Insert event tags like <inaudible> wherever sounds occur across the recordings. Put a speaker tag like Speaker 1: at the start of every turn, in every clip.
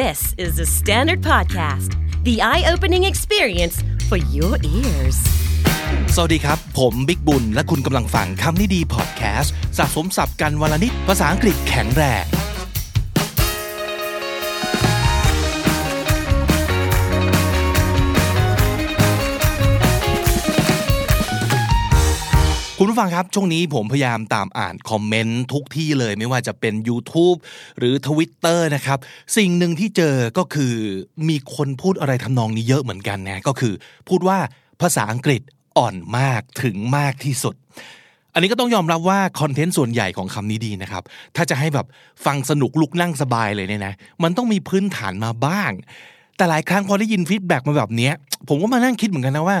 Speaker 1: This is the Standard Podcast, the eye opening experience for your ears.
Speaker 2: สวัสดีครับ ผมบิ๊กบุญ และคุณกำลังฟังคำนี้ดีพอดแคสต์สะสมสับกันวลนิดภาษาอังกฤษแข็งแรง คุณผู้ฟังครับ ช่วงนี้ผมพยายามตามอ่านคอมเมนต์ทุกที่เลยไม่ว่าจะเป็น YouTube หรือ Twitter นะครับ สิ่งหนึ่งที่เจอก็คือมีคนพูดอะไรทำนองนี้เยอะเหมือนกันนะก็คือพูดว่าภาษาอังกฤษอ่อนมากถึงมากที่สุด อันนี้ก็ต้องยอมรับว่าคอนเทนต์ส่วนใหญ่ของคำนี้ดีนะครับ ถ้าจะให้แบบฟังสนุกลุกนั่งสบายเลยเนี่ยนะ มันต้องมีพื้นฐานมาบ้าง แต่หลายครั้งพอได้ยิน feedback มาแบบนี้ผมก็มานั่งคิดเหมือนกันนะว่า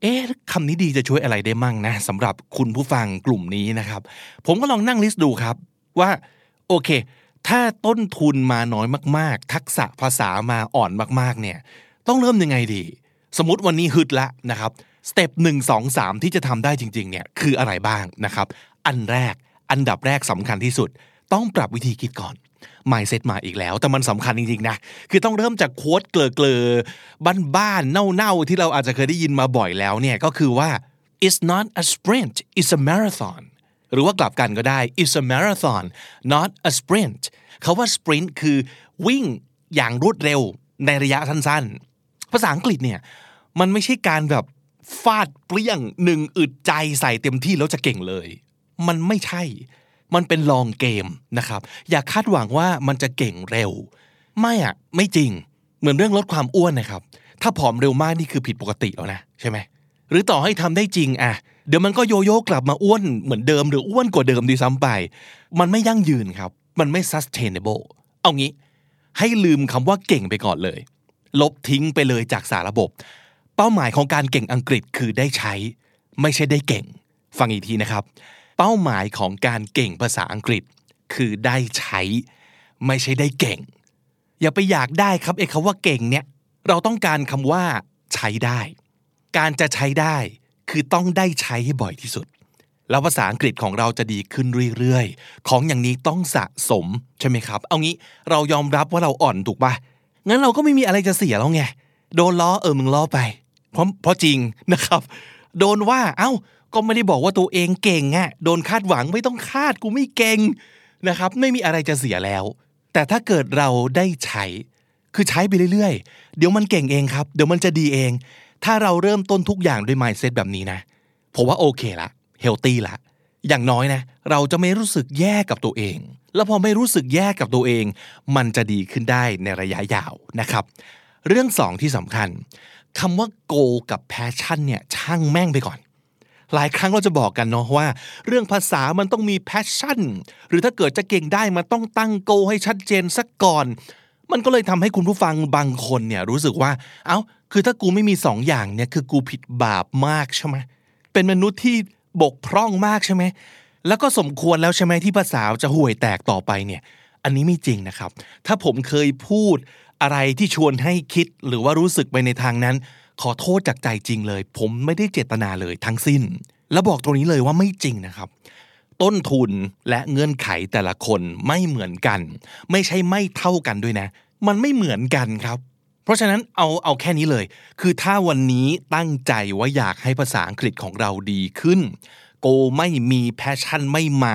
Speaker 2: เอ๊ะคำนี้ดีจะช่วยอะไรได้มั่งนะสำหรับคุณผู้ฟังกลุ่มนี้นะครับ ผมก็ลองนั่ง list ดูครับว่าโอเค ถ้าต้นทุนมาน้อยมาก ๆ ทักษะภาษามาอ่อนมากๆเนี่ยต้องเริ่มยังไงดี สมมติวันนี้ฮึดละนะครับ step หนึ่งสองสามที่จะทำได้จริง ๆ เนี่ยคืออะไรบ้างนะครับ อันแรกอันดับแรกสำคัญที่สุด ต้องปรับวิธีคิดก่อน mindset มาอีกแล้ว แต่มันสำคัญจริงๆนะ คือต้องเริ่มจาก quote เกร่อเกร่อบ้านๆเน่าๆที่เราอาจจะเคยได้ยินมาบ่อยแล้วเนี่ยก็คือว่า it's not a sprint it's a marathon หรือว่ากลับกันก็ได้ it's a marathon not a sprint เขาว่า sprint คือวิ่งอย่างรวดเร็วในระยะสั้นๆ ภาษาอังกฤษเนี่ยมันไม่ใช่การแบบฟาดเปรี้ยงหนึ่งอึดใจใส่เต็มที่แล้วจะเก่งเลย มันไม่ใช่ มันเป็นลองเกมนะครับ อย่าคาดหวังว่ามันจะเก่งเร็ว ไม่อะไม่จริง เหมือนเรื่องลดความอ้วนนะครับ ถ้าผอมเร็วมากนี่คือผิดปกติแล้วนะใช่ไหมหรือต่อให้ทำได้จริงอะเดี๋ยวมันก็โยโย่กลับมาอ้วนเหมือนเดิมหรืออ้วนกว่าเดิมดีซ้ำไป มันไม่ยั่งยืนครับ มันไม่ sustainable เอางี้ ให้ลืมคำว่าเก่งไปก่อนเลย ลบทิ้งไปเลยจากสารระบบ เป้าหมายของการเก่งอังกฤษคือได้ใช้ ไม่ใช่ได้เก่ง ฟังอีกทีนะครับ เป้าหมายของการเก่งภาษาอังกฤษ คือได้ใช้ ไม่ใช่ได้เก่ง อย่าไปอยากได้ครับไอ้คำว่าเก่งเนี่ย เราต้องการคำว่า ใช้ได้ การจะใช้ได้ คือต้องได้ใช้ให้บ่อยที่สุด แล้วภาษาอังกฤษของเราจะดีขึ้นเรื่อยๆ ของอย่างนี้ต้องสะสมใช่ไหมครับ เอางี้เรายอมรับว่าเราอ่อนถูกปะงั้นเราก็ไม่มีอะไรจะเสียแล้วไง โดนล้อเออมึงล้อไป เพราะเพราะจริงนะครับ โดนว่าเอ้า ก็ไม่ได้บอกว่าตัวเองเก่งอะโดนคาดหวังไม่ต้องคาดกูไม่เก่งนะครับ ไม่มีอะไรจะเสียแล้ว แต่ถ้าเกิดเราได้ใช้ คือใช้ไปเรื่อยๆ เดี๋ยวมันเก่งเองครับ เดี๋ยวมันจะดีเอง ถ้าเราเริ่มต้นทุกอย่างด้วย mindset แบบนี้นะผมว่าโอเคละเฮลตี้ละอย่างน้อยนะ เราจะไม่รู้สึกแย่กับตัวเอง แล้วพอไม่รู้สึกแย่กับตัวเอง มันจะดีขึ้นได้ในระยะยาวนะครับ เรื่องสองที่สำคัญคำว่า goal กับ passion เนี่ยช่างแม่งไปก่อน หลายครั้งเราจะบอกกันเนาะว่า เรื่องภาษามันต้องมี passion หรือถ้าเกิดจะเก่งได้มันต้องตั้งโกให้ชัดเจนสักก่อน มันก็เลยทำให้คุณผู้ฟังบางคนเนี่ยรู้สึกว่า เอา้า คือถ้ากูไม่มีสองอย่างเนี่ยคือกูผิดบาปมากใช่ไหมเป็นมนุษย์ที่บกพร่องมากใช่ไหมแล้วก็สมควรแล้วใช่ไหมที่ภาษาจะห่วยแตกต่อไปเนี่ย อันนี้ไม่จริงนะครับ ถ้าผมเคยพูดอะไรที่ชวนให้คิดหรือว่ารู้สึกไปในทางนั้น ขอโทษจากใจจริงเลย ผมไม่ได้เจตนาเลยทั้งสิ้น แล้วบอกตรงนี้เลยว่าไม่จริงนะครับ ต้นทุนและเงื่อนไขแต่ละคนไม่เหมือนกัน ไม่ใช่ไม่เท่ากันด้วยนะ มันไม่เหมือนกันครับเพราะฉะนั้นเอาเอาแค่นี้เลย คือถ้าวันนี้ตั้งใจว่าอยากให้ภาษาอังกฤษของเราดีขึ้น goal ไม่มี passion ไม่มา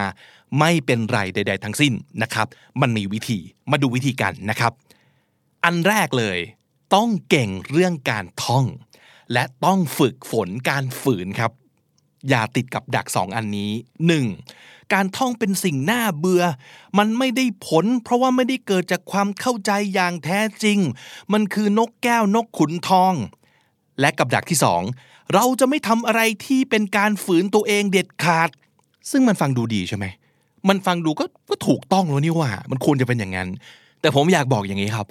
Speaker 2: ไม่เป็นไรใด ๆ ทั้งสิ้นนะครับ มันมีวิธีมาดูวิธีกันนะครับ อันแรกเลย ต้องเก่งเรื่องการท่อง และต้องฝึกฝนการฝืนครับ อย่าติดกับดักสองอันนี้ 1. การท่องเป็นสิ่งน่าเบื่อ มันไม่ได้ผล เพราะว่าไม่ได้เกิดจากความเข้าใจอย่างแท้จริง มันคือนกแก้วนกขุนทอง และกับดักที่สองเราจะไม่ทำอะไรที่เป็นการฝืนตัวเองเด็ดขาด ซึ่งมันฟังดูดีใช่ไหมมันฟังดูก็ก็ถูกต้องแล้วนี่ว่า มันควรจะเป็นอย่างนั้น แต่ผมอยากบอกอย่างนี้ครับ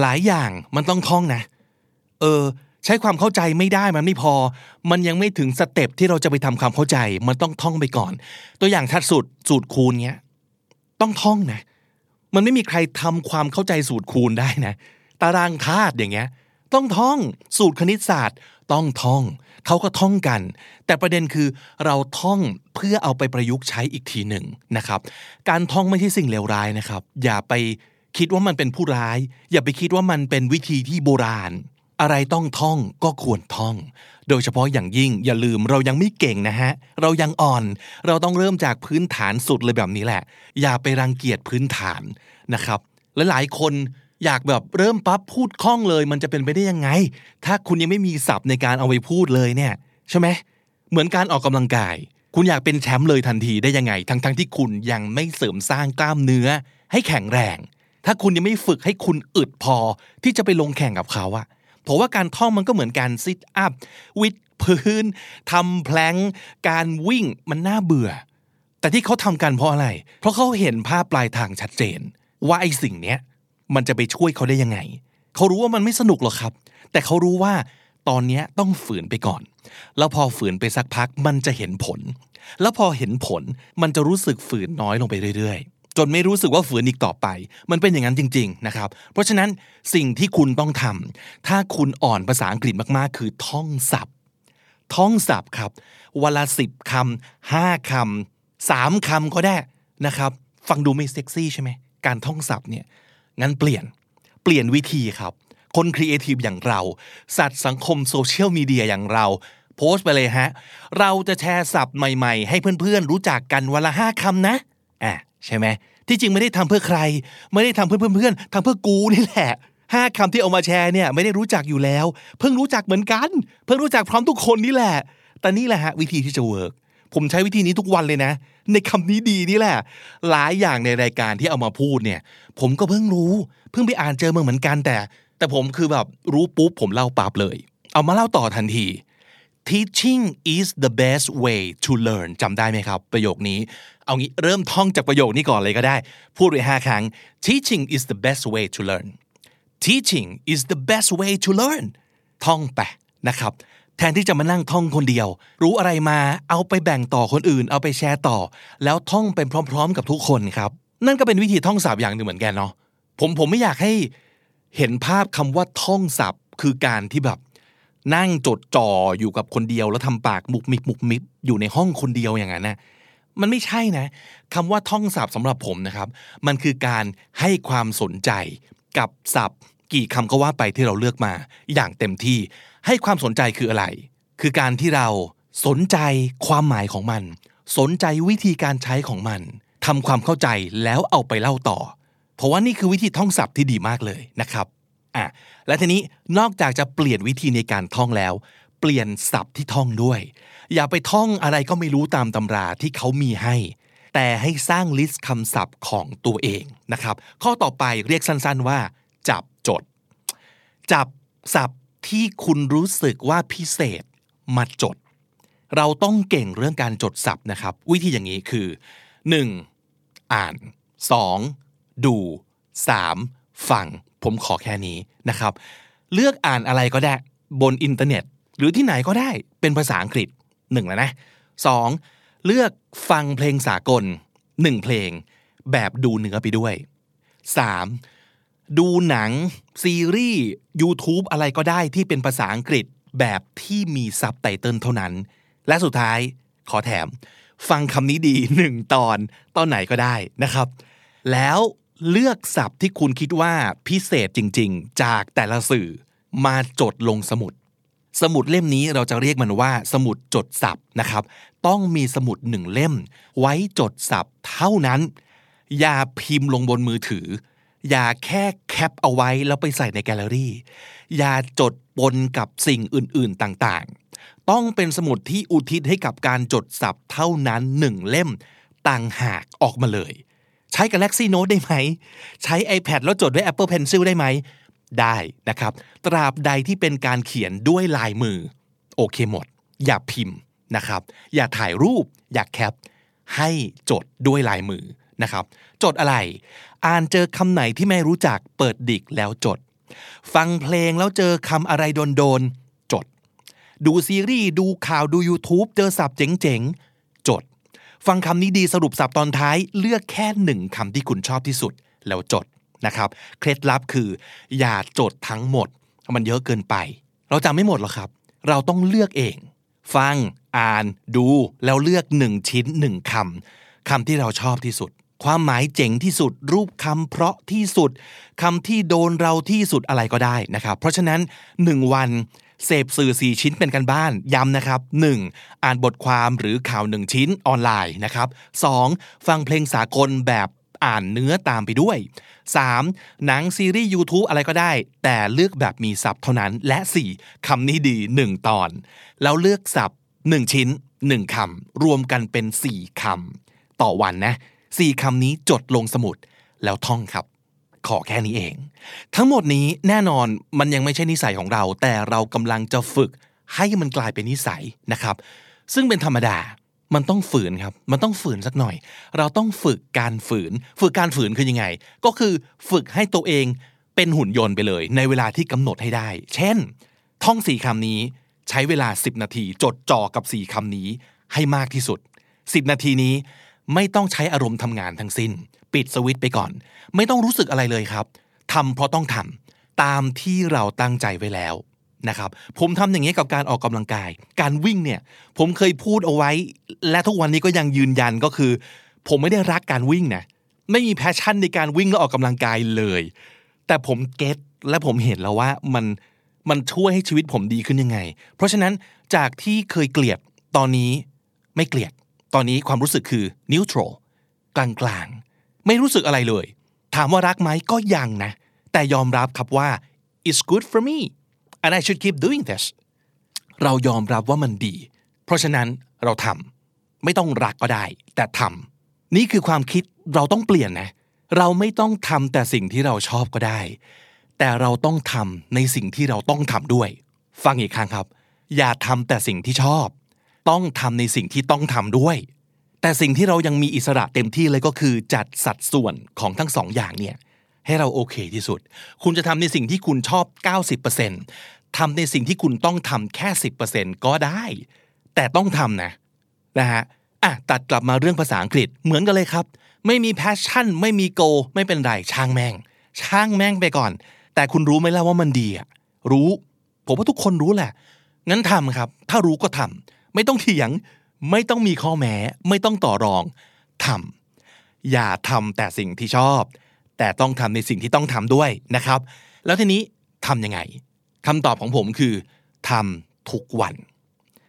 Speaker 2: หลายอย่างมันต้องท่องนะ เออ ใช้ความเข้าใจไม่ได้มันไม่พอ มันยังไม่ถึงสเต็ปที่เราจะไปทำความเข้าใจ มันต้องท่องไปก่อน ตัวอย่างชัดสุดสูตรคูณเงี้ยต้องท่องนะ มันไม่มีใครทำความเข้าใจสูตรคูณได้นะ ตารางธาตุอย่างเงี้ย ต้องท่องสูตรคณิตศาสตร์ ต้องท่องเขาก็ท่องกัน แต่ประเด็นคือเราท่องเพื่อเอาไปประยุกต์ใช้อีกทีหนึ่งนะครับ การท่องไม่ใช่สิ่งเลวร้ายนะครับ อย่าไป คิดว่ามันเป็นผู้ร้าย อย่าไปคิดว่ามันเป็นวิธีที่โบราณ อะไรต้องท่องก็ควรท่อง โดยเฉพาะอย่างยิ่งอย่าลืมเรายังไม่เก่งนะฮะ เรายังอ่อน เราต้องเริ่มจากพื้นฐานสุดเลยแบบนี้แหละ อย่าไปรังเกียจพื้นฐานนะครับ และหลายคนอยากแบบเริ่มปั๊บพูดคล่องเลย มันจะเป็นไปได้ยังไง ถ้าคุณยังไม่มีศัพท์ในการเอาไปพูดเลยเนี่ยใช่ไหมเหมือนการออกกำลังกาย คุณอยากเป็นแชมป์เลยทันทีได้ยังไง ทั้งๆทที่คุณยังไม่เสริมสร้างกล้ามเนื้อให้แข็งแรง ถ้าคุณยังไม่ฝึกให้คุณอึดพอที่จะไปลงแข่งกับเขาอะผมว่าการท่องมันก็เหมือนการซิทอัพวิดพื้นทำแพลงการวิ่งมันน่าเบื่อ แต่ที่เขาทำกันเพราะอะไร เพราะเขาเห็นภาพปลายทางชัดเจน ว่าไอ้สิ่งเนี้ยมันจะไปช่วยเขาได้ยังไง เขารู้ว่ามันไม่สนุกหรอกครับ แต่เขารู้ว่าตอนนี้ต้องฝืนไปก่อน แล้วพอฝืนไปสักพักมันจะเห็นผล แล้วพอเห็นผลมันจะรู้สึกฝืนน้อยลงไปเรื่อยๆ จนไม่รู้สึกว่าฝืนอีกต่อไป มันเป็นอย่างนั้นจริง ๆนะครับ เพราะฉะนั้นสิ่งที่คุณต้องทำถ้าคุณอ่อนภาษาอังกฤษมากๆ คือท่องศัพท์ ท่องศัพท์ครับวันละสิบคำห้าคำสามคำก็ได้นะครับ ฟังดูไม่เซ็กซี่ใช่ไหมการท่องศัพท์เนี่ยงั้นเปลี่ยนเปลี่ยนวิธีครับ คนครีเอทีฟอย่างเรา สัตว์สังคมโซเชียลมีเดียอย่างเรา โพสต์ไปเลยฮะ เราจะแชร์ศัพท์ใหม่ๆ ให้เพื่อนๆ รู้จักกันวันละห้าคำนะอะ ใช่ไหมที่จริงไม่ได้ทำเพื่อใคร ไม่ได้ทำเพื่อเพื่อนๆทำเพื่อกูนี่แหละห้าคำที่เอามาแชร์เนี่ยไม่ได้รู้จักอยู่แล้ว เพิ่งรู้จักเหมือนกัน เพิ่งรู้จักพร้อมทุกคนนี่แหละ แต่นี่แหละฮะวิธีที่จะเวิร์กผมใช้วิธีนี้ทุกวันเลยนะ ในคำนี้ดีนี่แหละ หลายอย่างในรายการที่เอามาพูดเนี่ย ผมก็เพิ่งรู้ เพิ่งไปอ่านเจอมาเหมือนกันแต่ แต่ผมคือแบบรู้ปุ๊บผมเล่าปั๊บเลย เอามาเล่าต่อทันที teaching is the best way to learn จำได้ไหมครับ ประโยคนี้ เอางี้เริ่มท่องจากประโยคนี้ก่อนเลยก็ได้ พูดไปห้าครั้ง teaching is the best way to learn teaching is the best way to learn ท่องไปนะครับ แทนที่จะมานั่งท่องคนเดียว รู้อะไรมาเอาไปแบ่งต่อคนอื่น เอาไปแชร์ต่อ แล้วท่องเป็นพร้อม ๆ กับทุกคนครับ นั่นก็เป็นวิธีท่องศัพท์อย่างหนึ่งเหมือนกันเนาะผมผมไม่อยากให้เห็นภาพคำว่าท่องศัพท์ คือการที่แบบ นั่งจดจ่ออยู่กับคนเดียว แล้วทำปากมุกมิบมุกมิบอยู่ในห้องคนเดียวอย่างนั้นนะมันไม่ใช่นะคำว่าท่องศัพท์สำหรับผมนะครับ มันคือการให้ความสนใจกับศัพท์ กี่คำก็ว่าไปที่เราเลือกมา อย่างเต็มที่ให้ความสนใจคืออะไร คือการที่เราสนใจความหมายของมัน สนใจวิธีการใช้ของมันทำความเข้าใจแล้วเอาไปเล่าต่อ เพราะว่านี่คือวิธีท่องศัพท์ที่ดีมากเลยนะครับ อะและทีนี้นอกจากจะเปลี่ยนวิธีในการท่องแล้ว เปลี่ยนศัพท์ที่ท่องด้วย อย่าไปท่องอะไรก็ไม่รู้ตามตำราที่เขามีให้ แต่ให้สร้าง list คำศัพท์ของตัวเองนะครับ ข้อต่อไปเรียกสั้นๆว่า จับจด จับศัพท์ที่คุณรู้สึกว่าพิเศษมาจด เราต้องเก่งเรื่องการจดศัพท์นะครับ วิธีอย่างนี้คือ 1. อ่าน 2. ดู 3. ฟัง ผมขอแค่นี้นะครับ เลือกอ่านอะไรก็ได้บนอินเทอร์เน็ต หรือที่ไหนก็ได้เป็นภาษาอังกฤษหนึ่งแล้วนะสองเลือกฟังเพลงสากลหนึ่งเพลง แบบดูเนื้อไปด้วยสามดูหนัง ซีรีส์ YouTube อะไรก็ได้ที่เป็นภาษาอังกฤษแบบที่มีซับไตเติลเท่านั้น และสุดท้ายขอแถม ฟังคำนี้ดีหนึ่งตอนตอนไหนก็ได้นะครับ แล้ว เลือกศัพท์ที่คุณคิดว่าพิเศษจริง ๆ จากแต่ละสื่อมาจดลงสมุด สมุดเล่มนี้เราจะเรียกมันว่า สมุดจดศัพท์นะครับ ต้องมีสมุดหนึ่งเล่ม ไว้จดศัพท์เท่านั้น อย่าพิมพ์ลงบนมือถือ อย่าแค่แคปเอาไว้แล้วไปใส่ในแกลเลอรี่ อย่าจดปนกับสิ่งอื่น ๆ ต่างๆ ต้องเป็นสมุดที่อุทิศให้กับการจดศัพท์เท่านั้นหนึ่งเล่มต่างหากออกมาเลย ใช้ Galaxy Note ได้ไหม ใช้ iPad แล้วจดด้วย Apple Pencil ได้ไหม ได้นะครับ ตราบใดที่เป็นการเขียนด้วยลายมือ โอเคหมด อย่าพิมพ์นะครับ อย่าถ่ายรูป อย่าแคป ให้จดด้วยลายมือนะครับจดอะไร อ่านเจอคำไหนที่ไม่รู้จักเปิดดิกแล้วจด ฟังเพลงแล้วเจอคำอะไรโดนๆจด ดูซีรีส์ดูข่าวดู YouTube เจอศัพท์เจ๋งๆ ฟังคำนี้ดีสรุปศัพท์ตอนท้ายเลือกแค่หนึ่งคำที่คุณชอบที่สุดแล้วจดนะครับ เคล็ดลับคือ อย่าจดทั้งหมด มันเยอะเกินไป เราจำไม่หมดหรอกครับ เราต้องเลือกเอง ฟัง อ่าน ดู แล้วเลือกหนึ่งชิ้นหนึ่งคำคำที่เราชอบที่สุด ความหมายเจ๋งที่สุด รูปคำเพราะที่สุดคำที่โดนเราที่สุดอะไรก็ได้นะครับ เพราะฉะนั้น1วัน เสพสื่อ 4 ชิ้นเป็นกันบ้าน ย้ำนะครับ 1. อ่านบทความหรือข่าว 1 ชิ้นออนไลน์นะครับ 2. ฟังเพลงสากลแบบอ่านเนื้อตามไปด้วย 3. หนังซีรีส์ YouTube อะไรก็ได้ แต่เลือกแบบมีศัพท์เท่านั้น และ 4. คำนี้ดี 1 ตอน แล้วเลือกศัพท์ 1 ชิ้น 1คำรวมกันเป็น 4คำต่อวันนะ 4คำนี้จดลงสมุดแล้วท่องครับ ขอแค่นี้เอง ทั้งหมดนี้แน่นอนมันยังไม่ใช่นิสัยของเรา แต่เรากำลังจะฝึกให้มันกลายเป็นนิสัยนะครับ ซึ่งเป็นธรรมดามันต้องฝืนครับ มันต้องฝืนสักหน่อย เราต้องฝึกการฝืน ฝึกการฝืนคือยังไง ก็คือฝึกให้ตัวเองเป็นหุ่นยนต์ไปเลย ในเวลาที่กำหนดให้ได้ เช่น ท่องสี่คำนี้ ใช้เวลา 10 นาที จดจ่อกับสี่คำนี้ให้มากที่สุด 10 นาทีนี้ไม่ต้องใช้อารมณ์ทำงานทั้งสิ้น ปิดสวิตไปก่อน ไม่ต้องรู้สึกอะไรเลยครับทำเพราะต้องทำตามที่เราตั้งใจไว้แล้วนะครับผมทำอย่างนี้กับการออกกำลังกาย การวิ่งเนี่ยผมเคยพูดเอาไว้ และทุกวันนี้ก็ยังยืนยันก็คือ ผมไม่ได้รักการวิ่งนะไม่มีแพชชั่นในการวิ่งและออกกำลังกายเลย แต่ผมเก็ตและผมเห็นแล้วว่ามันมันช่วยให้ชีวิตผมดีขึ้นยังไง เพราะฉะนั้นจากที่เคยเกลียดตอนนี้ไม่เกลียด ตอนนี้ความรู้สึกคือ neutral กลาง ไม่รู้สึกอะไรเลย ถามว่ารักไหมก็ยังนะ แต่ยอมรับครับว่า it's good for me and I should keep doing this เรายอมรับว่ามันดี เพราะฉะนั้นเราทำไม่ต้องรักก็ได้ แต่ทำนี่คือความคิดเราต้องเปลี่ยนนะ เราไม่ต้องทำแต่สิ่งที่เราชอบก็ได้ แต่เราต้องทำในสิ่งที่เราต้องทำด้วย ฟังอีกครั้งครับ อย่าทำแต่สิ่งที่ชอบ ต้องทำในสิ่งที่ต้องทำด้วย แต่สิ่งที่เรายังมีอิสระเต็มที่เลยก็คือจัดสัดส่วนของทั้งสองอย่างเนี่ยให้เราโอเคที่สุด คุณจะทำในสิ่งที่คุณชอบ 90%ทำในสิ่งที่คุณต้องทำแค่ 10%ก็ได้ แต่ต้องทำนะนะฮะอะตัดกลับมาเรื่องภาษาอังกฤษเหมือนกันเลยครับ ไม่มี passion ไม่มี go ไม่เป็นไรช่างแม่ง ช่างแม่งไปก่อน แต่คุณรู้ไหมล่ะว่ามันดีอะรู้ ผมว่าทุกคนรู้แหละ งั้นทำครับ ถ้ารู้ก็ทำไม่ต้องเถียง ไม่ต้องมีข้อแม้ ไม่ต้องต่อรองทำอย่าทำแต่สิ่งที่ชอบ แต่ต้องทำในสิ่งที่ต้องทำด้วยนะครับ แล้วทีนี้ทำยังไงคำตอบของผมคือทำทุกวัน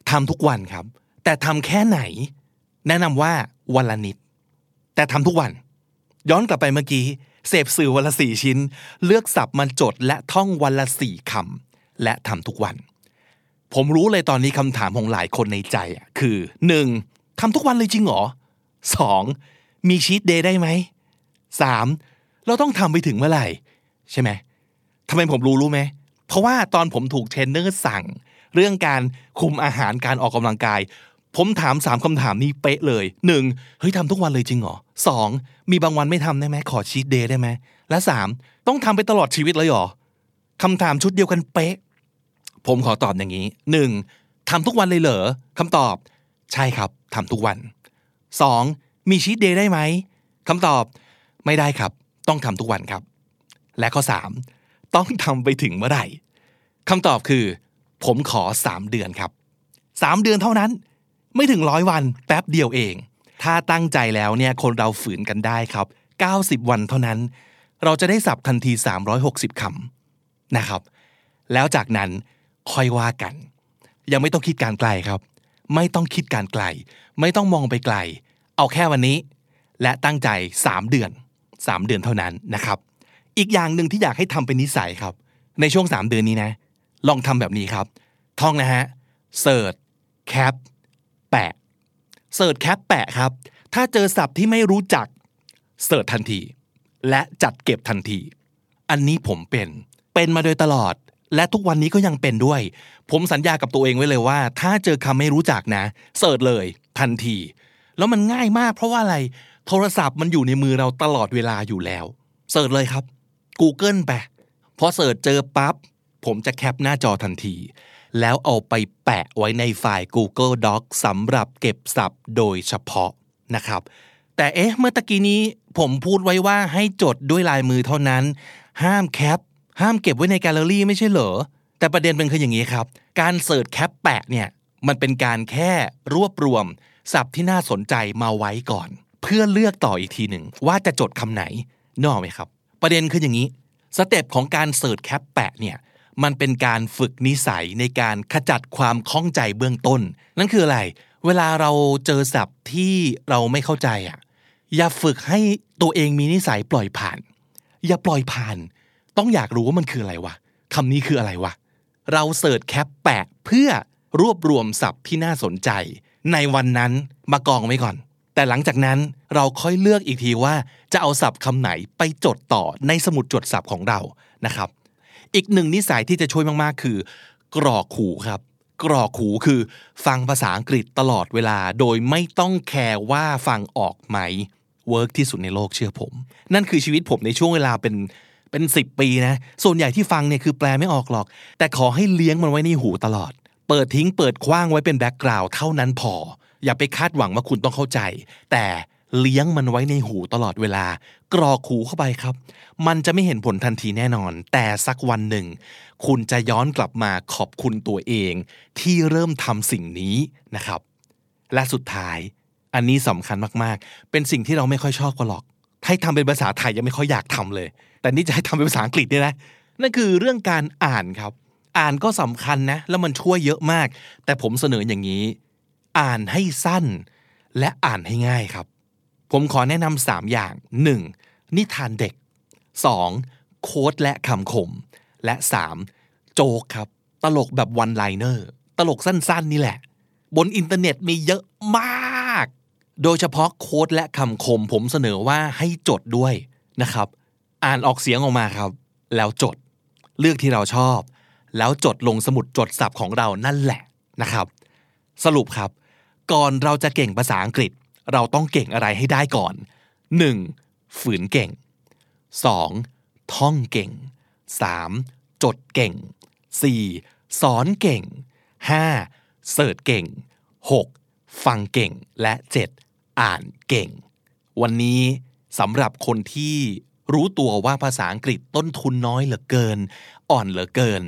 Speaker 2: ทำทุกวันครับ แต่ทำแค่ไหน แนะนำว่าวันละนิด แต่ทำทุกวัน ย้อนกลับไปเมื่อกี้เสพสื่อวันละสี่ชิ้น เลือกศัพท์มาจดและท่องวันละสี่คำและทำทุกวัน ผมรู้เลยตอนนี้คำถามของหลายคนในใจอะคือ 1. ทำทุกวันเลยจริงหรอ 2. มี cheat day ได้ไหม 3. เราต้องทำไปถึงเมื่อไหร่ ใช่ไหมทำไมผมรู้รู้ไหม เพราะว่าตอนผมถูกเทรนเนอร์สั่ง เรื่องการคุมอาหารการออกกำลังกาย ผมถามสามคำถามนี้เป๊ะเลยหนึ่งเฮ้ยทำทุกวันเลยจริงหรอสองมีบางวันไม่ทำได้ไหมขอชีตเดย์ได้ไหมและสามต้องทำไปตลอดชีวิตเลยหรอคำถามชุดเดียวกันเป๊ะ ผมขอตอบอย่างนี้หนึ่งทำทุกวันเลยเหรอคำตอบ ใช่ครับทำทุกวันสองมีชีตเดย์ได้ไหมคำตอบไม่ได้ครับ ต้องทำทุกวันครับ และข้อสามต้องทำไปถึงเมื่อไหร่คำตอบคือ ผมขอสามเดือนครับสามเดือนเท่านั้น ไม่ถึงร้อยวันแป๊บเดียวเอง ถ้าตั้งใจแล้วเนี่ยคนเราฝืนกันได้ครับ 90 วันเท่านั้น เราจะได้สับทันที 360คำนะครับ แล้วจากนั้น ค่อยว่ากัน ยังไม่ต้องคิดการไกลครับ ไม่ต้องคิดการไกล ไม่ต้องมองไปไกล เอาแค่วันนี้ และตั้งใจ 3 เดือน 3 เดือนเท่านั้นนะครับ อีกอย่างหนึ่งที่อยากให้ทำเป็นนิสัยครับ ในช่วง 3 เดือนนี้นะ ลองทำแบบนี้ครับ ท่องนะฮะ search cap แปะ search cap แปะครับ ถ้าเจอศัพท์ที่ไม่รู้จัก search ทันที และจัดเก็บทันที อันนี้ผมเป็น เป็นมาโดยตลอด และทุกวันนี้ก็ยังเป็นด้วย ผมสัญญากับตัวเองไว้เลยว่า ถ้าเจอคำไม่รู้จักนะ search เลยทันที แล้วมันง่ายมากเพราะว่าอะไร โทรศัพท์มันอยู่ในมือเราตลอดเวลาอยู่แล้ว search เลยครับ Google ไปพอ search เจอปั๊บ ผมจะ cap หน้าจอทันที แล้วเอาไปแปะไว้ในไฟล์ Google Doc สำหรับเก็บศัพท์โดยเฉพาะนะครับ แต่เอ๊ะเมื่อตะกี้นี้ผมพูดไว้ว่าให้จดด้วยลายมือเท่านั้น ห้าม cap ห้ามเก็บไว้ในแกลเลอรี่ไม่ใช่เหรอ แต่ประเด็นเป็นคืออย่างนี้ครับ การ search cap แปะเนี่ยมันเป็นการแค่รวบรวมศัพท์ที่น่าสนใจมาไว้ก่อน เพื่อเลือกต่ออีกทีหนึ่งว่าจะจดคำไหนนึกออกไหมครับ ประเด็นคืออย่างนี้ step ของการ search cap แปะเนี่ยมันเป็นการฝึกนิสัยในการขจัดความข้องใจเบื้องต้น นั่นคืออะไร เวลาเราเจอศัพท์ที่เราไม่เข้าใจอะอย่าฝึกให้ตัวเองมีนิสัยปล่อยผ่าน อย่าปล่อยผ่าน ต้องอยากรู้ว่ามันคืออะไรวะคำนี้คืออะไรวะเรา search cap แปะเพื่อรวบรวมศัพท์ที่น่าสนใจ ในวันนั้นมากองไว้ก่อน แต่หลังจากนั้นเราค่อยเลือกอีกทีว่า จะเอาศัพท์คำไหนไปจดต่อในสมุดจดศัพท์ของเรานะครับ อีกหนึ่งนิสัยที่จะช่วยมากๆ คือ กรอกหูครับ กรอกหูคือ ฟังภาษาอังกฤษตลอดเวลา โดยไม่ต้องแคร์ว่าฟังออกไหมwork ที่สุดในโลกเชื่อผม นั่นคือชีวิตผมในช่วงเวลาเป็น เป็นสิบปีนะ ส่วนใหญ่ที่ฟังเนี่ยคือแปลไม่ออกหรอก แต่ขอให้เลี้ยงมันไว้ในหูตลอด เปิดทิ้งเปิดขว้างไว้เป็น background เท่านั้นพอ อย่าไปคาดหวังว่าคุณต้องเข้าใจ แต่เลี้ยงมันไว้ในหูตลอดเวลา กรอกหูเข้าไปครับ มันจะไม่เห็นผลทันทีแน่นอน แต่สักวันหนึ่ง คุณจะย้อนกลับมาขอบคุณตัวเอง ที่เริ่มทำสิ่งนี้นะครับ และสุดท้าย อันนี้สำคัญมากๆ เป็นสิ่งที่เราไม่ค่อยชอบกันหรอกให้ทำเป็นภาษาไทยยังไม่ค่อยอยากทำเลย แต่นี่จะให้ทำเป็นภาษาอังกฤษเนี่ยนะนั่นคือเรื่องการอ่านครับ อ่านก็สำคัญนะ แล้วมันช่วยเยอะมาก แต่ผมเสนออย่างนี้ อ่านให้สั้น และอ่านให้ง่ายครับ ผมขอแนะนำสามอย่าง 1. นิทานเด็ก 2. โค้ดและคำคม และ 3. โจกครับ ตลกแบบวันไลเนอร์ ตลกสั้นๆ นี่แหละ บนอินเทอร์เน็ตมีเยอะมาก โดยเฉพาะโค้ดและคำคม ผมเสนอว่าให้จดด้วยนะครับ อ่านออกเสียงออกมาครับ แล้วจดเลือกที่เราชอบ แล้วจดลงสมุดจดศัพท์ของเรานั่นแหละนะครับ สรุปครับ ก่อนเราจะเก่งภาษาอังกฤษ เราต้องเก่งอะไรให้ได้ก่อน 1. ฝืนเก่ง 2. ท่องเก่ง 3. จดเก่ง 4. สอนเก่ง 5. เสิร์ชเก่ง 6. ฟังเก่งและ 7. อ่านเก่ง วันนี้สำหรับคนที่ รู้ตัวว่าภาษาอังกฤษต้นทุนน้อยเหลือเกิน อ่อนเหลือเกิน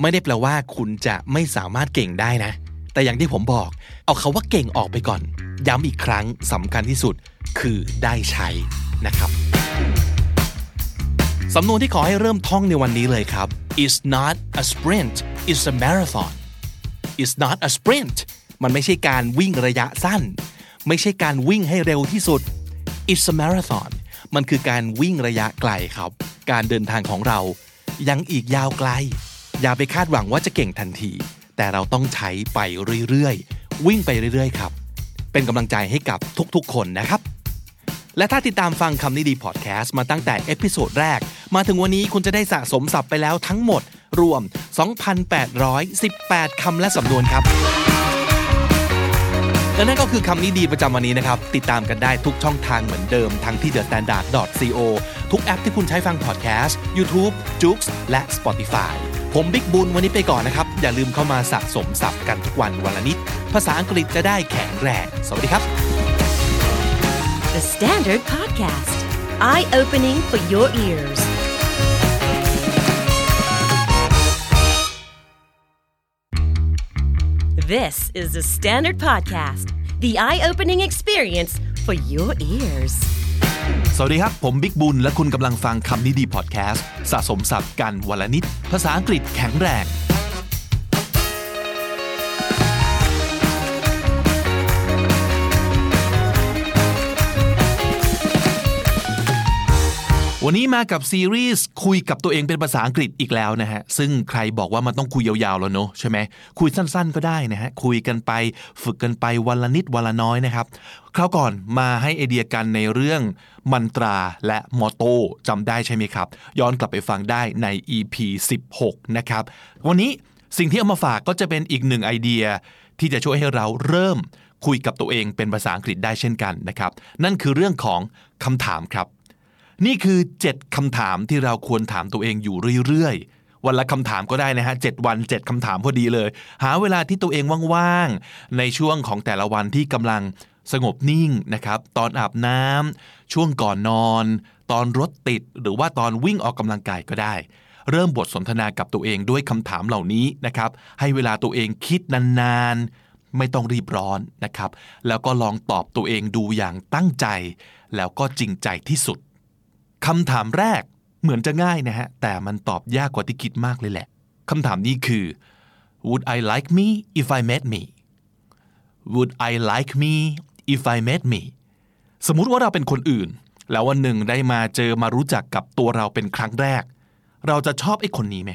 Speaker 2: ไม่ได้แปลว่าคุณจะไม่สามารถเก่งได้นะ แต่อย่างที่ผมบอก เอาคาว่าเก่งออกไปก่อน ย้ำอีกครั้งสำคัญที่สุดคือได้ใช้นะครับสำนวนที่ขอให้เริ่มท่องในวันนี้เลยครับ is not a sprint is a marathon is not a sprint มันไม่ใช่การวิ่งระยะสั้น ไม่ใช่การวิ่งให้เร็วที่สุด it's a marathon มันคือการวิ่งระยะไกลครับ การเดินทางของเรายังอีกยาวไกล อย่าไปคาดหวังว่าจะเก่งทันที แต่เราต้องใช้ไปเรื่อยๆ วิ่งไปเรื่อยๆ ครับ เป็นกำลังใจให้กับทุกๆ คนนะครับ และถ้าติดตามฟังคำนี้ดีพอดแคสต์มาตั้งแต่ episode แรก มาถึงวันนี้คุณจะได้สะสมศัพท์ไปแล้วทั้งหมด รวม 2,818คำและสำนวนครับ และนั่นก็คือคำนี้ดีประจำวันนี้นะครับ ติดตามกันได้ทุกช่องทางเหมือนเดิม ทั้งที่ thestandard.co ทุกแอปที่คุณใช้ฟังพอดแคสต์ YouTube, j o o x และ Spotify ผมบิ๊กบุญวันนี้ไปก่อนนะครับ อย่าลืมเข้ามาสะสมศัพท์กันทุกวันวันละนิด ภาษาอังกฤษจะได้แข็งแรงสวัสดีครับ
Speaker 1: The Standard Podcast. Eye opening for your ears. This is the Standard Podcast. The eye opening experience for your ears.
Speaker 2: สวัสดีครับ ผมบิ๊กบุญ และคุณกำลังฟังคำนี้ดีพอดแคสต์ สะสมศัพท์กันวลนิด ภาษาอังกฤษแข็งแรง วันนี้มากับซีรีส์คุยกับตัวเองเป็นภาษาอังกฤษอีกแล้วนะฮะ ซึ่งใครบอกว่ามันต้องคุยยาวๆแล้วเนอะใช่ไหมคุยสั้นๆก็ได้นะฮะ คุยกันไปฝึกกันไปวันละนิดวันละน้อยนะครับคราวก่อนมาให้ไอเดียกันในเรื่องมันตราและมอโต้จำได้ใช่ไหมครับ ย้อนกลับไปฟังได้ใน EP 16 นะครับ วันนี้สิ่งที่เอามาฝากก็จะเป็นอีกหนึ่งไอเดีย ที่จะช่วยให้เราเริ่มคุยกับตัวเองเป็นภาษาอังกฤษได้เช่นกันนะครับ นั่นคือเรื่องของคำถามครับ นี่คือ 7คำถามที่เราควรถามตัวเองอยู่เรื่อยๆ วันละคำถามก็ได้นะฮะ 7 วัน 7คำถามพอดีเลย หาเวลาที่ตัวเองว่างๆ ในช่วงของแต่ละวันที่กำลังสงบนิ่งนะครับ ตอนอาบน้ำช่วงก่อนนอน ตอนรถติดหรือว่าตอนวิ่งออกกำลังกายก็ได้ เริ่มบทสนทนากับตัวเองด้วยคำถามเหล่านี้นะครับ ให้เวลาตัวเองคิดนานๆ ไม่ต้องรีบร้อนนะครับ แล้วก็ลองตอบตัวเองดูอย่างตั้งใจ แล้วก็จริงใจที่สุด คำถามแรกเหมือนจะง่ายนะฮะ แต่มันตอบยากกว่าที่คิดมากเลยแหละ คำถามนี้คือ Would I like me if I met me Would I like me if I met me สมมุติว่าเราเป็นคนอื่น แล้ววันหนึ่งได้มาเจอมารู้จักกับตัวเราเป็นครั้งแรก เราจะชอบไอ้คนนี้ไหม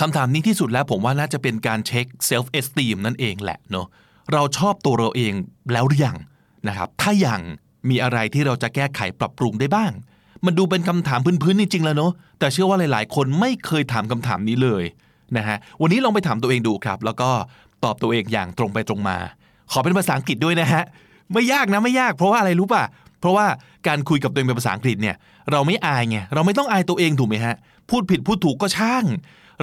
Speaker 2: คำถามนี้ที่สุดแล้วผมว่าน่าจะเป็นการเช็ค self esteem นั่นเองแหละเนาะเราชอบตัวเราเองแล้วหรือยังนะครับ ถ้ายังมีอะไรที่เราจะแก้ไขปรับปรุงได้บ้าง มันดูเป็นคำถามพื้นๆจริงๆแล้วเนาะแต่เชื่อว่าหลาย ๆ คนไม่เคยถามคำถามนี้เลยนะฮะวันนี้ลองไปถามตัวเองดูครับ แล้วก็ตอบตัวเองอย่างตรงไปตรงมา ขอเป็นภาษาอังกฤษด้วยนะฮะไม่ยากนะไม่ยากเพราะว่าอะไรรู้ป่ะเพราะว่าการคุยกับตัวเองเป็นภาษาอังกฤษเนี่ยเราไม่อายไงเราไม่ต้องอายตัวเองถูกไหมฮะพูดผิดพูดถูกก็ช่าง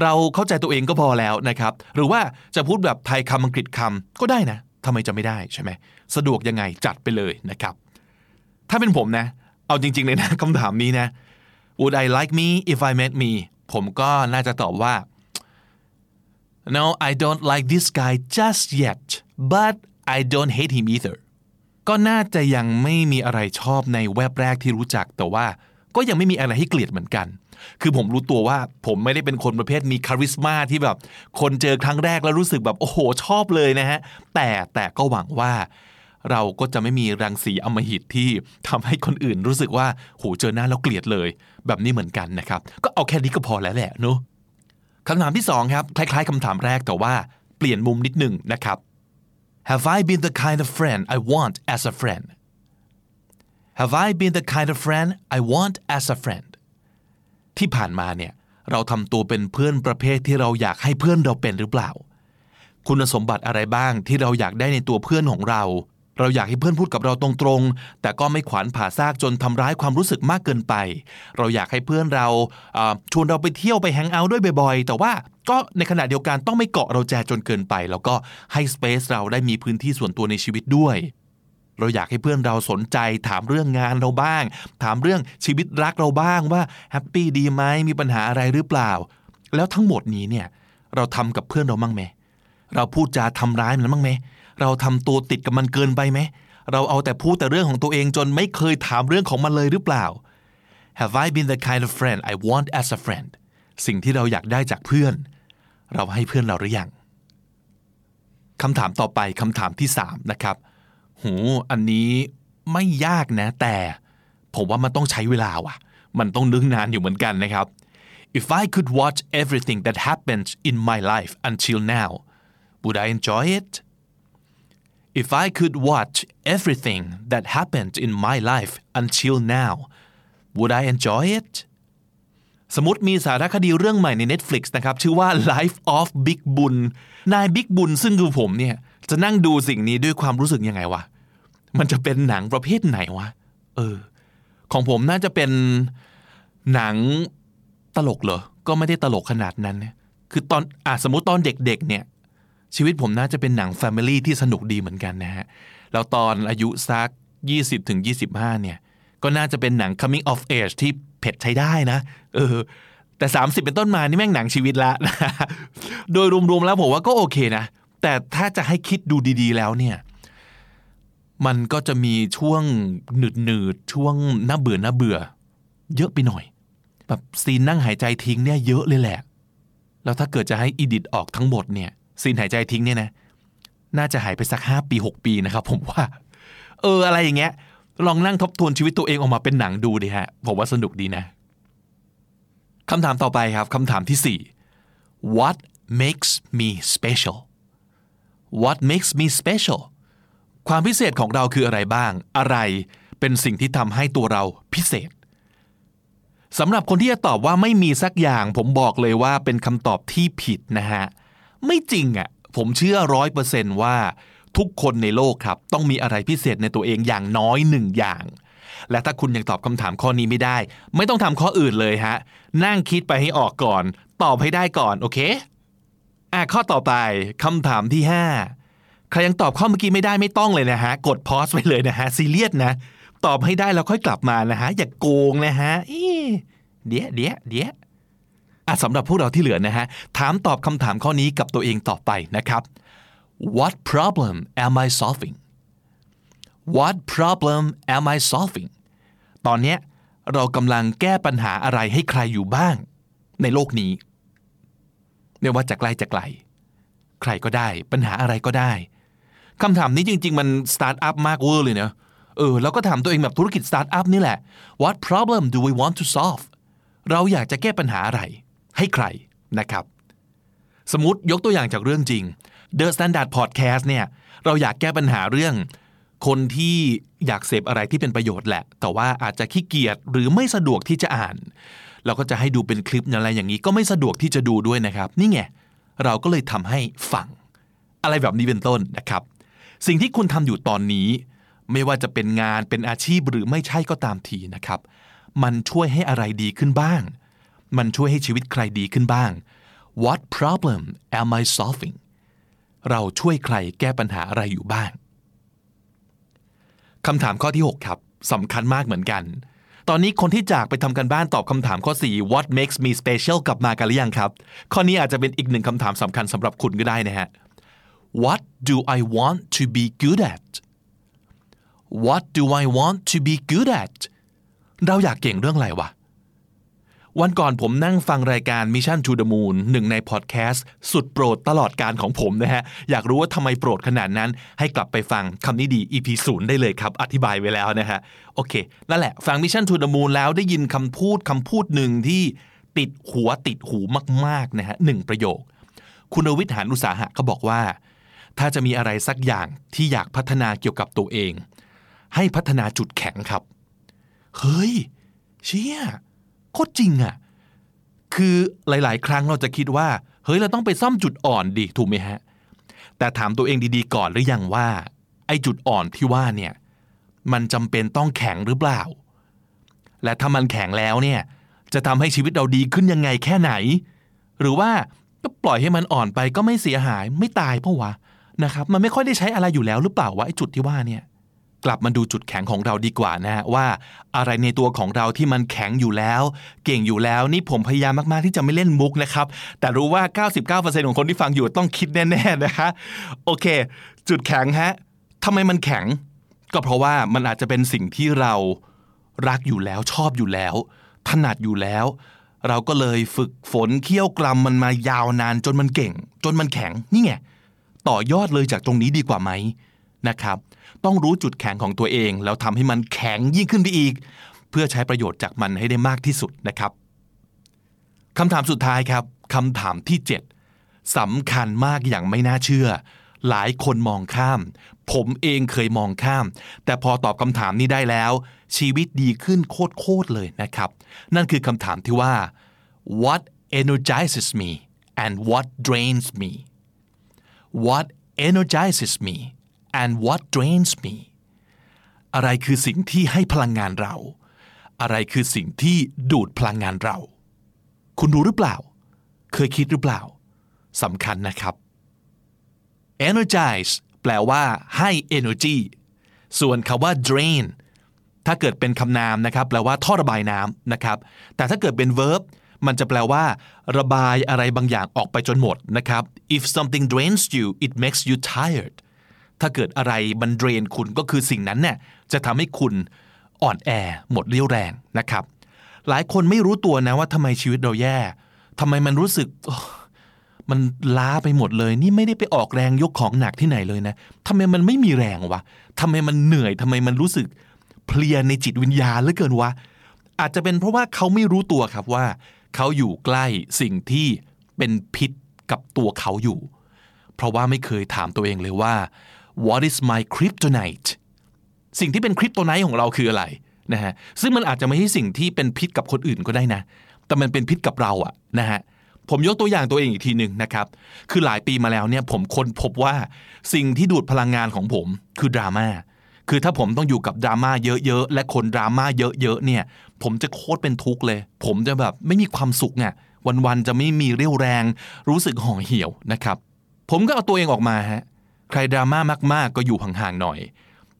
Speaker 2: เราเข้าใจตัวเองก็พอแล้วนะครับหรือว่าจะพูดแบบไทยคำอังกฤษคำก็ได้นะทำไมจะไม่ได้ใช่ไหมสะดวกยังไงจัดไปเลยนะครับ ถ้าเป็นผมนะ เอาจริงๆเลยนะคำถามนี้นะ Would I like me if I met me ผมก็น่าจะตอบว่า No I don't like this guy just yet but I don't hate him either ก็น่าจะยังไม่มีอะไรชอบในแวบแรกที่รู้จักแต่ว่าก็ยังไม่มีอะไรให้เกลียดเหมือนกัน คือผมรู้ตัวว่าผมไม่ได้เป็นคนประเภทมีคาริสมาที่แบบ คนเจอครั้งแรกแล้วรู้สึกแบบ โอ้โห ชอบเลยนะฮะ แต่แต่ก็หวังว่า เราก็จะไม่มีรังสีอำมหิตที่ทำให้คนอื่นรู้สึกว่าโหเจอหน้าแล้วเกลียดเลย แบบนี้เหมือนกันนะครับ ก็เอาแค่นี้ก็พอแล้วแหละเนาะคำถามที่สองครับคล้ายๆคำถามแรกแต่ว่าเปลี่ยนมุมนิดหนึ่งนะครับ Have I been the kind of friend I want as a friend Have I been the kind of friend I want as a friend ที่ผ่านมาเนี่ยเราทำตัวเป็นเพื่อนประเภทที่เราอยากให้เพื่อนเราเป็นหรือเปล่า คุณสมบัติอะไรบ้างที่เราอยากได้ในตัวเพื่อนของเรา เราอยากให้เพื่อนพูดกับเราตรงๆ แต่ก็ไม่ขวานผ่าซากจนทำร้ายความรู้สึกมากเกินไป เราอยากให้เพื่อนเราชวนเราไปเที่ยวไปแฮงเอาท์ด้วยบ่อยๆ แต่ว่าก็ในขณะเดียวกันต้องไม่เกาะเราแจจนเกินไป แล้วก็ให้สเปซเราได้มีพื้นที่ส่วนตัวในชีวิตด้วย เราอยากให้เพื่อนเราสนใจ ถามเรื่องงานเราบ้าง ถามเรื่องชีวิตรักเราบ้างว่าแฮปปี้ดีไหมมีปัญหาอะไรหรือเปล่า แล้วทั้งหมดนี้เนี่ยเราทำกับเพื่อนเรามั่งไหมเราพูดจาทำร้ายมันบ้างไหม เราทำตัวติดกับมันเกินไปไหม เราเอาแต่พูดแต่เรื่องของตัวเองจนไม่เคยถามเรื่องของมันเลยหรือเปล่า Have I been the kind of friend I want as a friend สิ่งที่เราอยากได้จากเพื่อน เราให้เพื่อนเราหรือยังคำถามต่อไปคำถามที่สามนะครับหูอันนี้ไม่ยากนะแต่ผมว่ามันต้องใช้เวลาว่ะ มันต้องนึกนานอยู่เหมือนกันนะครับ If I could watch everything that happened in my life until now would I enjoy it If I could watch everything that happened in my life until now would I enjoy it สมมติมีสารคดีเรื่องใหม่ใน Netflix นะครับ ชื่อว่า Life of Big บุญนายบิ๊กบุญซึ่งคือผมเนี่ย จะนั่งดูสิ่งนี้ด้วยความรู้สึกยังไงวะ มันจะเป็นหนังประเภทไหนวะ เออ ของผมน่าจะเป็นหนังตลกเหรอ ก็ไม่ได้ตลกขนาดนั้นนคือตอนอะสมมติตอนเด็กๆเนี่ย ชีวิตผมน่าจะเป็นหนัง Family ที่สนุกดีเหมือนกันนะฮะแล้วตอนอายุสัก 20ถึง25 เนี่ย ก็น่าจะเป็นหนัง coming of age ที่เผ็ดใช้ได้นะ เออ แต่ 30 เป็นต้นมานี่แม่งหนังชีวิตละนะโดยรวมๆแล้วผมว่าก็โอเคนะ แต่ถ้าจะให้คิดดูดีๆแล้วเนี่ย มันก็จะมีช่วงหนืดหนืดๆช่วงน่าเบื่อน่าเบื่อ เยอะไปหน่อย แบบซีนนั่งหายใจทิ้งเนี่ยเยอะเลยแหละ แล้วถ้าเกิดจะให้อีดิทออกทั้งหมดเนี่ย ซีนหายใจทิ้งเนี่ยนะน่าจะหายไปสักห้าปีหกปีนะครับ ผมว่า เอออะไรอย่างเงี้ย ลองนั่งทบทวนชีวิตตัวเองออกมาเป็นหนังดูดิฮะผมว่าสนุกดีนะคำถามต่อไปครับคำถามที่สี่ What makes me special What makes me special ความพิเศษของเราคืออะไรบ้าง อะไรเป็นสิ่งที่ทำให้ตัวเราพิเศษสำหรับคนที่จะตอบว่าไม่มีสักอย่าง ผมบอกเลยว่าเป็นคำตอบที่ผิดนะฮะ ไม่จริงอะ่ะผมเชื่อร้อยเปอร์เซนว่าทุกคนในโลกครับ ต้องมีอะไรพิเศษในตัวเองอย่างน้อยหนึ่งอย่าง และถ้าคุณยังตอบคำถามข้อนี้ไม่ได้ ไม่ต้องทำข้ออื่นเลยฮะ นั่งคิดไปให้ออกก่อน ตอบให้ได้ก่อน โอเคอะข้อต่อไปคำถามที่ 5 ใครยังตอบข้อเมื่อกี้ไม่ได้ไม่ต้องเลยนะฮะ กดพอสไปเลยนะฮะ ซีเรียสนะ ตอบให้ได้แล้วค่อยกลับมานะฮะ อย่ากโกงนะฮะอีเดี๋ยวเดี๋ยวเดี๋ยว อะสำหรับพวกเราที่เหลือนะฮะถามตอบคำถามข้อนี้กับตัวเองต่อไปนะครับ what problem am I solving what problem am I solving ตอนเนี้ยเรากำลังแก้ปัญหาอะไรให้ใครอยู่บ้าง ในโลกนี้ไม่ว่าจะใกล้จะไกล ใครก็ได้ ปัญหาอะไรก็ได้คำถามนี้จริง ๆ มันสตาร์ทอัพมากเวอร์เลยเนะเออแล้วก็ถามตัวเองแบบธุรกิจสตาร์ทอัพนี่แหละ what problem do we want to solve เราอยากจะแก้ปัญหาอะไร ให้ใครนะครับ สมมติยกตัวอย่างจากเรื่องจริง The Standard Podcast เนี่ยเราอยากแก้ปัญหาเรื่อง คนที่อยากเสพอะไรที่เป็นประโยชน์แหละ แต่ว่าอาจจะขี้เกียจหรือไม่สะดวกที่จะอ่าน เราก็จะให้ดูเป็นคลิปอะไรอย่างนี้ก็ไม่สะดวกที่จะดูด้วยนะครับ นี่ไงเราก็เลยทำให้ฟัง อะไรแบบนี้เป็นต้นนะครับ สิ่งที่คุณทำอยู่ตอนนี้ ไม่ว่าจะเป็นงานเป็นอาชีพหรือไม่ใช่ก็ตามทีนะครับ มันช่วยให้อะไรดีขึ้นบ้าง มันช่วยให้ชีวิตใครดีขึ้นบ้าง What problem am I solving เราช่วยใครแก้ปัญหาอะไรอยู่บ้างคำถามข้อที่ 6 ครับสำคัญมากเหมือนกัน ตอนนี้คนที่จากไปทำกันบ้านตอบคำถามข้อ 4 What makes me special กลับมากันหรือยังครับ ข้อนี้อาจจะเป็นอีกหนึ่งคำถามสำคัญสำหรับคุณก็ได้นะฮะ What do I want to be good at What do I want to be good at เราอยากเก่งเรื่องอะไรวะ วันก่อนผมนั่งฟังรายการ Mission to the Moon หนึ่งในพอดแคสต์สุดโปรดตลอดการของผมนะฮะ อยากรู้ว่าทำไมโปรดขนาดนั้น ให้กลับไปฟังคำนี้ดี EP 0ได้เลยครับ อธิบายไว้แล้วนะฮะ โอเค นั่นแหละ ฟัง Mission to the Moon แล้วได้ยินคำพูดคำพูดหนึ่งที่ติดหัวติดหูมากๆนะฮะหนึ่งประโยค คุณวิทย์หานุสาหะเขาบอกว่า ถ้าจะมีอะไรสักอย่างที่อยากพัฒนาเกี่ยวกับตัวเอง ให้พัฒนาจุดแข็งครับ เฮ้ย เชี่ย โคตรจริงอะคือหลาย ๆ ครั้งเราจะคิดว่า เฮ้ยเราต้องไปซ่อมจุดอ่อนดิถูกไหมฮะ แต่ถามตัวเองดีๆก่อนหรือยังว่า ไอ้จุดอ่อนที่ว่าเนี่ยมันจำเป็นต้องแข็งหรือเปล่า และถ้ามันแข็งแล้วเนี่ยจะทำให้ชีวิตเราดีขึ้นยังไงแค่ไหน หรือว่าก็ปล่อยให้มันอ่อนไปก็ไม่เสียหายไม่ตายเพราะวะนะครับ มันไม่ค่อยได้ใช้อะไรอยู่แล้วหรือเปล่าวะไอ้จุดที่ว่าเนี่ย กลับมาดูจุดแข็งของเราดีกว่านะฮะว่าอะไรในตัวของเราที่มันแข็งอยู่แล้ว เก่งอยู่แล้วนี่ผมพยายามมากๆที่จะไม่เล่นมุกนะครับ แต่รู้ว่า 99%ของคนที่ฟังอยู่ต้องคิดแน่ๆนะคะโอเค จุดแข็งฮะทำไมมันแข็ง ก็เพราะว่ามันอาจจะเป็นสิ่งที่เรารักอยู่แล้วชอบอยู่แล้ว ถนัดอยู่แล้ว เราก็เลยฝึกฝนเคี่ยวกรำมันมายาวนานจนมันเก่ง จนมันแข็งนี่ไงต่อยอดเลยจากตรงนี้ดีกว่าไหมนะครับ ต้องรู้จุดแข็งของตัวเอง แล้วทำให้มันแข็งยิ่งขึ้นไปอีก เพื่อใช้ประโยชน์จากมันให้ได้มากที่สุดนะครับคำถามสุดท้ายครับคำถามที่ 7สำคัญมากอย่างไม่น่าเชื่อ หลายคนมองข้าม ผมเองเคยมองข้าม แต่พอตอบคำถามนี้ได้แล้ว ชีวิตดีขึ้นโคตรๆเลยนะครับ นั่นคือคำถามที่ว่า what energizes me and what drains me what energizes me and what drains me อะไรคือสิ่งที่ให้พลังงานเรา อะไรคือสิ่งที่ดูดพลังงานเรา คุณรู้หรือเปล่า เคยคิดหรือเปล่าสำคัญนะครับ energize แปลว่าให้ energy ส่วนคาว่า drain ถ้าเกิดเป็นคำนามนะครับ แปลว่าท่อระบายน้ำนะครับ แต่ถ้าเกิดเป็น verb มันจะแปลว่า ระบายอะไรบางอย่างออกไปจนหมดนะครับ if something drains you it makes you tired ถ้าเกิดอะไรมันเดรนคุณก็คือสิ่งนั้นเนี่ยจะทำให้คุณอ่อนแอหมดเรี่ยวแรงนะครับ หลายคนไม่รู้ตัวนะว่าทำไมชีวิตเราแย่ทำไมมันรู้สึกมันล้าไปหมดเลย นี่ไม่ได้ไปออกแรงยกของหนักที่ไหนเลยนะทำไมมันไม่มีแรงวะทำไมมันเหนื่อยทำไมมันรู้สึกเพลียในจิตวิญญาณเหลือเกินวะอาจจะเป็นเพราะว่าเขาไม่รู้ตัวครับว่า เขาอยู่ใกล้สิ่งที่เป็นพิษกับตัวเขาอยู่ เพราะว่าไม่เคยถามตัวเองเลยว่า what is my kryptonite สิ่งที่เป็นคริปโตไนท์ของเราคืออะไรนะฮะซึ่งมันอาจจะไม่ใช่สิ่งที่เป็นพิษกับคนอื่นก็ได้นะ แต่มันเป็นพิษกับเราอะนะฮะผมยกตัวอย่างตัวเองอีกทีหนึ่งนะครับ คือหลายปีมาแล้วเนี่ยผมค้นพบว่าสิ่งที่ดูดพลังงานของผมคือดราม่าคือถ้าผมต้องอยู่กับดราม่าเยอะๆ และคนดราม่าเยอะๆเนี่ย ผมจะโคตรเป็นทุกข์เลย ผมจะแบบไม่มีความสุขไงวันๆจะไม่มีเรี่ยวแรง รู้สึกห่อเหี่ยวนะครับ ผมก็เอาตัวเองออกมาฮะ ใครดราม่ามากๆ ก็อยู่ห่างๆหน่อย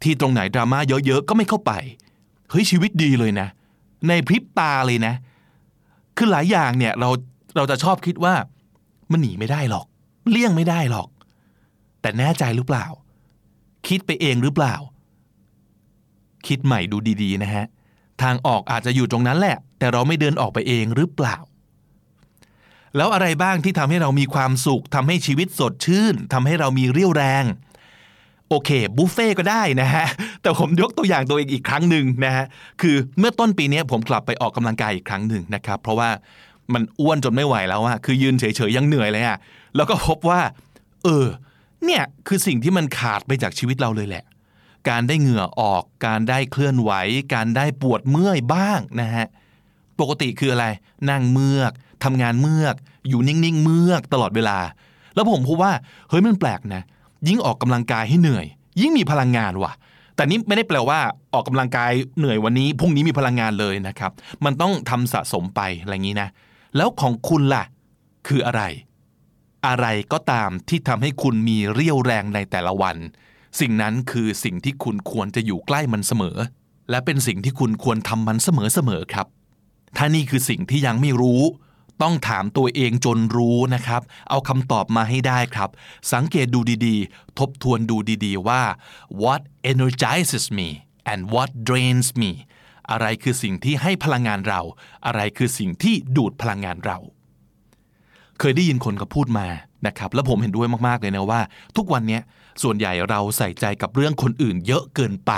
Speaker 2: ที่ตรงไหนดราม่าเยอะๆ ก็ไม่เข้าไป เฮ้ยชีวิตดีเลยนะ ในพริบตาเลยนะ คือหลายอย่างเนี่ยเราเราจะชอบคิดว่ามันหนีไม่ได้หรอก เลี่ยงไม่ได้หรอก แต่แน่ใจหรือเปล่า คิดไปเองหรือเปล่า คิดใหม่ดูดีๆนะฮะ ทางออกอาจจะอยู่ตรงนั้นแหละ แต่เราไม่เดินออกไปเองหรือเปล่า แล้วอะไรบ้างที่ทำให้เรามีความสุขทำให้ชีวิตสดชื่นทำให้เรามีเรี่ยวแรง โอเคบุฟเฟ่ก็ได้นะฮะ แต่ผมยกตัวอย่างตัวเองอีกครั้งหนึ่งนะฮะ คือเมื่อต้นปีนี้ผมกลับไปออกกำลังกายอีกครั้งหนึ่งนะครับ เพราะว่ามันอ้วนจนไม่ไหวแล้วอะคือยืนเฉยๆยังเหนื่อยเลยอะแล้วก็พบว่า เออ เนี่ยคือสิ่งที่มันขาดไปจากชีวิตเราเลยแหละ การได้เหงื่อออก การได้เคลื่อนไหว การได้ปวดเมื่อยบ้างนะฮะ ปกติคืออะไร นั่งเมือก ทำงานเมือก อยู่นิ่งๆเมือกตลอดเวลา แล้วผมพบว่าเฮ้ยมันแปลกนะ ยิ่งออกกำลังกายให้เหนื่อย ยิ่งมีพลังงานว่ะ แต่นี่ไม่ได้แปลว่าออกกำลังกายเหนื่อยวันนี้พรุ่งนี้มีพลังงานเลยนะครับ มันต้องทำสะสมไปอะไรอย่างนี้นะ แล้วของคุณล่ะ คืออะไร อะไรก็ตามที่ทำให้คุณมีเรี่ยวแรงในแต่ละวัน สิ่งนั้นคือสิ่งที่คุณควรจะอยู่ใกล้มันเสมอ และเป็นสิ่งที่คุณควรทำมันเสมอๆครับถ้านี่คือสิ่งที่ยังไม่รู้ ต้องถามตัวเองจนรู้นะครับ เอาคำตอบมาให้ได้ครับ สังเกตดูดีๆ ทบทวนดูดีๆว่า what energizes me and what drains me อะไรคือสิ่งที่ให้พลังงานเรา อะไรคือสิ่งที่ดูดพลังงานเรา เคยได้ยินคนเขาพูดมานะครับ แล้วผมเห็นด้วยมากๆเลยนะว่า ทุกวันนี้ส่วนใหญ่เราใส่ใจกับเรื่องคนอื่นเยอะเกินไป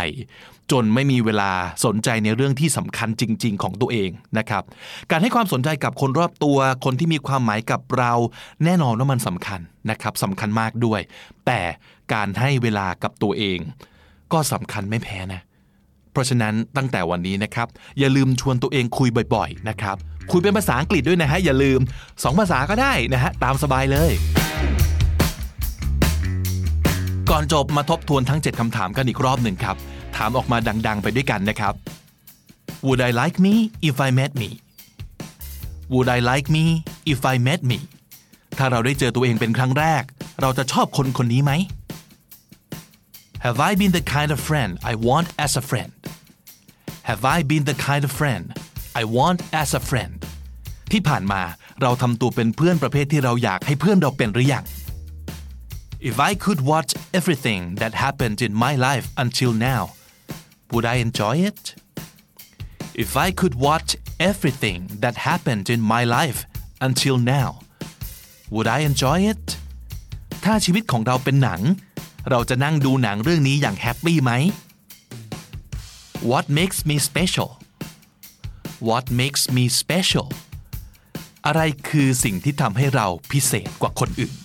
Speaker 2: จนไม่มีเวลาสนใจในเรื่องที่สำคัญจริง ๆ ของตัวเองนะครับ การให้ความสนใจกับคนรอบตัว คนที่มีความหมายกับเรา แน่นอนว่ามันสำคัญนะครับสำคัญมากด้วย แต่การให้เวลากับตัวเอง ก็สำคัญไม่แพ้นะ เพราะฉะนั้นตั้งแต่วันนี้นะครับ อย่าลืมชวนตัวเองคุยบ่อย ๆ นะครับ คุยเป็นภาษาอังกฤษด้วยนะฮะอย่าลืม 2 ภาษาก็ได้นะฮะตามสบายเลยก่อนจบมาทบทวนทั้ง 7 คำถามกันอีกรอบหนึ่งครับ ถามออกมาดัง ๆ ไปด้วยกันนะครับ Would I like me if I met me Would I like me if I met me ถ้าเราได้เจอตัวเองเป็นครั้งแรก เราจะชอบคนคนนี้ไหม Have I been the kind of friend I want as a friend Have I been the kind of friend I want as a friend ที่ผ่านมาเราทำตัวเป็นเพื่อนประเภทที่เราอยากให้เพื่อนเราเป็นหรือยัง If I could watch everything that happened in my life until now would I enjoy it If I could watch everything that happened in my life until now would I enjoy it ถ้าชีวิตของเราเป็นหนัง เราจะนั่งดูหนังเรื่องนี้อย่างแฮปปี้ไหม What makes me special What makes me special อะไรคือสิ่งที่ทำให้เราพิเศษกว่าคนอื่น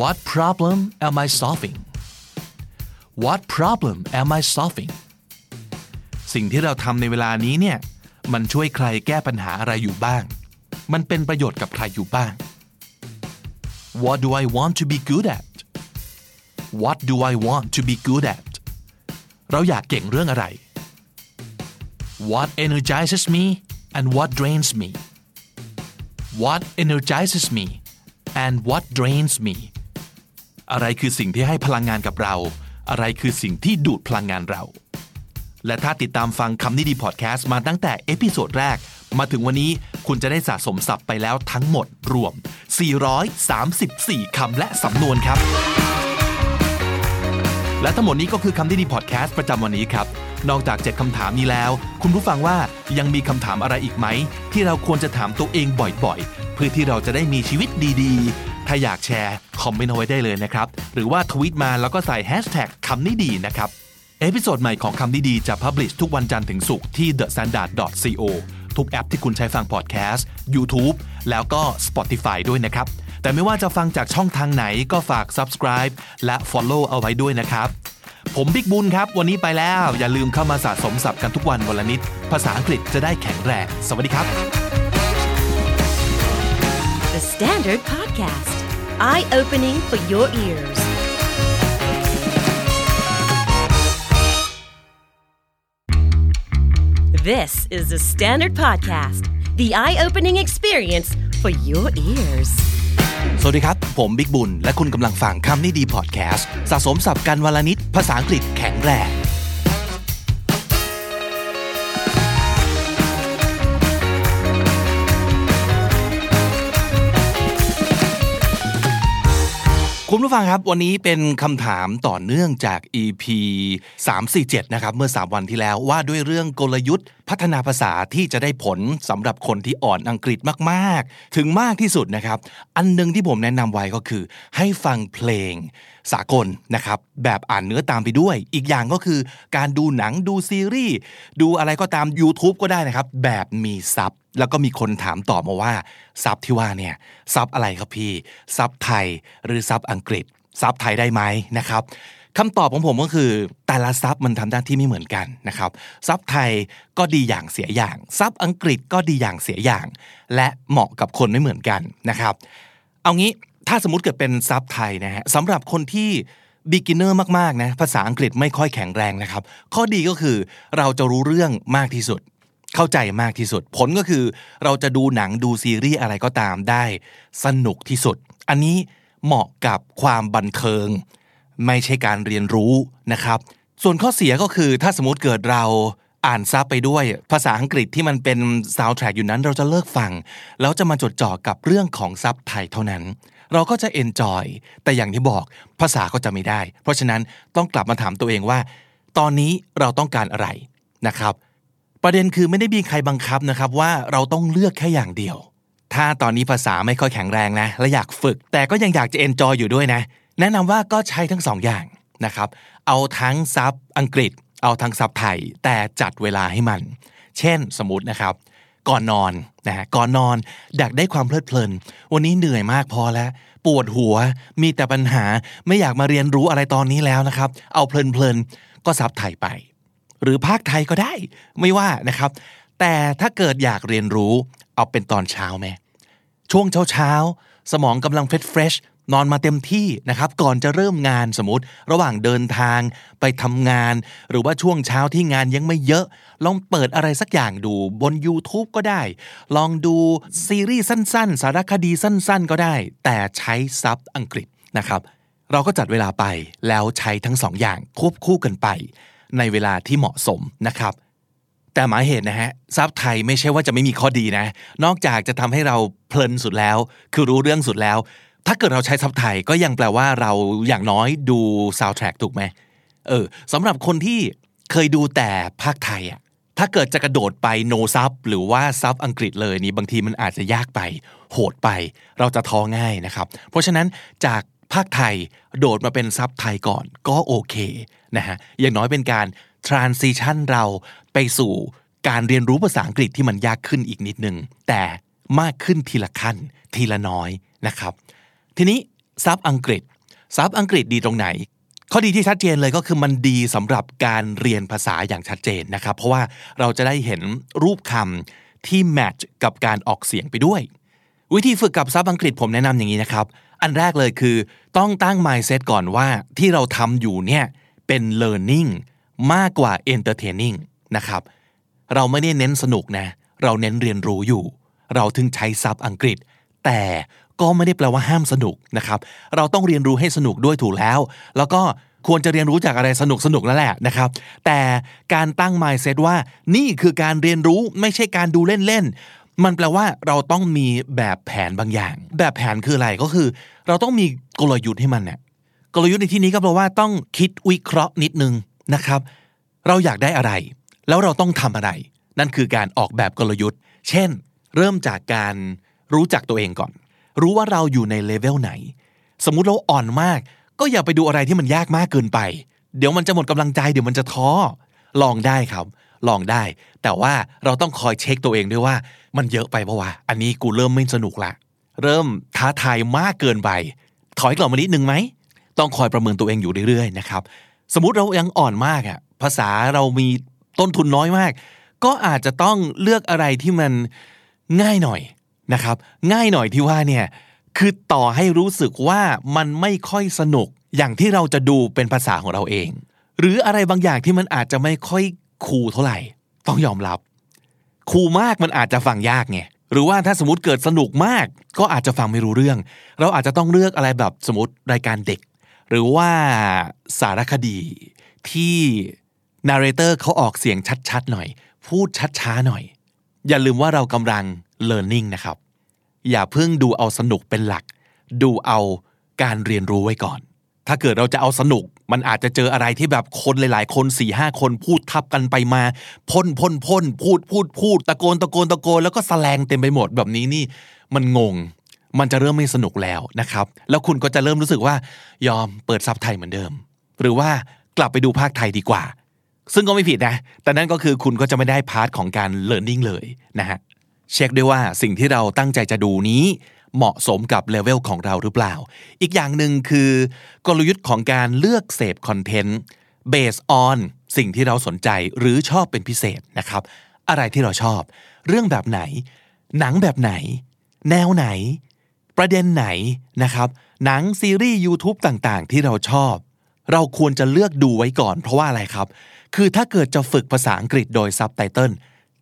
Speaker 2: What problem am I solving What problem am I solving สิ่งที่เราทำในเวลานี้เนี่ย มันช่วยใครแก้ปัญหาอะไรอยู่บ้าง มันเป็นประโยชน์กับใครอยู่บ้าง What do I want to be good at What do I want to be good at เราอยากเก่งเรื่องอะไร What energizes me and what drains me What energizes me and what drains me อะไรคือสิ่งที่ให้พลังงานกับเรา อะไรคือสิ่งที่ดูดพลังงานเรา และถ้าติดตามฟังคำนี้ดีพอดแคสต์มาตั้งแต่ episode แรก มาถึงวันนี้คุณจะได้สะสมศัพท์ไปแล้วทั้งหมดรวม 434 คำและสำนวนครับ และทั้งหมดนี้ก็คือคำนี้ดีพอดแคสต์ประจำวันนี้ครับนอกจาก 7 คำถามนี้แล้ว คุณผู้ฟังว่ายังมีคำถามอะไรอีกไหม ที่เราควรจะถามตัวเองบ่อยๆ เพื่อที่เราจะได้มีชีวิตดีๆ ถ้าอยากแชร์คอมเมนต์เอาไว้ได้เลยนะครับ หรือว่าทวีตมาแล้วก็ใส่แฮชแท็กคำนี้ดีนะครับ episode ใหม่ของคำนี้ดีจะ publish ทุกวันจันทร์ถึงศุกร์ที่ thestandard.co ทุกแอปที่คุณใช้ฟังพอดแคสต์ YouTube แล้วก็ Spotify ด้วยนะครับ แต่ไม่ว่าจะฟังจากช่องทางไหนก็ฝาก subscribe และ follow เอาไว้ด้วยนะครับผมบิ๊กบุญครับ วันนี้ไปแล้ว อย่าลืมเข้ามาสะสมศัพท์กันทุกวันวันละนิด ภาษาอังกฤษจะได้แข็งแรง สวัสดีครับ
Speaker 1: The Standard Podcast. Eye opening for your ears. This is the Standard Podcast. The eye opening experience for your ears.
Speaker 3: สวัสดีครับ ผมบิ๊กบุญ และคุณกำลังฟังคำนี้ดีพอดแคสต์ สะสมศัพท์กันวันลนิด ภาษาอังกฤษแข็งแรง คุ
Speaker 2: ณผู้ฟังครับ วันนี้เป็นคำถามต่อเนื่องจาก EP 347 นะครับ เมื่อ 3 วันที่แล้วว่าด้วยเรื่องกลยุทธ์ พัฒนาภาษาที่จะได้ผลสำหรับคนที่อ่อนอังกฤษมากๆ ถึงมากที่สุดนะครับ อันหนึงที่ผมแนะนำไว้ก็คือ ให้ฟังเพลงสากลนะครับแบบอ่านเนื้อตามไปด้วย อีกอย่างก็คือการดูหนังดูซีรีส์ดูอะไรก็ตาม YouTube ก็ได้นะครับ แบบมีซับ แล้วก็มีคนถามต่อมาว่าซับที่ว่าเนี่ยซับอะไรครับพี่ซับไทยหรือซับอังกฤษซับไทยได้ไหมนะครับคำตอบของผมก็คือแต่ละซับมันทำหน้าที่ไม่เหมือนกันนะครับซับไทยก็ดีอย่างเสียอย่างซับอังกฤษก็ดีอย่างเสียอย่าง และเหมาะกับคนไม่เหมือนกันนะครับ เอางี้ถ้าสมมติเกิดเป็นซับไทยนะฮะสำหรับคนที่ beginner มากๆนะภาษาอังกฤษไม่ค่อยแข็งแรงนะครับ ข้อดีก็คือเราจะรู้เรื่องมากที่สุด เข้าใจมากที่สุด ผลก็คือเราจะดูหนังดูซีรีส์อะไรก็ตามได้ สนุกที่สุด อันนี้เหมาะกับความบันเทิง ไม่ใช่การเรียนรู้นะครับ ส่วนข้อเสียก็คือถ้าสมมติเกิดเราอ่านซับไปด้วย ภาษาอังกฤษที่มันเป็นซาวด์แทร็กอยู่นั้นเราจะเลิกฟัง แล้วจะมาจดจ่อกับเรื่องของซับไทยเท่านั้น เราก็จะ enjoy แต่อย่างที่บอกภาษาก็จะไม่ได้ เพราะฉะนั้นต้องกลับมาถามตัวเองว่า ตอนนี้เราต้องการอะไรนะครับ ประเด็นคือไม่ได้มีใครบังคับนะครับว่าเราต้องเลือกแค่อย่างเดียว ถ้าตอนนี้ภาษาไม่ค่อยแข็งแรงนะ และอยากฝึก แต่ก็ยังอยากจะ enjoy อยู่ด้วยนะ แนะนำว่าก็ใช้ทั้งสองอย่างนะครับ เอาทั้งซับอังกฤษ เอาทั้งซับไทย แต่จัดเวลาให้มัน เช่นสมมตินะครับ ก่อนนอนนะฮะก่อนนอนอยากได้ความเพลิดเพลิน วันนี้เหนื่อยมากพอแล้ว ปวดหัว มีแต่ปัญหา ไม่อยากมาเรียนรู้อะไรตอนนี้แล้วนะครับ เอาเพลินๆ ก็ซับไทยไป หรือภาคไทยก็ได้ ไม่ว่านะครับ แต่ถ้าเกิดอยากเรียนรู้ เอาเป็นตอนเช้าไหมช่วงเช้าเช้าๆสมองกำลัง fresh fresh นอนมาเต็มที่นะครับ ก่อนจะเริ่มงานสมมติ ระหว่างเดินทางไปทำงาน หรือว่าช่วงเช้าที่งานยังไม่เยอะ ลองเปิดอะไรสักอย่างดูบน YouTube ก็ได้ ลองดูซีรีส์สั้นๆ สารคดีสั้นๆ ก็ได้ แต่ใช้ซับอังกฤษนะครับ เราก็จัดเวลาไปแล้วใช้ทั้งสองอย่างควบคู่กันไป ในเวลาที่เหมาะสมนะครับ แต่หมายเหตุนะฮะซับไทยไม่ใช่ว่าจะไม่มีข้อดีนะ นอกจากจะทำให้เราเพลินสุดแล้ว คือรู้เรื่องสุดแล้ว ถ้าเกิดเราใช้ซับไทยก็ยังแปลว่าเราอย่างน้อยดูซาวด์แทร็กถูกไหมเออสำหรับคนที่เคยดูแต่พากย์ไทยอะถ้าเกิดจะกระโดดไป no sub หรือว่าซับอังกฤษเลยนี่บางทีมันอาจจะยากไป โหดไป เราจะท้อง่ายนะครับ เพราะฉะนั้นจากพากย์ไทยโดดมาเป็นซับไทยก่อนก็โอเค นะฮะอย่างน้อยเป็นการ transition เราไปสู่การเรียนรู้ภาษาอังกฤษที่มันยากขึ้นอีกนิดนึง แต่มากขึ้นทีละขั้นทีละน้อยนะครับ ทีนี้ซับอังกฤษซับอังกฤษดีตรงไหน ข้อดีที่ชัดเจนเลยก็คือมันดีสำหรับการเรียนภาษาอย่างชัดเจนนะครับ เพราะว่าเราจะได้เห็นรูปคำที่แมทช์กับการออกเสียงไปด้วย วิธีฝึกกับซับอังกฤษผมแนะนำอย่างนี้นะครับ อันแรกเลยคือต้องตั้ง mindset ก่อนว่าที่เราทำอยู่เนี่ย เป็น learning มากกว่า entertaining นะครับ เราไม่ได้เน้นสนุกนะ เราเน้นเรียนรู้อยู่ เราถึงใช้ซับอังกฤษ แต่ก็ไม่ได้แปลว่าห้ามสนุกนะครับ เราต้องเรียนรู้ให้สนุกด้วยถูกแล้ว แล้วก็ควรจะเรียนรู้จากอะไรสนุกสนุกนั่นแหละนะครับ แต่การตั้ง mindset ว่า นี่คือการเรียนรู้ไม่ใช่การดูเล่นๆ มันแปลว่าเราต้องมีแบบแผนบางอย่าง แบบแผนคืออะไรก็คือ เราต้องมีกลยุทธ์ให้มันเนี่ย กลยุทธ์ในที่นี้ก็แปลว่าต้องคิดวิเคราะห์นิดนึงนะครับ เราอยากได้อะไร แล้วเราต้องทำอะไร นั่นคือการออกแบบกลยุทธ์ เช่น เริ่มจากการรู้จักตัวเองก่อน รู้ว่าเราอยู่ในเลเวลไหน สมมุติเราอ่อนมาก ก็อย่าไปดูอะไรที่มันยากมากเกินไป เดี๋ยวมันจะหมดกำลังใจเดี๋ยวมันจะท้อลองได้ครับลองได้ แต่ว่าเราต้องคอยเช็คตัวเองด้วยว่า มันเยอะไปปะวะอันนี้กูเริ่มไม่สนุกละ เริ่มท้าทายมากเกินไป ถอยกลับมานิดนึงไหม ต้องคอยประเมินตัวเองอยู่เรื่อยๆนะครับสมมติเรายังอ่อนมากอะภาษาเรามีต้นทุนน้อยมาก ก็อาจจะต้องเลือกอะไรที่มันง่ายหน่อยนะครับ ง่ายหน่อยที่ว่าเนี่ยคือต่อให้รู้สึกว่ามันไม่ค่อยสนุกอย่างที่เราจะดูเป็นภาษาของเราเอง หรืออะไรบางอย่างที่มันอาจจะไม่ค่อยคูลเท่าไหร่ ต้องยอมรับ คูลมากมันอาจจะฟังยากไงหรือว่าถ้าสมมติเกิดสนุกมาก ก็อาจจะฟังไม่รู้เรื่อง เราอาจจะต้องเลือกอะไรแบบสมมติรายการเด็ก หรือว่าสารคดีที่นาร์เรเตอร์เขาออกเสียงชัดๆหน่อย พูดช้าๆหน่อย อย่าลืมว่าเรากำลัง learning นะครับ อย่าเพิ่งดูเอาสนุกเป็นหลัก ดูเอาการเรียนรู้ไว้ก่อน ถ้าเกิดเราจะเอาสนุก มันอาจจะเจออะไรที่แบบคนหลาย ๆ คน4ี่ห้าคนพูดทับกันไปมา พ่นพ่นพ่นพูดพูดพูดตะโกนตะโกนตะโกนแล้วก็แสลงเต็มไปหมดแบบนี้นี่ มันงง มันจะเริ่มไม่สนุกแล้วนะครับ แล้วคุณก็จะเริ่มรู้สึกว่ายอมเปิดซับไทยเหมือนเดิม หรือว่ากลับไปดูภาคไทยดีกว่า ซึ่งก็ไม่ผิดนะ แต่นั่นก็คือคุณก็จะไม่ได้พาร์ทของการเรียนรู้เลยนะฮะ เช็คด้วยว่าสิ่งที่เราตั้งใจจะดูนี้เหมาะสมกับเลเวลของเราหรือเปล่า อีกอย่างหนึ่งคือกลยุทธ์ของการเลือกเสพคอนเทนต์ based on สิ่งที่เราสนใจหรือชอบเป็นพิเศษนะครับ อะไรที่เราชอบ เรื่องแบบไหน หนังแบบไหน แนวไหน ประเด็นไหนนะครับ หนังซีรีส์ YouTube ต่างๆ ที่เราชอบ เราควรจะเลือกดูไว้ก่อน เพราะว่าอะไรครับ คือถ้าเกิดจะฝึกภาษาอังกฤษโดยซับไตเติล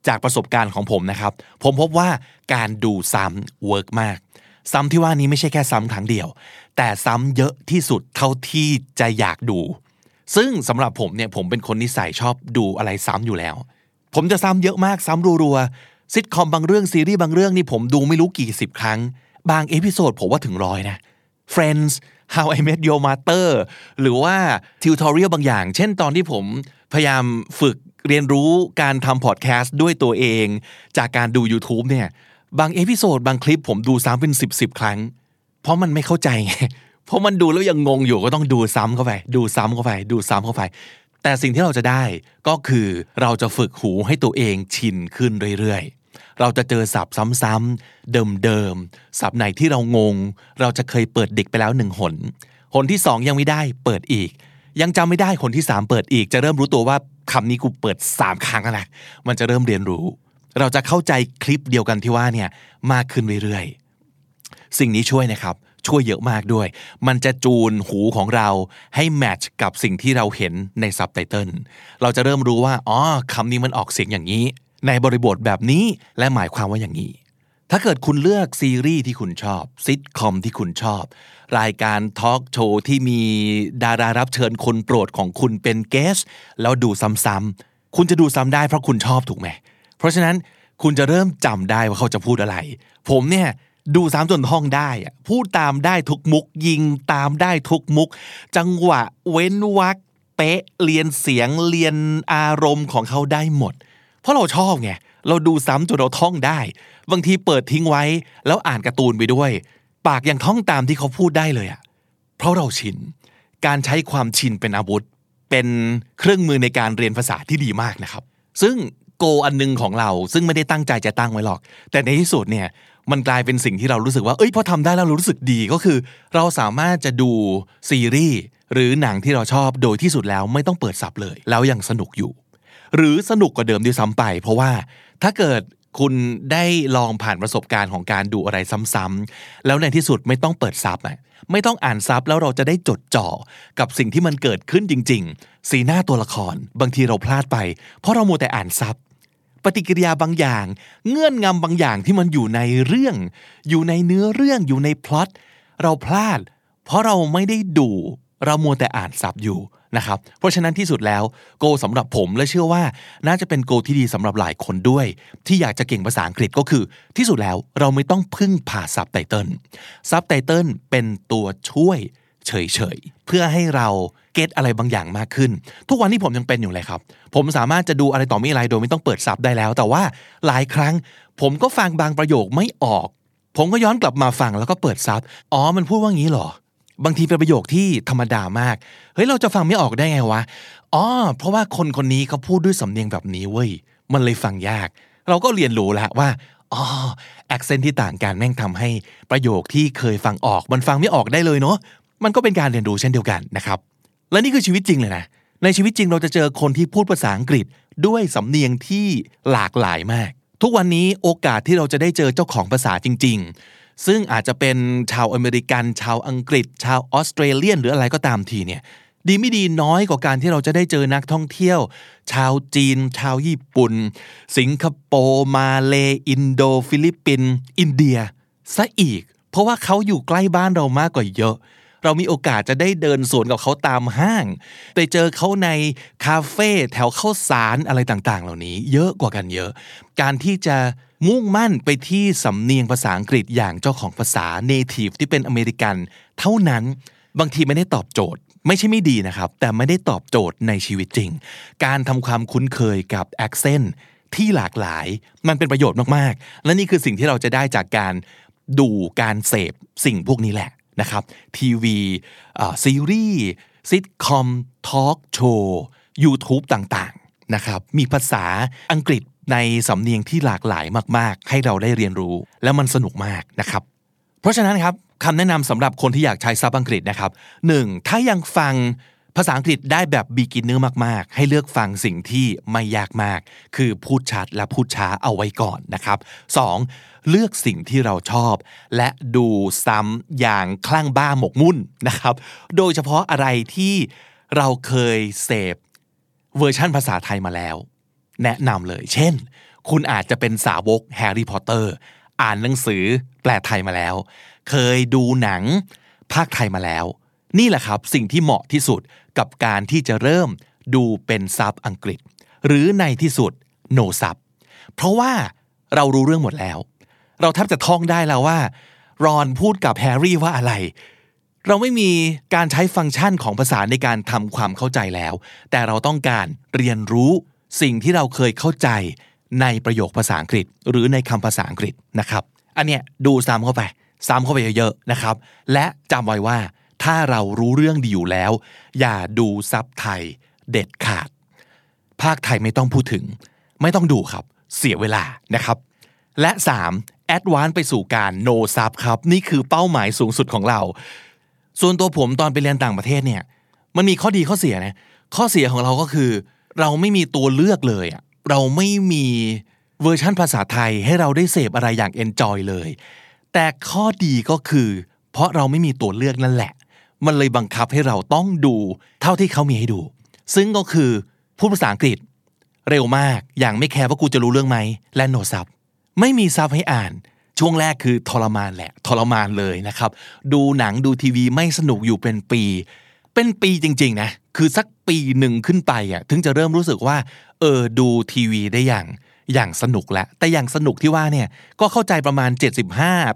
Speaker 2: จากประสบการณ์ของผมนะครับ ผมพบว่าการดูซ้ำ work มาก ซ้ำที่ว่านี้ไม่ใช่แค่ซ้ำครั้งเดียว แต่ซ้ำเยอะที่สุดเท่าที่จะอยากดู ซึ่งสำหรับผมเนี่ยผมเป็นคนนิสัยชอบดูอะไรซ้ำอยู่แล้ว ผมจะซ้ำเยอะมากซ้ำรัวๆซิทคอมบางเรื่องซีรีส์บางเรื่องนี่ผมดูไม่รู้กี่สิบครั้ง บาง episode ผมว่าถึงร้อยนะ Friends How I Met Your Mother หรือว่า tutorial บางอย่าง เช่นตอนที่ผมพยายามฝึกเรียนรู้การทำพอดแคสต์ด้วยตัวเอง จากการดู YouTube เนี่ย บาง episode บางคลิปผมดูซ้ำเป็น สิบๆ ครั้ง เพราะมันไม่เข้าใจไง เพราะมันดูแล้วยังงงอยู่ก็ต้องดูซ้ำเข้าไป ดูซ้ำเข้าไป ดูซ้ำเข้าไป แต่สิ่งที่เราจะได้ก็คือเราจะฝึกหูให้ตัวเองชินขึ้นเรื่อยๆ เราจะเจอศัพท์ซ้ำๆเดิมๆศัพท์ไหนที่เรางง เราจะเคยเปิดเด็กไปแล้วหนึ่งหนหนที่สองยังไม่ได้เปิดอีก ยังจำไม่ได้คนที่สามเปิดอีก จะเริ่มรู้ตัวว่าคำนี้กูเปิดสามครั้งแล้วนะมันจะเริ่มเรียนรู้ เราจะเข้าใจคลิปเดียวกันที่ว่าเนี่ยมากขึ้นเรื่อยๆสิ่งนี้ช่วยนะครับช่วยเยอะมากด้วย มันจะจูนหูของเราให้แมทช์กับสิ่งที่เราเห็นในซับไตเติล เราจะเริ่มรู้ว่า อ๋อคำนี้มันออกเสียงอย่างนี้ ในบริบทแบบนี้และหมายความว่าอย่างนี้ ถ้าเกิดคุณเลือกซีรีส์ที่คุณชอบซิทคอมที่คุณชอบ รายการทอล์กโชว์ที่มีดารารับเชิญคนโปรดของคุณเป็นเกส แล้วดูซ้ำๆคุณจะดูซ้ำได้เพราะคุณชอบถูกไหม เพราะฉะนั้นคุณจะเริ่มจำได้ว่าเขาจะพูดอะไร ผมเนี่ยดูซ้ำจนท่องได้พูดตามได้ทุกมุก ยิงตามได้ทุกมุก จังหวะเว้นวรรคเป๊ะเรียนเสียงเรียนอารมณ์ของเขาได้หมด เพราะเราชอบไงเราดูซ้ำจนเราท่องได้ บางทีเปิดทิ้งไว้ แล้วอ่านการ์ตูนไปด้วย ปากยังท่องตามที่เขาพูดได้เลยอะเพราะเราชินการใช้ความชินเป็นอาวุธ เป็นเครื่องมือในการเรียนภาษาที่ดีมากนะครับ ซึ่งโกอันหนึงของเราซึ่งไม่ได้ตั้งใจจะตั้งไว้หรอก แต่ในที่สุดเนี่ยมันกลายเป็นสิ่งที่เรารู้สึกว่า เอ้ยพอทำได้แล้วเรารู้สึกดีก็คือ เราสามารถจะดูซีรีส์หรือหนังที่เราชอบโดยที่สุดแล้วไม่ต้องเปิดซับเลย แล้วยังสนุกอยู่ หรือสนุกกว่าเดิมด้วยซ้ำไป เพราะว่าถ้าเกิดคุณได้ลองผ่านประสบการณ์ของการดูอะไรซ้ำๆแล้วในที่สุดไม่ต้องเปิดซับอะไม่ต้องอ่านซับแล้วเราจะได้จดจ่อกับสิ่งที่มันเกิดขึ้นจริง ๆ สีหน้าตัวละคร บางทีเราพลาดไป เพราะเรามัวแต่อ่านซับปฏิกิริยาบางอย่าง เงื่อนงำบางอย่างที่มันอยู่ในเรื่อง อยู่ในเนื้อเรื่องอยู่ในพล็อตเราพลาด เพราะเราไม่ได้ดู เรามัวแต่อ่านซับอยู่ นะครับ เพราะฉะนั้นที่สุดแล้ว goal สำหรับผมและเชื่อว่าน่าจะเป็น goal ที่ดีสำหรับหลายคนด้วย ที่อยากจะเก่งภาษาอังกฤษก็คือ ที่สุดแล้วเราไม่ต้องพึ่งพาซับไตเติลซับไตเติลเป็นตัวช่วยเฉยๆ เพื่อให้เรา get อะไรบางอย่างมากขึ้น ทุกวันนี้ผมยังเป็นอยู่เลยครับ ผมสามารถจะดูอะไรต่อมิอะไรโดยไม่ต้องเปิดซับได้แล้ว แต่ว่าหลายครั้ง ผมก็ฟังบางประโยคไม่ออก ผมก็ย้อนกลับมาฟังแล้วก็เปิดซับอ๋อมันพูดว่างี้เหรอ บางทีเป็นประโยคที่ธรรมดามาก เฮ้ยเราจะฟังไม่ออกได้ไงวะ อ๋อ เพราะว่าคนคนนี้เขาพูดด้วยสำเนียงแบบนี้เว้ย มันเลยฟังยาก เราก็เรียนรู้แล้วว่า อ๋อ accent ที่ต่างกันแม่งทำให้ประโยคที่เคยฟังออก มันฟังไม่ออกได้เลยเนาะ มันก็เป็นการเรียนรู้เช่นเดียวกันนะครับ และนี่คือชีวิตจริงเลยนะ ในชีวิตจริงเราจะเจอคนที่พูดภาษาอังกฤษด้วยสำเนียงที่หลากหลายมาก ทุกวันนี้โอกาสที่เราจะได้เจอเจ้าของภาษาจริง ๆ ซึ่งอาจจะเป็นชาวอเมริกัน ชาวอังกฤษ ชาว Australian หรืออะไรก็ตามทีเนี่ยดีไม่ดีน้อยกว่าการที่เราจะได้เจอนักท่องเที่ยว ชาวจีน ชาวญี่ปุ่น สิงคโปร์มาเลอินโด ฟิลิปปินอินเดียซะอีก เพราะว่าเขาอยู่ใกล้บ้านเรามากกว่าเยอะ เรามีโอกาสจะได้เดินสวนกับเขาตามห้าง ไปเจอเขาในคาเฟ่แถวข้าวสารอะไรต่างๆ เหล่านี้ เยอะกว่ากันเยอะ การที่จะ มุ่งมั่นไปที่สำเนียงภาษาอังกฤษอย่างเจ้าของภาษา native ที่เป็นอเมริกัน เท่านั้นบางทีไม่ได้ตอบโจทย์ ไม่ใช่ไม่ดีนะครับ แต่ไม่ได้ตอบโจทย์ในชีวิตจริง การทำความคุ้นเคยกับ accent ที่หลากหลาย มันเป็นประโยชน์มากๆ และนี่คือสิ่งที่เราจะได้จากการดูการเสพสิ่งพวกนี้แหละนะครับทีวีซีรีส์ซิทคอมทอล์กโชว์ YouTube ต่างๆนะครับมีภาษาอังกฤษ ในสำเนียงที่หลากหลายมาก ๆ ให้เราได้เรียนรู้ แล้วมันสนุกมากนะครับ เพราะฉะนั้นครับคำแนะนำสำหรับคนที่อยากใช้ซับอังกฤษนะครับ 1. ถ้ายังฟังภาษาอังกฤษได้แบบ beginner มาก ๆ ให้เลือกฟังสิ่งที่ไม่ยากมาก คือพูดชัดและพูดช้าเอาไว้ก่อนนะครับ 2. เลือกสิ่งที่เราชอบ และดูซ้ำอย่างคลั่งบ้าหมกมุ่นนะครับ โดยเฉพาะอะไรที่เราเคยเสพเวอร์ชั่นภาษาไทยมาแล้ว แนะนำเลย เช่น คุณอาจจะเป็นสาวกแฮร์รี่พอตเตอร์ อ่านหนังสือแปลไทยมาแล้ว เคยดูหนังพากย์ไทยมาแล้ว นี่แหละครับสิ่งที่เหมาะที่สุดกับการที่จะเริ่มดูเป็นซับอังกฤษ หรือในที่สุดโนซับเพราะว่าเรารู้เรื่องหมดแล้ว เราแทบจะท่องได้แล้วว่ารอนพูดกับแฮร์รี่ว่าอะไร เราไม่มีการใช้ฟังก์ชันของภาษาในการทำความเข้าใจแล้ว แต่เราต้องการเรียนรู้ สิ่งที่เราเคยเข้าใจในประโยคภาษาอังกฤษ หรือในคำภาษาอังกฤษนะครับ อันเนี้ยดูซ้ำเข้าไป ซ้ำเข้าไปเยอะๆนะครับ และจำไว้ว่า ถ้าเรารู้เรื่องดีอยู่แล้ว อย่าดูซับไทยเด็ดขาด พากย์ไทยไม่ต้องพูดถึง ไม่ต้องดูครับ เสียเวลานะครับ และ 3. advance ไปสู่การ no sub ครับ นี่คือเป้าหมายสูงสุดของเรา ส่วนตัวผมตอนไปเรียนต่างประเทศเนี่ย มันมีข้อดีข้อเสียนะ ข้อเสียของเราก็คือ เราไม่มีตัวเลือกเลยอะเราไม่มีเวอร์ชั่นภาษาไทยให้เราได้เสพอะไรอย่าง enjoy เลย แต่ข้อดีก็คือ เพราะเราไม่มีตัวเลือกนั่นแหละ มันเลยบังคับให้เราต้องดูเท่าที่เขามีให้ดู ซึ่งก็คือพูดภาษาอังกฤษ เร็วมากอย่างไม่แคร์ว่ากูจะรู้เรื่องไหมและโนซับไม่มีซับให้อ่าน ช่วงแรกคือทรมานแหละ ทรมานเลยนะครับ ดูหนังดูทีวีไม่สนุกอยู่เป็นปี เป็นปีจริง ๆ นะ คือสักปีหนึ่งขึ้นไปอะถึงจะเริ่มรู้สึกว่า เออดูทีวีได้อย่างอย่างสนุกแล้วแต่อย่างสนุกที่ว่าเนี่ยก็เข้าใจประมาณ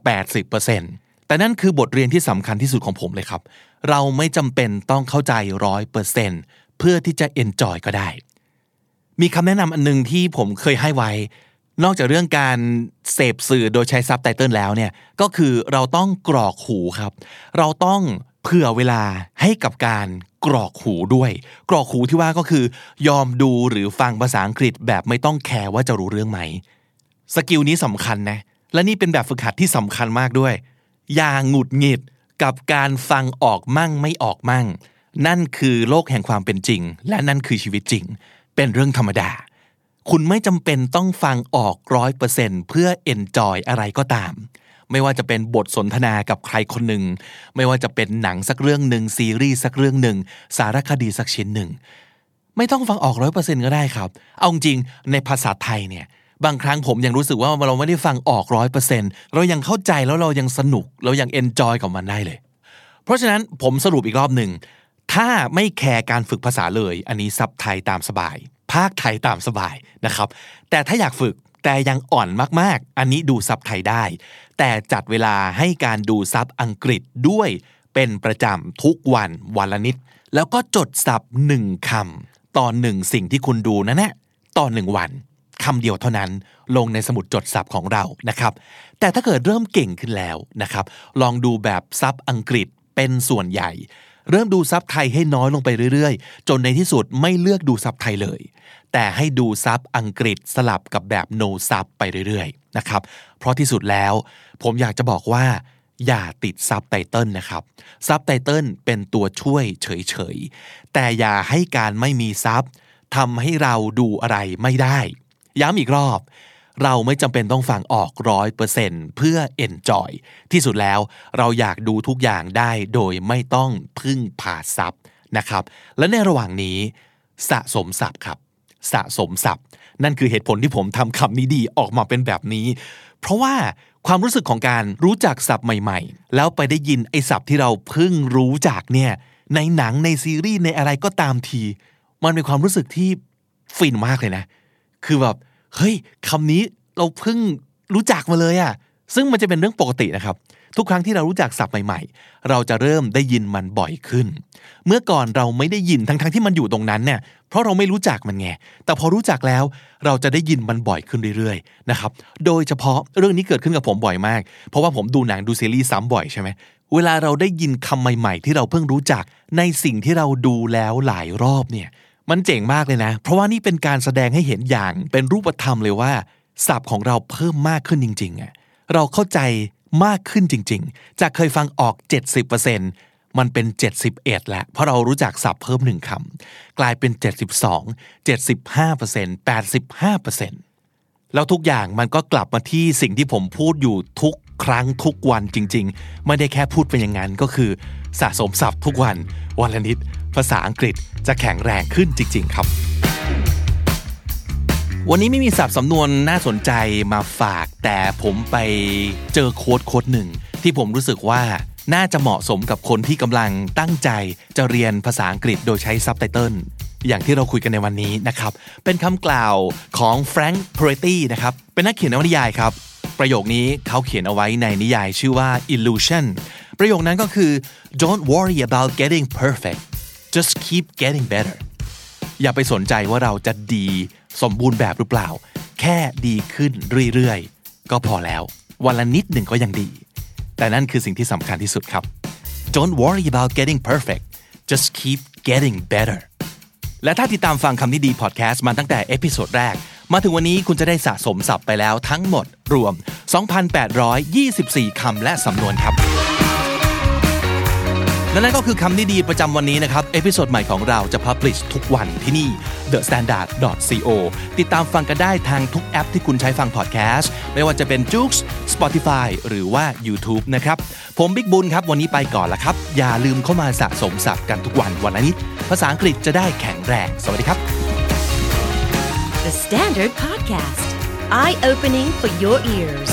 Speaker 2: 75-80%แต่นั่นคือบทเรียนที่สำคัญที่สุดของผมเลยครับ เราไม่จำเป็นต้องเข้าใจร้อยเปอร์เซ็นต์เพื่อที่จะ enjoy ก็ได้ มีคำแนะนำอันนึงที่ผมเคยให้ไว้ นอกจากเรื่องการเสพสื่อโดยใช้ซับไตเติลแล้วเนี่ยก็คือเราต้องกรอกหูครับ เราต้อง เผื่อเวลาให้กับการกรอกหูด้วย กรอกหูที่ว่าก็คือ ยอมดูหรือฟังภาษาอังกฤษแบบไม่ต้องแคร์ว่าจะรู้เรื่องไหมskill นี้สำคัญนะและนี่เป็นแบบฝึกหัดที่สำคัญมากด้วย อย่าหงุดหงิดกับการฟังออกมั่งไม่ออกมั่ง นั่นคือโลกแห่งความเป็นจริง และนั่นคือชีวิตจริง เป็นเรื่องธรรมดา คุณไม่จำเป็นต้องฟังออกร้อยเปอร์เซ็นต์เพื่อ enjoy อะไรก็ตาม ไม่ว่าจะเป็นบทสนทนากับใครคนหนึ่ง ไม่ว่าจะเป็นหนังสักเรื่องหนึ่งซีรีส์สักเรื่องหนึ่ง สารคดีสักชิ้นหนึ่ง ไม่ต้องฟังออกร้อยเปอร์เซ็นต์ก็ได้ครับ เอาจริงในภาษาไทยเนี่ยบางครั้งผมยังรู้สึกว่าเราไม่ได้ฟังออกร้อยเปอร์เซ็นต์เรายังเข้าใจแล้วเรายังสนุก เรายัง enjoy กับมันได้เลย เพราะฉะนั้นผมสรุปอีกรอบหนึ่งถ้าไม่แคร์การฝึกภาษาเลย อันนี้ซับไทยตามสบาย พากย์ไทยตามสบายนะครับ แต่ถ้าอยากฝึกแต่ยังอ่อนมากๆ อันนี้ดูซับไทยได้ แต่จัดเวลาให้การดูซับอังกฤษด้วยเป็นประจำทุกวันวันละนิด แล้วก็จดศัพท์หนึ่งคำต่อหนึ่งสิ่งที่คุณดูนั่นแหละต่อหนึ่งวันคำเดียวเท่านั้นลงในสมุดจดศัพท์ของเรานะครับ แต่ถ้าเกิดเริ่มเก่งขึ้นแล้วนะครับ ลองดูแบบซับอังกฤษเป็นส่วนใหญ่ เริ่มดูซับไทยให้น้อยลงไปเรื่อยๆ จนในที่สุดไม่เลือกดูซับไทยเลย แต่ให้ดูซับอังกฤษสลับกับแบบ no sub ไปเรื่อยๆนะครับ เพราะที่สุดแล้ว ผมอยากจะบอกว่า อย่าติดซับไตเติลนะครับซับไตเติลเป็นตัวช่วยเฉยๆ แต่อย่าให้การไม่มีซับทำให้เราดูอะไรไม่ได้ ย้ำอีกรอบ เราไม่จำเป็นต้องฟังออกร้อยเปอร์เซ็นต์เพื่อ enjoy ที่สุดแล้วเราอยากดูทุกอย่างได้โดยไม่ต้องพึ่งพาซับนะครับ และในระหว่างนี้ สะสมศัพท์ครับสะสมศัพท์ นั่นคือเหตุผลที่ผมทำคำนี้ดีออกมาเป็นแบบนี้ เพราะว่า ความรู้สึกของการรู้จักศัพท์ใหม่ๆ แล้วไปได้ยินไอ้ศัพท์ที่เราเพิ่งรู้จักเนี่ยในหนังในซีรีส์ในอะไรก็ตามที มันเป็นความรู้สึกที่ฟินมากเลยนะ คือแบบเฮ้ยคำนี้เราเพิ่งรู้จักมาเลยอะซึ่งมันจะเป็นเรื่องปกตินะครับ ทุกครั้งที่เรารู้จักศัพท์ใหม่ๆ เราจะเริ่มได้ยินมันบ่อยขึ้น เมื่อก่อนเราไม่ได้ยินทั้งๆที่มันอยู่ตรงนั้นเนี่ยเพราะเราไม่รู้จักมันไงแต่พอรู้จักแล้วเราจะได้ยินมันบ่อยขึ้นเรื่อยๆนะครับโดยเฉพาะเรื่องนี้เกิดขึ้นกับผมบ่อยมาก เพราะว่าผมดูหนังดูซีรีส์ซ้ำบ่อยใช่ไหมเวลาเราได้ยินคำใหม่ๆ ที่เราเพิ่งรู้จักในสิ่งที่เราดูแล้วหลายรอบเนี่ยมันเจ๋งมากเลยนะ เพราะว่านี่เป็นการแสดงให้เห็นอย่างเป็นรูปธรรมเลยว่าศัพท์ของเราเพิ่มมากขึ้นจริงๆอะเราเข้าใจ มากขึ้นจริง ๆ จากเคยฟังออก 70%มันเป็น 71แหล้วเพราะเรารู้จักศัพท์เพิ่มหนึ่งคำกลายเป็น 72 75% 85%แล้วทุกอย่างมันก็กลับมาที่สิ่งที่ผมพูดอยู่ทุกครั้งทุกวันจริง ๆ ไม่ได้แค่พูดเป็นอย่างนั้นก็คือสะสมศัพท์ทุกวันวันละนิด ภาษาอังกฤษจะแข็งแรงขึ้นจริง ๆ ครับ วันนี้ไม่มีศัพท์สำนวนน่าสนใจมาฝาก แต่ผมไปเจอโค้ดโค้ดหนึ่ง ที่ผมรู้สึกว่าน่าจะเหมาะสมกับคนที่กำลังตั้งใจจะเรียนภาษาอังกฤษโดยใช้ซับไตเติลอย่างที่เราคุยกันในวันนี้นะครับ เป็นคำกล่าวของแฟรงค์เพรตตี้นะครับ เป็นนักเขียนนวนิยายครับ ประโยคนี้เขาเขียนเอาไว้ในนิยายชื่อว่า illusion ประโยคนั้นก็คือ don't worry about getting perfect just keep getting better อย่าไปสนใจว่าเราจะดีสมบูรณ์แบบหรือเปล่า แค่ดีขึ้นเรื่อยๆ ก็พอแล้ว วันละนิดหนึ่งก็ยังดี แต่นั่นคือสิ่งที่สำคัญที่สุดครับ don't worry about getting perfect just keep getting better และถ้าติดตามฟังคำนี้ดีพอดแคสต์มาตั้งแต่ episode แรก มาถึงวันนี้คุณจะได้สะสมศัพท์ไปแล้วทั้งหมดรวม 2,824 คำและสำนวนครับ และนั่นก็คือคำนี้ดีประจำวันนี้นะครับ episode ใหม่ของเราจะ publish ทุกวันที่นี่ the standard co ติดตามฟังกันได้ทางทุกแอปที่คุณใช้ฟังพอดแคสต์ ไม่ว่าจะเป็น j o o x Spotify หรือว่า YouTube นะครับ ผมบิ๊กบุญครับ วันนี้ไปก่อนละครับ อย่าลืมเข้ามาสะสมศัพท์กันทุกวันวันละนิด ภาษาอังกฤษจะได้แข็งแรง สวัสดีครับ
Speaker 1: The Standard Podcast Eye Opening for Your Ears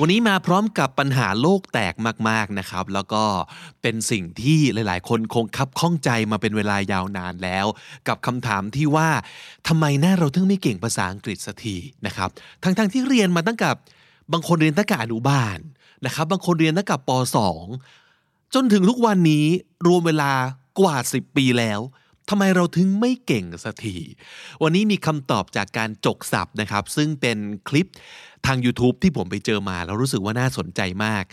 Speaker 2: วันนี้มาพร้อมกับปัญหาโลกแตกมากๆนะครับ แล้วก็เป็นสิ่งที่หลาย ๆ คนคงคับข้องใจมาเป็นเวลายาวนานแล้ว กับคำถามที่ว่าทำไมหน้าเราถึงไม่เก่งภาษาอังกฤษสักทีนะครับ ทั้งๆที่เรียนมาตั้งกับบางคนเรียนตั้งแต่อนุบาลนะครับ บางคนเรียนตั้งแต่ป .2 จนถึงทุกวันนี้รวมเวลากว่า 10 ปีแล้ว ทำไมเราถึงไม่เก่งสักทีวันนี้มีคำตอบจากการจกศัพท์นะครับ ซึ่งเป็นคลิปทาง YouTube ที่ผมไปเจอมา แล้วรู้สึกว่าน่าสนใจมาก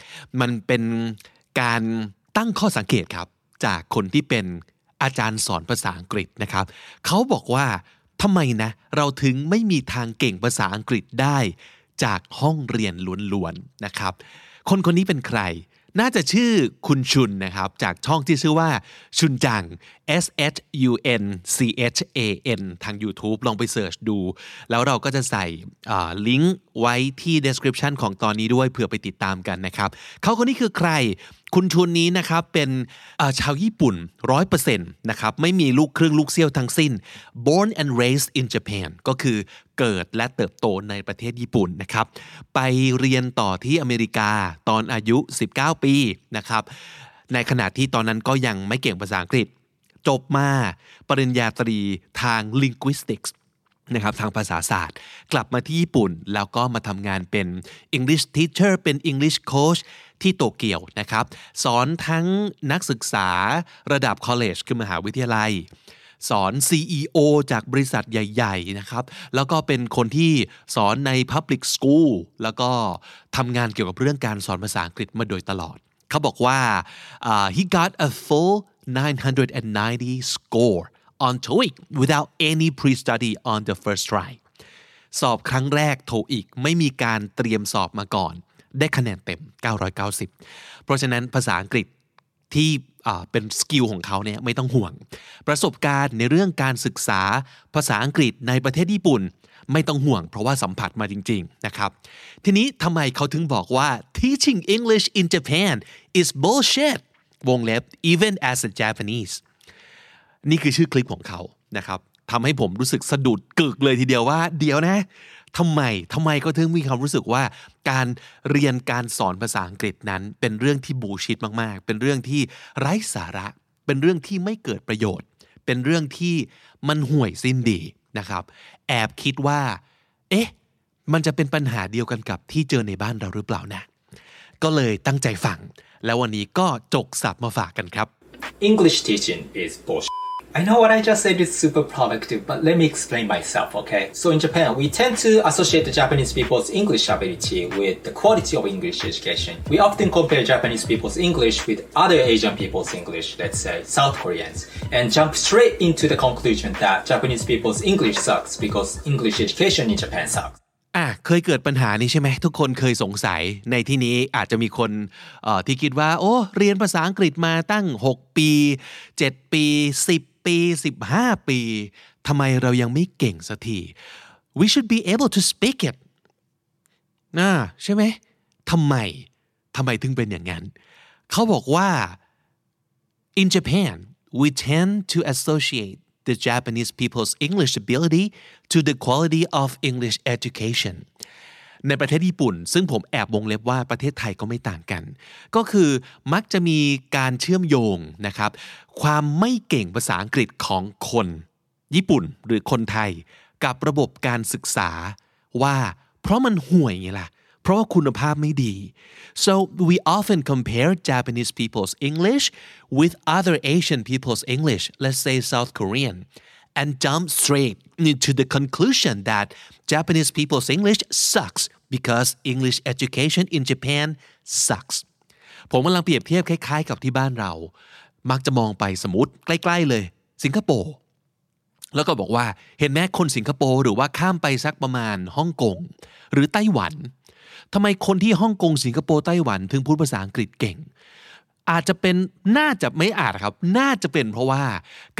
Speaker 2: มันเป็นการตั้งข้อสังเกตครับ จากคนที่เป็นอาจารย์สอนภาษาอังกฤษนะครับ เขาบอกว่าทำไมนะ เราถึงไม่มีทางเก่งภาษาอังกฤษได้ จากห้องเรียนล้วนๆนะครับ คนคนนี้เป็นใคร น่าจะชื่อคุณชุนนะครับ จากช่องที่ชื่อว่าชุนจัง S H U N C H A N ทาง YouTube ลองไปเสิร์ชดู แล้วเราก็จะใส่ลิงก์ไว้ที่ description ของตอนนี้ด้วยเผื่อไปติดตามกันนะครับ เขาคนนี้คือใคร คุณชุนนี้นะครับเป็นชาวญี่ปุ่น100%นะครับไม่มีลูกครึ่งลูกเซี่ยวทั้งสิ้น born and raised in Japan ก็คือเกิดและเติบโตในประเทศญี่ปุ่นนะครับ ไปเรียนต่อที่อเมริกาตอนอายุ 19 ปีนะครับในขณะที่ตอนนั้นก็ยังไม่เก่งภาษาอังกฤษ จบมาปริญญาตรีทาง linguistics นะครับทางภาษาศาสตร์ กลับมาที่ญี่ปุ่น แล้วก็มาทำงานเป็น English teacher เป็น English coach ที่โตเกียวนะครับ สอนทั้งนักศึกษาระดับ college คือมหาวิทยาลัย สอน CEO จากบริษัทใหญ่ ๆ นะครับ แล้วก็เป็นคนที่สอนใน Public School แล้วก็ทำงานเกี่ยวกับเรื่องการสอนภาษาอังกฤษมาโดยตลอด เขาบอกว่า uh, he got a full 990 score on TOEIC without any pre-study on the first try สอบครั้งแรกโทอีกไม่มีการเตรียมสอบมาก่อน ได้คะแนนเต็ม 990 เพราะฉะนั้นภาษาอังกฤษที่เป็นสกิลของเขาเนี่ยไม่ต้องห่วง ประสบการณ์ในเรื่องการศึกษาภาษาอังกฤษในประเทศญี่ปุ่น ไม่ต้องห่วง เพราะว่าสัมผัสมาจริง ๆ นะครับ ทีนี้ทำไมเขาถึงบอกว่า teaching English in Japan is bullshit วงเล็บ even as a Japanese นี่คือชื่อคลิปของเขานะครับทำให้ผมรู้สึกสะดุดกึกเลยทีเดียวว่า เดี๋ยวนะทำไมทำไมก็ถึงมีความรู้สึกว่าการเรียนการสอนภาษาอังกฤษนั้น เป็นเรื่องที่บูชิดมากๆ เป็นเรื่องที่ไร้สาระ เป็นเรื่องที่ไม่เกิดประโยชน์ เป็นเรื่องที่มันห่วยสิ้นดีนะครับ แอบคิดว่า เอ๊ะ มันจะเป็นปัญหาเดียวกันกับที่เจอในบ้านเราหรือเปล่านะ ก็เลยตั้งใจฟัง แล้ววันนี้ก็จกสับมาฝากกันครับ
Speaker 4: English teaching is bullshit. I know what I just said is super productive, but let me explain myself, okay? So in Japan, we tend to associate the Japanese people's English ability with the quality of English education. We often compare Japanese people's English with other Asian people's English, let's say South Koreans, and jump straight into the conclusion that Japanese people's English sucks because English education in Japan sucks.
Speaker 2: อ่ะเคยเกิดปัญหานี้ใช่ไหมทุกคนเคยสงสัยในที่นี้อาจจะมีคนเอ่อที่คิดว่า โอ้เรียนภาษาอังกฤษมาตั้ง 6 ปี 7 ปี 10 ปี 15 ปีทำไมเรายังไม่เก่งสักที we should be able to speak it นะใช่ไหมทำไมทำไมถึงเป็นอย่างนั้น เขาบอกว่า In Japan, we tend to associate the Japanese people's English ability to the quality of English education ในประเทศญี่ปุ่น ซึ่งผมแอบวงเล็บว่าประเทศไทยก็ไม่ต่างกัน ก็คือมักจะมีการเชื่อมโยงนะครับ ความไม่เก่งภาษาอังกฤษของคน ญี่ปุ่นหรือคนไทย กับระบบการศึกษาว่า เพราะมันห่วยไงล่ะเพราะว่าคุณภาพไม่ดี so we often compare Japanese people's English with other Asian people's English let's say South Korean and jump straight to the conclusion that Japanese people's English sucks because English education in Japan sucks ผมกำลังเปรียบเทียบคล้ายๆ กับที่บ้านเรา มักจะมองไปสมมติใกล้ ๆ เลย สิงคโปร์แล้วก็บอกว่าเห็นแม้คนสิงคโปร์หรือว่าข้ามไปสักประมาณฮ่องกงหรือไต้หวันทำไมคนที่ฮ่องกงสิงคโปร์ไต้หวันถึงพูดภาษาอังกฤษเก่ง อาจจะเป็นน่าจะไม่อาจครับ น่าจะเป็นเพราะว่า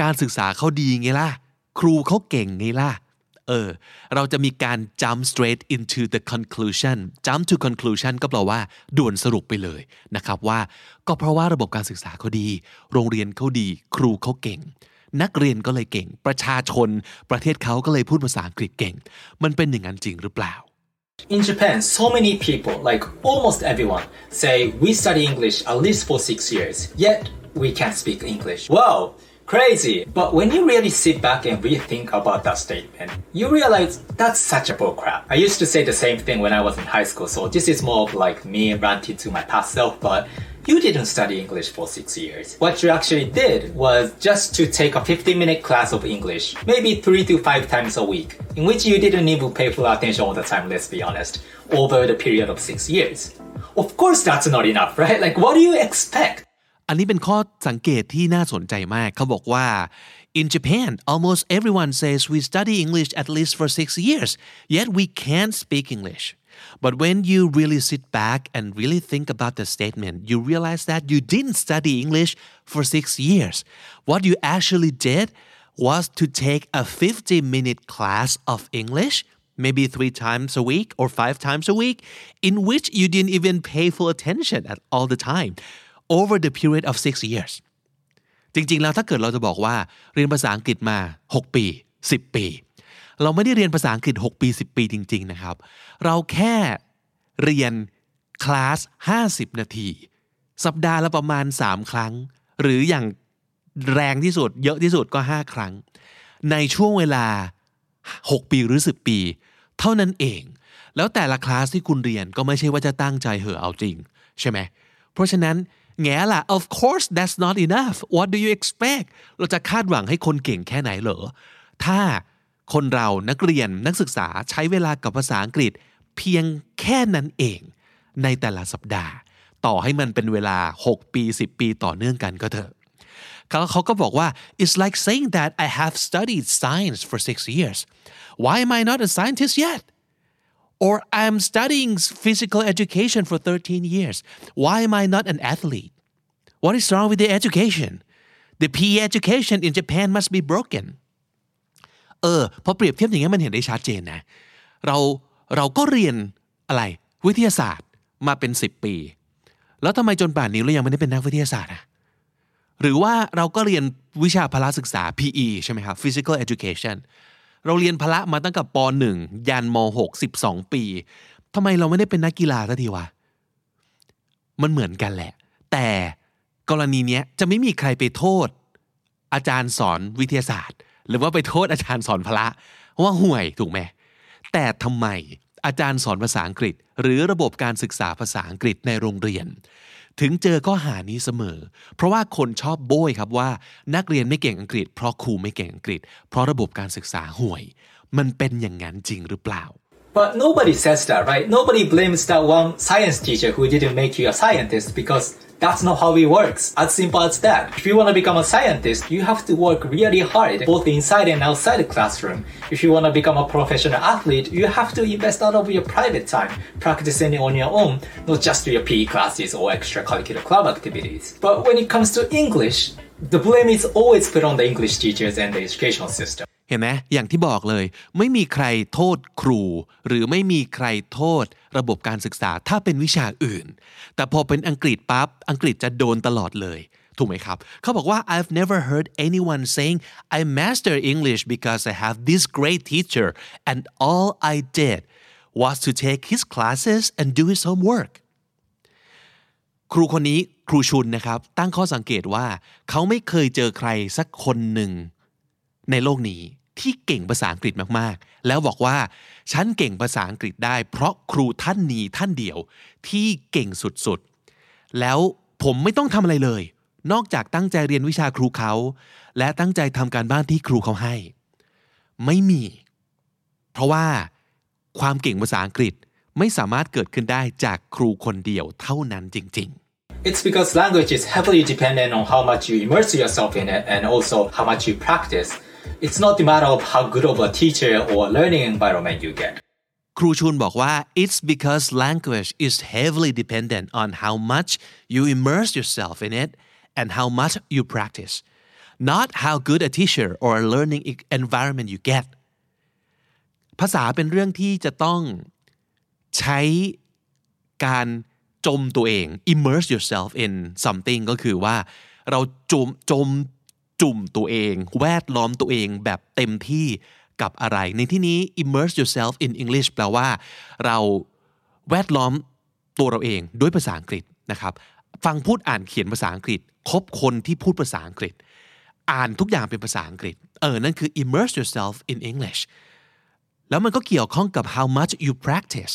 Speaker 2: การศึกษาเขาดีไงล่ะ ครูเขาเก่งไงล่ะเออเราจะมีการ jump straight into the conclusion jump to conclusion ก็แปลว่า ด่วนสรุปไปเลยนะครับว่า ก็เพราะว่าระบบการศึกษาเขาดี โรงเรียนเขาดี ครูเขาเก่ง นักเรียนก็เลยเก่ง ประชาชน ประเทศเขาก็เลยพูดภาษาอังกฤษเก่ง มันเป็นอย่างนั้นจริงหรือเปล่า
Speaker 4: In Japan, so many people, like almost everyone, say we study English at least for six years, yet we can't speak English. Wow, crazy. But when you really sit back and rethink about that statement, you realize that's such a bullcrap. I used to say the same thing when I was in high school, so this is more of like me ranting to my past self, but you didn't study English for six years. What you actually did was just to take a 15 minute class of English, maybe three to five times a week, in which you didn't even pay full attention all the time, let's be honest, over the period of six years. Of course, that's not enough, right? Like, what do you expect?
Speaker 2: อันนี้เป็นข้อสังเกตที่น่าสนใจมาก เขาบอกว่า in Japan almost everyone says we study English at least for six years yet we can't speak English but when you really sit back and really think about the statement you realize that you didn't study English for six years what you actually did was to take a 50 minute class of English maybe three times a week or five times a week in which you didn't even pay full attention at all the time over the period of six years จริงๆ แล้วถ้าเกิดเราจะบอกว่าเรียนภาษาอังกฤษมา 6 ปี 10 ปี เราไม่ได้เรียนภาษาอังกฤษ 6 ปี 10 ปีจริง ๆ นะครับ เราแค่เรียนคลาส 50 นาที สัปดาห์ละประมาณ 3 ครั้ง หรืออย่างแรงที่สุด เยอะที่สุดก็ 5 ครั้ง ในช่วงเวลา 6 ปีหรือ 10 ปี เท่านั้นเอง แล้วแต่ละคลาสที่คุณเรียนก็ไม่ใช่ว่าจะตั้งใจเหอเอาจริง ใช่ไหม เพราะฉะนั้นแง่ล่ะ of course that's not enough what do you expect เราจะคาดหวังให้คนเก่งแค่ไหนเหรอ ถ้า คนเรานักเรียนนักศึกษาใช้เวลากับภาษาอังกฤษ เพียงแค่นั้นเอง ในแต่ละสัปดาห์ ต่อให้มันเป็นเวลา 6 ปี 10 ปีต่อเนื่องกันก็เถอะเขาเขาก็บอกว่า it's like saying that I have studied science for six years why am I not a scientist yet or I'm studying physical education for 13 years. Why am I not an athlete? What is wrong with the education? The PE education in Japan must be broken. เออพอเปรียบเทียบอย่างนี้ยมันเห็นได้ชัดเจนนะ เราเราก็เรียนอะไรวิทยาศาสตร์มาเป็น 10 ปี แล้วทำไมจนป่านนี้เรายังไม่ได้เป็นนักวิทยาศาสตร์อะหรือว่าเราก็เรียนวิชาพละศึกษา PE ใช่ไหมครับ Physical Education เราเรียนพละมาตั้งแต่ป .1 ยันม .6 12 ปีทำไมเราไม่ได้เป็นนักกีฬาสักทีวะ มันเหมือนกันแหละ แต่กรณีเนี้ยจะไม่มีใครไปโทษ อาจารย์สอนวิทยาศาสตร์ หรือว่าไปโทษอาจารย์สอนพละว่าห่วยถูกไหมแต่ทำไมอาจารย์สอนภาษาอังกฤษ หรือระบบการศึกษาภาษาอังกฤษในโรงเรียน ถึงเจอข้อหานี้เสมอ เพราะว่าคนชอบโบยครับว่า นักเรียนไม่เก่งอังกฤษ เพราะครูไม่เก่งอังกฤษ เพราะระบบการศึกษาห่วย มันเป็นอย่างนั้นจริงหรือเปล่า
Speaker 4: But nobody says that, right? Nobody blames that one science teacher who didn't make you a scientist because that's not how it works. As simple as that. If you want to become a scientist, you have to work really hard, both inside and outside the classroom. If you want to become a professional athlete, you have to invest out of your private time, practicing on your own, not just your PE classes or extracurricular club activities. But when it comes to English, the blame is always put on the English teachers and the educational system.
Speaker 2: เห็นไหมอย่างที่บอกเลย ไม่มีใครโทษครู หรือไม่มีใครโทษระบบการศึกษาถ้าเป็นวิชาอื่น แต่พอเป็นอังกฤษปั๊บอังกฤษจะโดนตลอดเลย ถูกไหมครับ เขาบอกว่า I've never heard anyone saying I master English because I have this great teacher and all I did was to take his classes and do his homework ครูคนนี้ครูชุนนะครับ ตั้งข้อสังเกตว่า เขาไม่เคยเจอใครสักคนหนึ่งในโลกนี้ ที่เก่งภาษาอังกฤษมากๆ แล้วบอกว่า ฉันเก่งภาษาอังกฤษได้ เพราะครูท่านนี้ท่านเดียวที่เก่งสุดๆ แล้วผมไม่ต้องทำอะไรเลย นอกจากตั้งใจเรียนวิชาครูเขา และตั้งใจทำการบ้านที่ครูเขาให้ ไม่มี เพราะว่าความเก่งภาษาอังกฤษไม่สามารถเกิดขึ้นได้จากครูคนเดียวเท่านั้นจริง ๆ
Speaker 4: It's because language is heavily dependent on how much you immerse yourself in it and also how much you practice. It's not the matter of how good of a teacher or learning environment you get.
Speaker 2: ครูชุนบอกว่า it's because language is heavily dependent on how much you immerse yourself in it and how much you practice not how good a teacher or a learning environment you get ภาษาเป็นเรื่องที่จะต้องใช้การจมตัวเอง immerse yourself in something ก็คือว่าเราจมจม จุ่มตัวเอง แวดล้อมตัวเองแบบเต็มที่กับอะไร ในที่นี้ immerse yourself in English แปลว่า เราแวดล้อมตัวเราเองด้วยภาษาอังกฤษนะครับฟังพูดอ่านเขียนภาษาอังกฤษ คบคนที่พูดภาษาอังกฤษ อ่านทุกอย่างเป็นภาษาอังกฤษ เออ นั่นคือ immerse yourself in English แล้วมันก็เกี่ยวข้องกับ how much you practice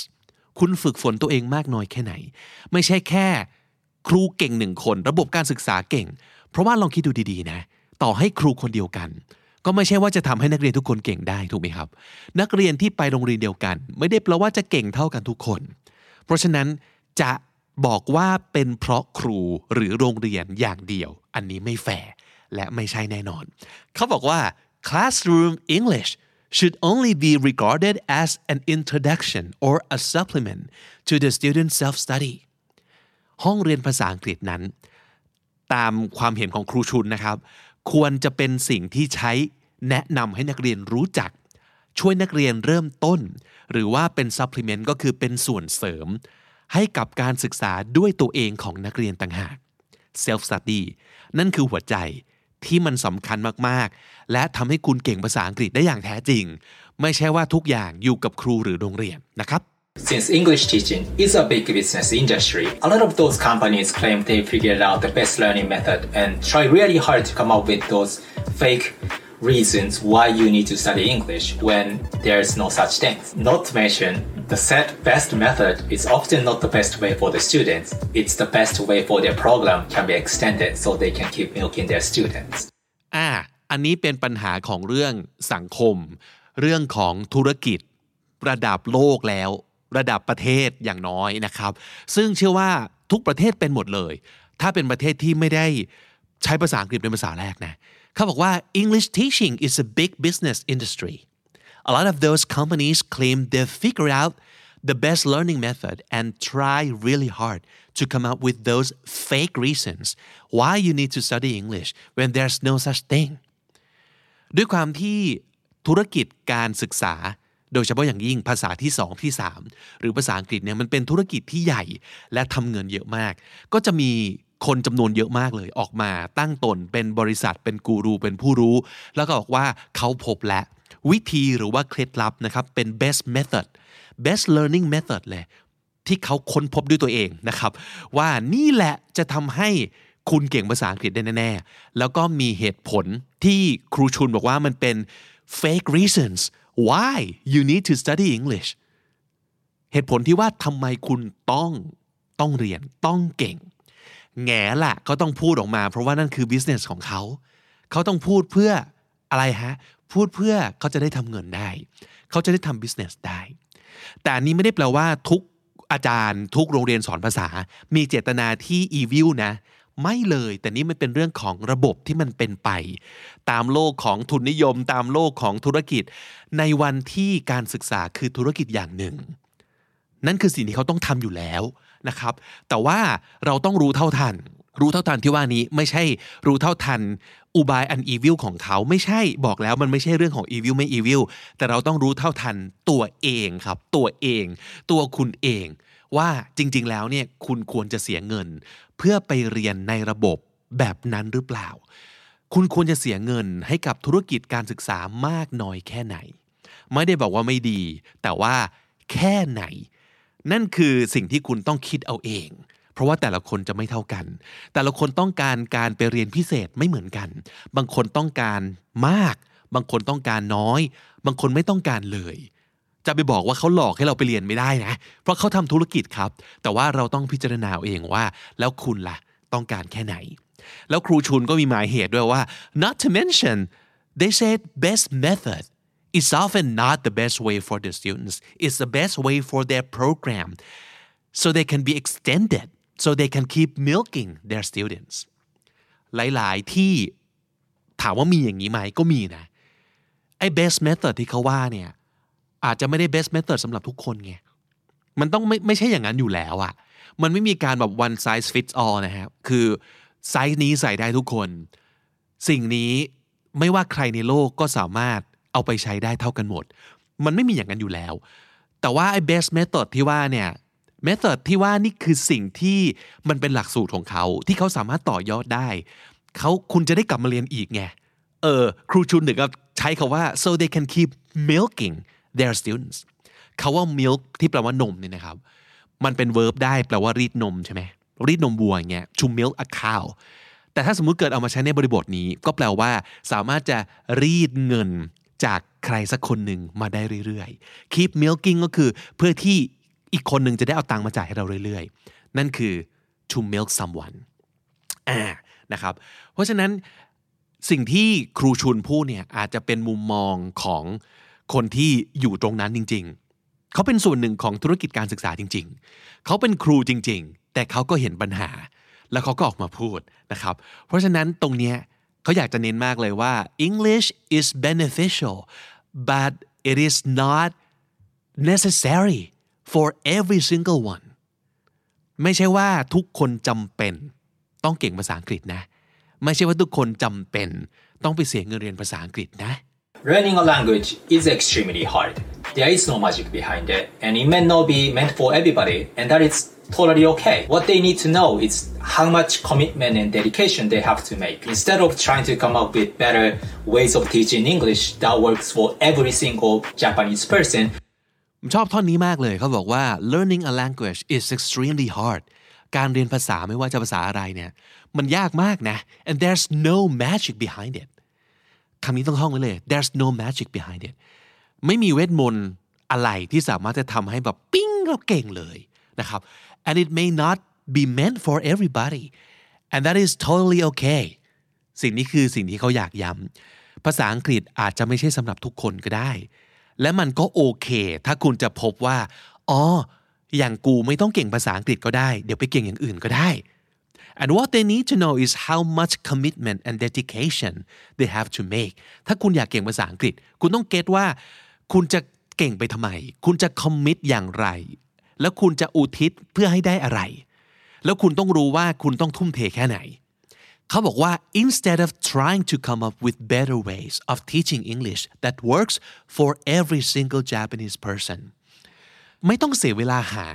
Speaker 2: คุณฝึกฝนตัวเองมากน้อยแค่ไหน ไม่ใช่แค่ครูเก่งหนึ่งคน ระบบการศึกษาเก่ง เพราะว่าลองคิดดูดีๆนะ ต่อให้ครูคนเดียวกัน ก็ไม่ใช่ว่าจะทำให้นักเรียนทุกคนเก่งได้ถูกไหมครับ นักเรียนที่ไปโรงเรียนเดียวกัน ไม่ได้แปลว่าจะเก่งเท่ากันทุกคน เพราะฉะนั้นจะบอกว่าเป็นเพราะครูหรือโรงเรียนอย่างเดียว อันนี้ไม่แฟร์และไม่ใช่แน่นอน เขาบอกว่า classroom English should only be regarded as an introduction or a supplement to the student self-study ห้องเรียนภาษาอังกฤษนั้น ตามความเห็นของครูชุนนะครับ ควรจะเป็นสิ่งที่ใช้แนะนำให้นักเรียนรู้จัก ช่วยนักเรียนเริ่มต้น หรือว่าเป็น supplement ก็คือเป็นส่วนเสริม ให้กับการศึกษาด้วยตัวเองของนักเรียนต่างหาก self study นั่นคือหัวใจที่มันสำคัญมากๆ และทำให้คุณเก่งภาษาอังกฤษได้อย่างแท้จริง ไม่ใช่ว่าทุกอย่างอยู่กับครูหรือโรงเรียนนะครับ
Speaker 4: Since English teaching is a big business industry, a lot of those companies claim they figured out the best learning method and try really hard to come up with those fake reasons why you need to study English when there's no such thing. Not to mention, the set best method is often not the best way for the students. It's the best way for their program can be extended so they can keep milking their students.
Speaker 2: อ่า อันนี้เป็นปัญหาของเรื่องสังคม เรื่องของธุรกิจ ระดับโลกแล้ว ระดับประเทศอย่างน้อยนะครับ ซึ่งเชื่อว่าทุกประเทศเป็นหมดเลย ถ้าเป็นประเทศที่ไม่ได้ใช้ภาษาอังกฤษเป็นภาษาแรกนะเขาบอกว่า English teaching is a big business industry a lot of those companies claim they've figured out the best learning method and try really hard to come up with those fake reasons why you need to study English when there's no such thing ด้วยความที่ธุรกิจการศึกษา โดยเฉพาะอย่างยิ่งภาษาที่ 2 ที่ 3 หรือภาษาอังกฤษเนี่ยมันเป็นธุรกิจที่ใหญ่และทำเงินเยอะมาก ก็จะมีคนจำนวนเยอะมากเลยออกมาตั้งตนเป็นบริษัทเป็นกูรูเป็นผู้รู้ แล้วก็บอกว่าเขาพบและวิธีหรือว่าเคล็ดลับนะครับเป็น best method best learning method เลยที่เขาค้นพบด้วยตัวเองนะครับ ว่านี่แหละจะทำให้คุณเก่งภาษาอังกฤษได้แน่ๆ แล้วก็มีเหตุผลที่ครูชุนบอกว่ามันเป็น fake reasons why you need to study English เหตุผลที่ว่าทำไมคุณต้องต้องเรียนต้องเก่ง แง่ละก็ต้องพูดออกมา เพราะว่านั่นคือ business ของเขา เขาต้องพูดเพื่ออะไรฮะ พูดเพื่อเขาจะได้ทำเงินได้ เขาจะได้ทำ business ได้ แต่อันนี้ไม่ได้แปลว่าทุกอาจารย์ทุกโรงเรียนสอนภาษา มีเจตนาที่ evil นะ ไม่เลย แต่นี่มันเป็นเรื่องของระบบที่มันเป็นไป ตามโลกของทุนนิยม ตามโลกของธุรกิจ ในวันที่การศึกษาคือธุรกิจอย่างหนึ่ง นั่นคือสิ่งที่เขาต้องทำอยู่แล้วนะครับ แต่ว่าเราต้องรู้เท่าทัน รู้เท่าทันที่ว่านี้ไม่ใช่รู้เท่าทันอุบายอันอีวิลของเขาไม่ใช่บอกแล้วมันไม่ใช่เรื่องของอีวิลไม่อีวิลแต่เราต้องรู้เท่าทันตัวเองครับ ตัวเอง ตัวคุณเอง ว่าจริง ๆ แล้วเนี่ยคุณควรจะเสียเงิน เพื่อไปเรียนในระบบแบบนั้นหรือเปล่า คุณควรจะเสียเงินให้กับธุรกิจการศึกษามากน้อยแค่ไหน ไม่ได้บอกว่าไม่ดี แต่ว่าแค่ไหน นั่นคือสิ่งที่คุณต้องคิดเอาเอง เพราะว่าแต่ละคนจะไม่เท่ากัน แต่ละคนต้องการการไปเรียนพิเศษไม่เหมือนกัน บางคนต้องการมาก บางคนต้องการน้อย บางคนไม่ต้องการเลย จะไปบอกว่าเขาหลอกให้เราไปเรียนไม่ได้นะ เพราะเขาทำธุรกิจครับ แต่ว่าเราต้องพิจารณาเองว่า แล้วคุณล่ะต้องการแค่ไหน แล้วครูชุนก็มีหมายเหตุด้วยว่า not to mention they said best method is often not the best way for the students it's the best way for their program so they can be extended so they can keep milking their students หลาย ๆ ที่ถามว่ามีอย่างนี้ไหมก็มีนะไอ้ best method ที่เขาว่าเนี่ย อาจจะไม่ได้ best method สำหรับทุกคนไงมันต้องไม่ไม่ใช่อย่างนั้นอยู่แล้วอะมันไม่มีการแบบ one size fits all นะครับคือไซส์นี้ใส่ได้ทุกคน สิ่งนี้ไม่ว่าใครในโลกก็สามารถเอาไปใช้ได้เท่ากันหมด มันไม่มีอย่างนั้นอยู่แล้ว แต่ว่าไอ้ best method ที่ว่าเนี่ย method ที่ว่านี่คือสิ่งที่มันเป็นหลักสูตรของเขา ที่เขาสามารถต่อยอดได้เขาคุณจะได้กลับมาเรียนอีกไง เออ ครูชุนถึงกับใช้คาว่า so they can keep milking their students คาว่า milk ที่แปลว่านมเนี่ยนะครับ มันเป็น verb ได้แปลว่ารีดนมใช่ไหมรีดนมวัวอย่างเงี้ย to milk a cow แต่ถ้าสมมุติเกิดเอามาใช้ในบริบทนี้ก็แปลว่า สามารถจะรีดเงินจากใครสักคนหนึ่งมาได้เรื่อยๆ keep milking ก็คือเพื่อที่อีกคนหนึ่งจะได้เอาตังค์มาจ่ายให้เราเรื่อยๆ นั่นคือ to milk someone อ่านะครับ เพราะฉะนั้นสิ่งที่ครูชุนพูดเนี่ยอาจจะเป็นมุมมองของ คนที่อยู่ตรงนั้นจริง ๆ เขาเป็นส่วนหนึ่งของธุรกิจการศึกษาจริง ๆ เขาเป็นครูจริง ๆ แต่เขาก็เห็นปัญหา แล้วเขาก็ออกมาพูดนะครับ เพราะฉะนั้นตรงเนี้ยเขาอยากจะเน้นมากเลยว่า English is beneficial but it is not necessary for every single one ไม่ใช่ว่าทุกคนจำเป็น ต้องเก่งภาษาอังกฤษนะ ไม่ใช่ว่าทุกคนจำเป็น ต้องไปเสียเงินเรียนภาษาอังกฤษนะ
Speaker 4: Learning a language is extremely hard. There is no magic behind it, and it may not be meant for everybody, and that is totally okay. What they need to know is how much commitment and dedication they have to make. Instead of trying to come up with better ways of teaching English that works for every single Japanese person,
Speaker 2: ผมชอบท่อนนี้มากเลยเขาบอกว่า learning a language is extremely hard การเรียนภาษาไม่ว่าจะภาษาอะไรเนี่ย มันยากมากนะ and there's no magic behind it คำนี้ต้องท่องเลย there's no magic behind it ไม่มีเวทมนต์อะไรที่สามารถจะทำให้แบบปิ้งเราเก่งเลยนะครับ and it may not be meant for everybody and that is totally okay สิ่งนี้คือสิ่งที่เขาอยากย้ำภาษาอังกฤษอาจจะไม่ใช่สำหรับทุกคนก็ได้ และมันก็โอเค ถ้าคุณจะพบว่า อ๋อ อย่างกูไม่ต้องเก่งภาษาอังกฤษก็ได้ เดี๋ยวไปเก่งอย่างอื่นก็ได้ and what they need to know is how much commitment and dedication they have to make ถ้าคุณอยากเก่งภาษาอังกฤษ คุณต้องเก็ตว่า คุณจะเก่งไปทำไม คุณจะ commit อย่างไร แล้วคุณจะอุทิศเพื่อให้ได้อะไร แล้วคุณต้องรู้ว่าคุณต้องทุ่มเทแค่ไหน เขาบอกว่า instead of trying to come up with better ways of teaching English that works for every single Japanese person ไม่ต้องเสียเวลาหา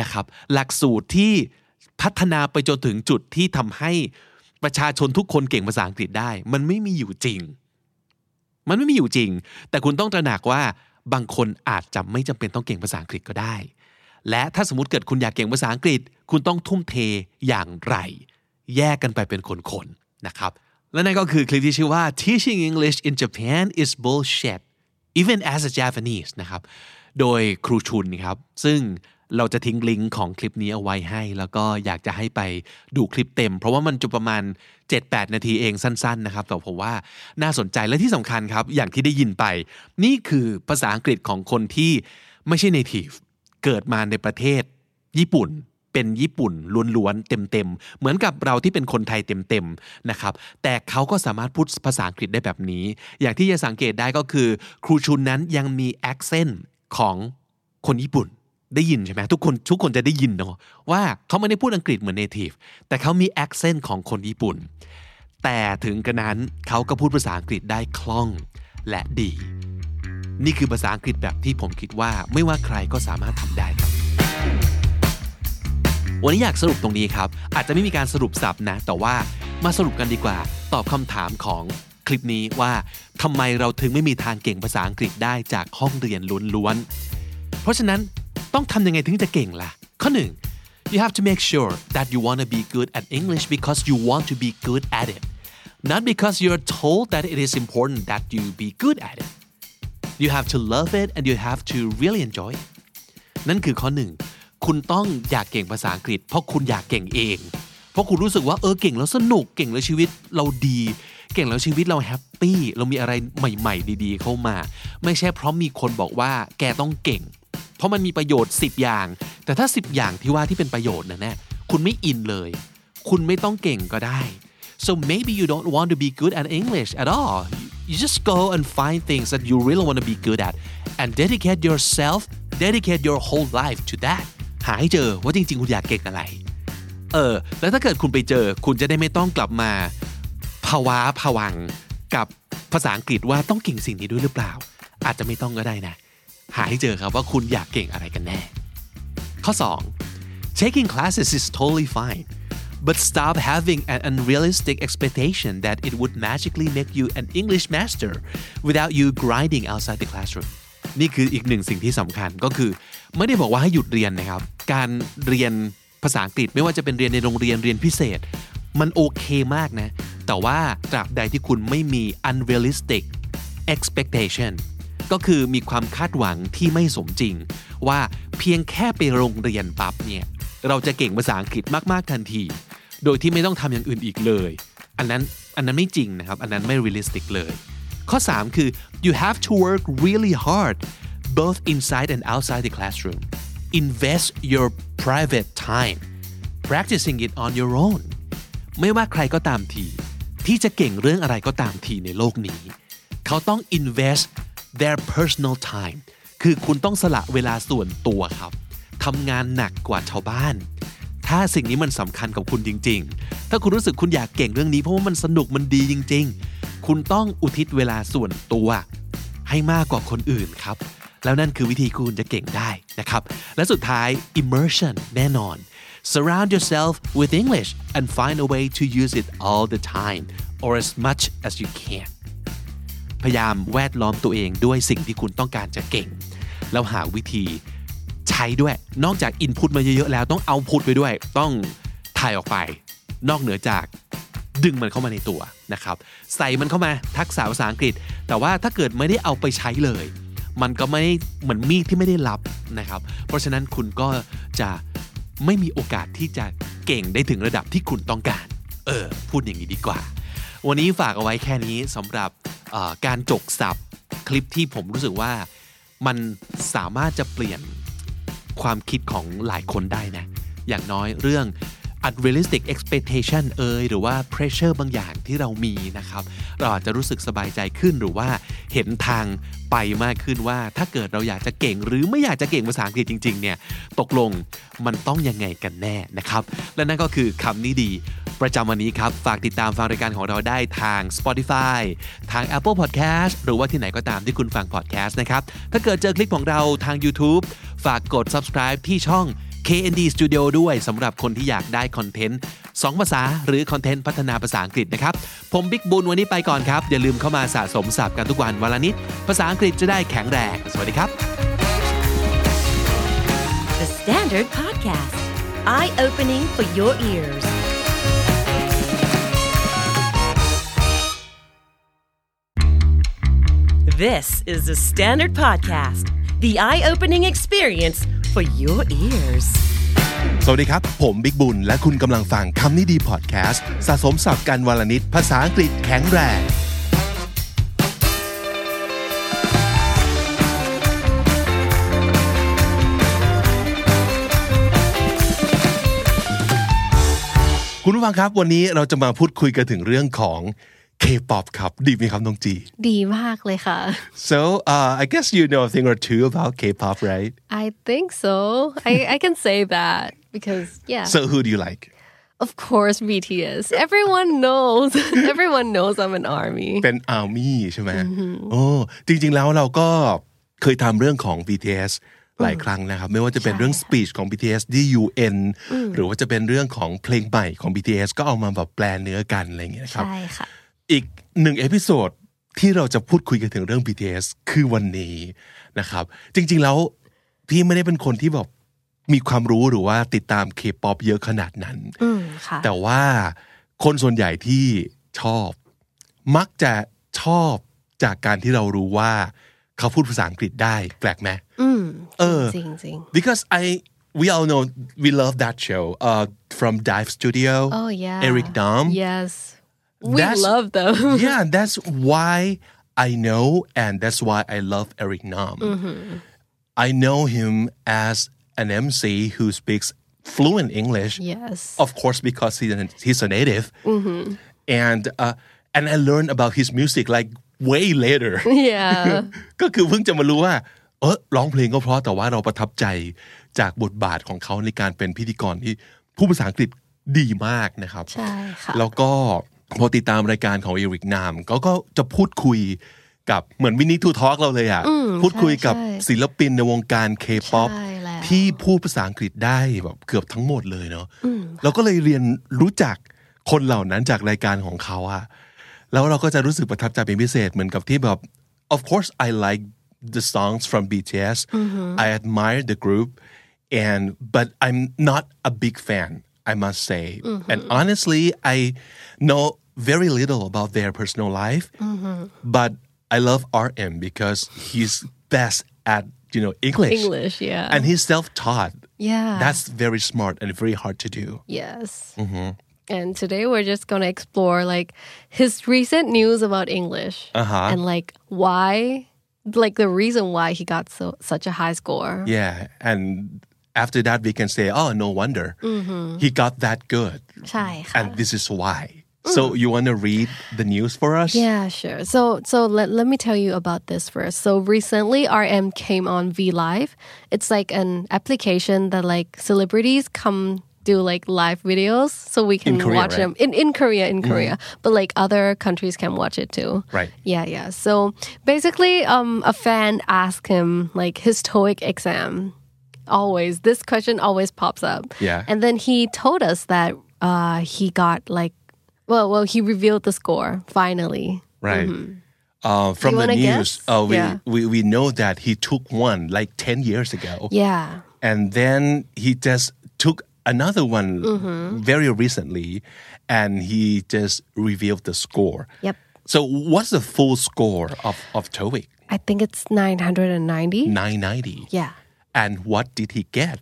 Speaker 2: นะครับ หลักสูตรที่ พัฒนาไปจนถึงจุดที่ทำให้ประชาชนทุกคนเก่งภาษาอังกฤษได้ มันไม่มีอยู่จริง มันไม่มีอยู่จริง แต่คุณต้องตระหนักว่าบางคนอาจจะไม่จำเป็นต้องเก่งภาษาอังกฤษก็ได้ และถ้าสมมติเกิดคุณอยากเก่งภาษาอังกฤษ คุณต้องทุ่มเทอย่างไร แยกกันไปเป็นคนๆนะครับและนั่นก็คือคลิปที่ชื่อว่า teaching English in Japan is bullshit even as a Japanese นะครับ โดยครูชุนครับ ซึ่ง เราจะทิ้งลิงก์ของคลิปนี้เอาไว้ให้ แล้วก็อยากจะให้ไปดูคลิปเต็ม เพราะว่ามันจะประมาณ 7-8 นาทีเองสั้นๆนะครับแต่ผมว่าน่าสนใจและที่สำคัญครับ อย่างที่ได้ยินไป นี่คือภาษาอังกฤษของคนที่ไม่ใช่ native เกิดมาในประเทศญี่ปุ่นเป็นญี่ปุ่นล้วนๆเต็มๆ เหมือนกับเราที่เป็นคนไทยเต็มๆนะครับแต่เขาก็สามารถพูดภาษาอังกฤษได้แบบนี้ อย่างที่จะสังเกตได้ก็คือ ครูชุนนั้นยังมี accent ของคนญี่ปุ่น ได้ยินใช่ไหมทุกคนทุกคนจะได้ยินเนาะว่าเขาไม่ได้พูดอังกฤษเหมือน native แต่เขามี accent ของคนญี่ปุ่น แต่ถึงกระนั้นเขาก็พูดภาษาอังกฤษได้คล่องและดี นี่คือภาษาอังกฤษแบบที่ผมคิดว่าไม่ว่าใครก็สามารถทำได้ครับ วันนี้อยากสรุปตรงนี้ครับ อาจจะไม่มีการสรุปสับนะ แต่ว่ามาสรุปกันดีกว่า ตอบคำถามของคลิปนี้ว่าทำไมเราถึงไม่มีทางเก่งภาษาอังกฤษได้จากห้องเรียนล้วนๆ เพราะฉะนั้น ต้องทำยังไงถึงจะเก่งล่ะ ข้อหนึ่ง you have to make sure that you want to be good at English because you want to be good at it not because you're told that it is important that you be good at it you have to love it and you have to really enjoy it นั่นคือข้อหนึ่ง คุณต้องอยากเก่งภาษาอังกฤษ เพราะคุณอยากเก่งเอง เพราะคุณรู้สึกว่าเออเก่งแล้วสนุก เก่งแล้วชีวิตเราดี เก่งแล้วชีวิตเราแฮปปี้ เรามีอะไรใหม่ ๆ ดี ๆ เข้ามา ไม่ใช่เพราะมีคนบอกว่าแกต้องเก่ง เพราะมันมีประโยชน์ 10 อย่าง แต่ถ้า 10 อย่างที่ว่าที่เป็นประโยชน์นะแน่คุณไม่อินเลย คุณไม่ต้องเก่งก็ได้ so maybe you don't want to be good at English at all you just go and find things that you really want to be good at and dedicate yourself dedicate your whole life to that หาให้เจอว่าจริง ๆ คุณอยากเก่งอะไร เออ แล้วถ้าเกิดคุณไปเจอ คุณจะได้ไม่ต้องกลับมาภาวะผวังกับภาษาอังกฤษว่าต้องเก่งสิ่งนี้ด้วยหรือเปล่า อาจจะไม่ต้องก็ได้นะ หาให้เจอครับว่าคุณอยากเก่งอะไรกันแน่ ข้อ 2 taking classes is totally fine but stop having an unrealistic expectation that it would magically make you an English master without you grinding outside the classroom นี่คืออีกหนึ่งสิ่งที่สำคัญก็คือ ไม่ได้บอกว่าให้หยุดเรียนนะครับ การเรียนภาษาอังกฤษไม่ว่าจะเป็นเรียนในโรงเรียนเรียนพิเศษ มันโอเคมากนะ แต่ว่าตราบใดที่คุณไม่มี unrealistic expectation ก็คือมีความคาดหวังที่ไม่สมจริง ว่าเพียงแค่ไปโรงเรียนปั๊บเนี่ยเราจะเก่งภาษาอังกฤษมากๆทันที โดยที่ไม่ต้องทำอย่างอื่นอีกเลย อันนั้นอันนั้นไม่จริงนะครับ อันนั้นไม่ realistic เลย ข้อ 3 คือ you have to work really hard both inside and outside the classroom invest your private time practicing it on your own ไม่ว่าใครก็ตามที ที่จะเก่งเรื่องอะไรก็ตามทีในโลกนี้ เขาต้อง invest their personal time คือคุณต้องสละเวลาส่วนตัวครับทำงานหนักกว่าชาวบ้าน ถ้าสิ่งนี้มันสำคัญกับคุณจริง ๆ ถ้าคุณรู้สึกคุณอยากเก่งเรื่องนี้เพราะว่ามันสนุกมันดีจริง ๆ คุณต้องอุทิศเวลาส่วนตัว ให้มากกว่าคนอื่นครับ แล้วนั่นคือวิธีคุณจะเก่งได้นะครับ และสุดท้าย immersion แน่นอน surround yourself with English and find a way to use it all the time or as much as you can พยายามแวดล้อมตัวเองด้วยสิ่งที่คุณต้องการจะเก่ง แล้วหาวิธีใช้ด้วย นอกจากอินพุตมาเยอะๆแล้วต้องเอาพุตไปด้วย ต้องถ่ายออกไป นอกเหนือจากดึงมันเข้ามาในตัวนะครับ ใส่มันเข้ามาทักษะภาษาอังกฤษ แต่ว่าถ้าเกิดไม่ได้เอาไปใช้เลย มันก็ไม่เหมือนมีดที่ไม่ได้รับนะครับ เพราะฉะนั้นคุณก็จะไม่มีโอกาสที่จะเก่งได้ถึงระดับที่คุณต้องการ เออ พูดอย่างนี้ดีกว่า วันนี้ฝากเอาไว้แค่นี้สำหรับการจกสับคลิปที่ผมรู้สึกว่ามันสามารถจะเปลี่ยนความคิดของหลายคนได้นะ อย่างน้อยเรื่อง unrealistic expectation เอยหรือว่า pressure บางอย่างที่เรามีนะครับ เราอาจจะรู้สึกสบายใจขึ้นหรือว่าเห็นทางไปมากขึ้นว่า ถ้าเกิดเราอยากจะเก่ง หรือไม่อยากจะเก่งภาษาอังกฤษจริง ๆ เนี่ย ตกลงมันต้องยังไงกันแน่นะครับ และนั่นก็คือคำนี้ดี ประจำวันนี้ครับ ฝากติดตามฟังรายการของเราได้ทาง Spotify ทาง Apple Podcast หรือว่าที่ไหนก็ตามที่คุณฟัง podcast นะครับ ถ้าเกิดเจอคลิปของเราทาง YouTube ฝากกด subscribe ที่ช่อง KND Studio ด้วยสำหรับคนที่อยากได้คอนเทนต์ 2 ภาษาหรือคอนเทนต์พัฒนาภาษาอังกฤษนะครับ ผมบิ๊กบุญวันนี้ไปก่อนครับ อย่าลืมเข้ามาสะสมศัพท์กันทุกวันวันละนิด ภาษาอังกฤษจะได้แข็งแรง สวัสดีครับ
Speaker 1: The Standard Podcast, eye opening for your ears. This is the Standard Podcast, the eye opening experience for your ears.
Speaker 5: สวัสดีครับ ผมบิ๊กบุญ และคุณกำลังฟังคำนี้ดีพอดแคสต์สะสมศัพท์กันวลนิดภาษาอังกฤษแข็งแรง คุณผู้ฟังครับ วันนี้เราจะมาพูดคุยกันถึงเรื่องของ K-pop ครับดีไหมครับน้องจี
Speaker 6: ดีมากเลยค่ะ
Speaker 5: so uh, I guess you know a thing or two about K-pop right
Speaker 6: I think so I I can say that because yeah
Speaker 5: so who do you like
Speaker 6: of course BTS everyone knows everyone knows I'm an army
Speaker 5: เป็น army ใช่ไหมโอ้จริงๆแล้วเราก็เคยทำเรื่องของ BTS หลายครั้งนะครับ ไม่ว่าจะเป็นเรื่อง speech ของ BTS ที่ UN หรือว่าจะเป็นเรื่องของเพลงใหม่ของ BTS ก็เอามาแบบแปลเนื้อกันอะไรอย่างเงี้ยครับ
Speaker 6: ใช่ค่ะ
Speaker 5: อีกหนึ่ง episode ที่เราจะพูดคุยกันถึงเรื่อง BTS คือวันนี้นะครับ จริง ๆ แล้วพี่ไม่ได้เป็นคนที่แบบมีความรู้หรือว่าติดตาม K-pop เยอะขนาดนั้น
Speaker 6: อืมค่ะ
Speaker 5: แต่ว่าคนส่วนใหญ่ที่ชอบ มักจะชอบจากการที่เรารู้ว่า เขาพูดภาษาอังกฤษได้แปลกไหม
Speaker 6: อืม
Speaker 5: เออ
Speaker 6: จริงจริง
Speaker 5: because I we all know we love that show uh from Dive Studio
Speaker 6: oh yeah
Speaker 5: Eric Dom
Speaker 6: yes we
Speaker 5: That's-
Speaker 6: love them <laughs>
Speaker 5: yeah that's why I know and that's why I love Eric Nam I know him as an MC who speaks fluent English
Speaker 6: yes
Speaker 5: of course because he's a, he's a native and uh, and I learned about his music like way later <laughs>
Speaker 6: yeah <laughs>
Speaker 5: ก็คือเพิ่งจะมารู้ว่า เออร้องเพลงก็เพราะแต่ว่าเราประทับใจจากบทบาทของเขาในการเป็นพิธีกรที่ผู้ภาษาอังกฤษดีมากนะครับ
Speaker 6: ใช่ค่ะ
Speaker 5: แล้วก็ พอติดตามรายการของ Eric Nam ก็ก็จะพูดคุยกับเหมือน We Need To Talk เราเลยอะพูดคุยกับ
Speaker 6: ใช่
Speaker 5: ศิลปินในวงการเคป๊อป
Speaker 6: ใช่แล้ว
Speaker 5: ที่พูดภาษาอังกฤษได้แบบเกือบทั้งหมดเลยเนาะเราก็เลยเรียนรู้จักคนเหล่านั้นจากรายการของเขาอะแล้วเราก็จะรู้สึกประทับใจเป็นพิเศษเหมือนกับที่แบบ of course I like the songs from BTS I admire the group and but I'm not a big fan I must say and honestly I know very little about their personal life but I love RM because he's best at you know English
Speaker 6: English yeah
Speaker 5: and he's self-taught
Speaker 6: yeah
Speaker 5: that's very smart and very hard to do
Speaker 6: Yes. And today we're just going to explore like his recent news about English
Speaker 5: Uh-huh.
Speaker 6: and like why like the reason why he got so such a high score.
Speaker 5: yeah and after that we can say oh no wonder he got that good
Speaker 6: ใช่ค่ะ
Speaker 5: and this is why so you want to read the news for us
Speaker 6: Yeah, sure. So so let, let me tell you about this first. So recently RM came on V Live. It's like an application that like celebrities come do like live videos so we can
Speaker 5: Korea,
Speaker 6: watch
Speaker 5: right?
Speaker 6: them in in Korea in Korea. But like other countries can watch it too.
Speaker 5: Right.
Speaker 6: Yeah, yeah. So basically um a fan asked him like his TOEIC exam. Always this question always pops up.
Speaker 5: Yeah.
Speaker 6: And then he told us that uh he got like well well he revealed the score finally.
Speaker 5: right uh, from the news uh, we,
Speaker 6: Yeah.
Speaker 5: we we know that he took one like 10 years ago
Speaker 6: Yeah.
Speaker 5: and then he just took another one
Speaker 6: Mm-hmm.
Speaker 5: very recently and he just revealed the score
Speaker 6: Yep.
Speaker 5: so what's the full score of of TOEIC
Speaker 6: I think it's 990.
Speaker 5: 990
Speaker 6: Yeah.
Speaker 5: and what did he get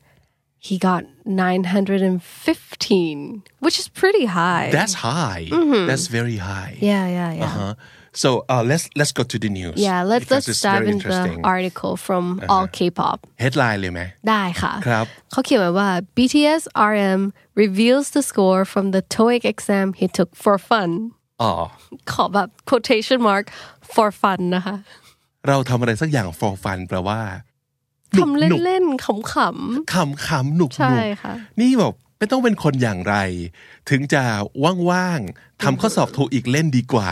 Speaker 6: He got 915, which is pretty high.
Speaker 5: that's high that's very high
Speaker 6: Mm-hmm. yeah, yeah, yeah.
Speaker 5: uh-huh. so uh, let's let's go to the news
Speaker 6: Yeah, let's
Speaker 5: because
Speaker 6: let's
Speaker 5: it's
Speaker 6: dive
Speaker 5: very
Speaker 6: into the
Speaker 5: interesting
Speaker 6: article from All K-pop.
Speaker 5: headline เลยไหม
Speaker 6: ได้ค่ะ
Speaker 5: ครับ
Speaker 6: เขาเขียนไว้ว่า BTS RM reveals the score from the TOEIC exam he took for fun
Speaker 5: อ๋อ
Speaker 6: ขอแบบ quotation mark for fun นะคะ
Speaker 5: เราทำอะไรสักอย่าง for fun แปลว่าหนุก
Speaker 6: ทำ
Speaker 5: หนุก
Speaker 6: เล่นๆขำ
Speaker 5: ขำขำหนุก
Speaker 6: ๆใช่
Speaker 5: หนุก
Speaker 6: ค่ะ
Speaker 5: นี่แบบไม่ต้องเป็นคนอย่างไร ถึงจะว่างๆทำข้อสอบโทอีกเล่นดีกว่า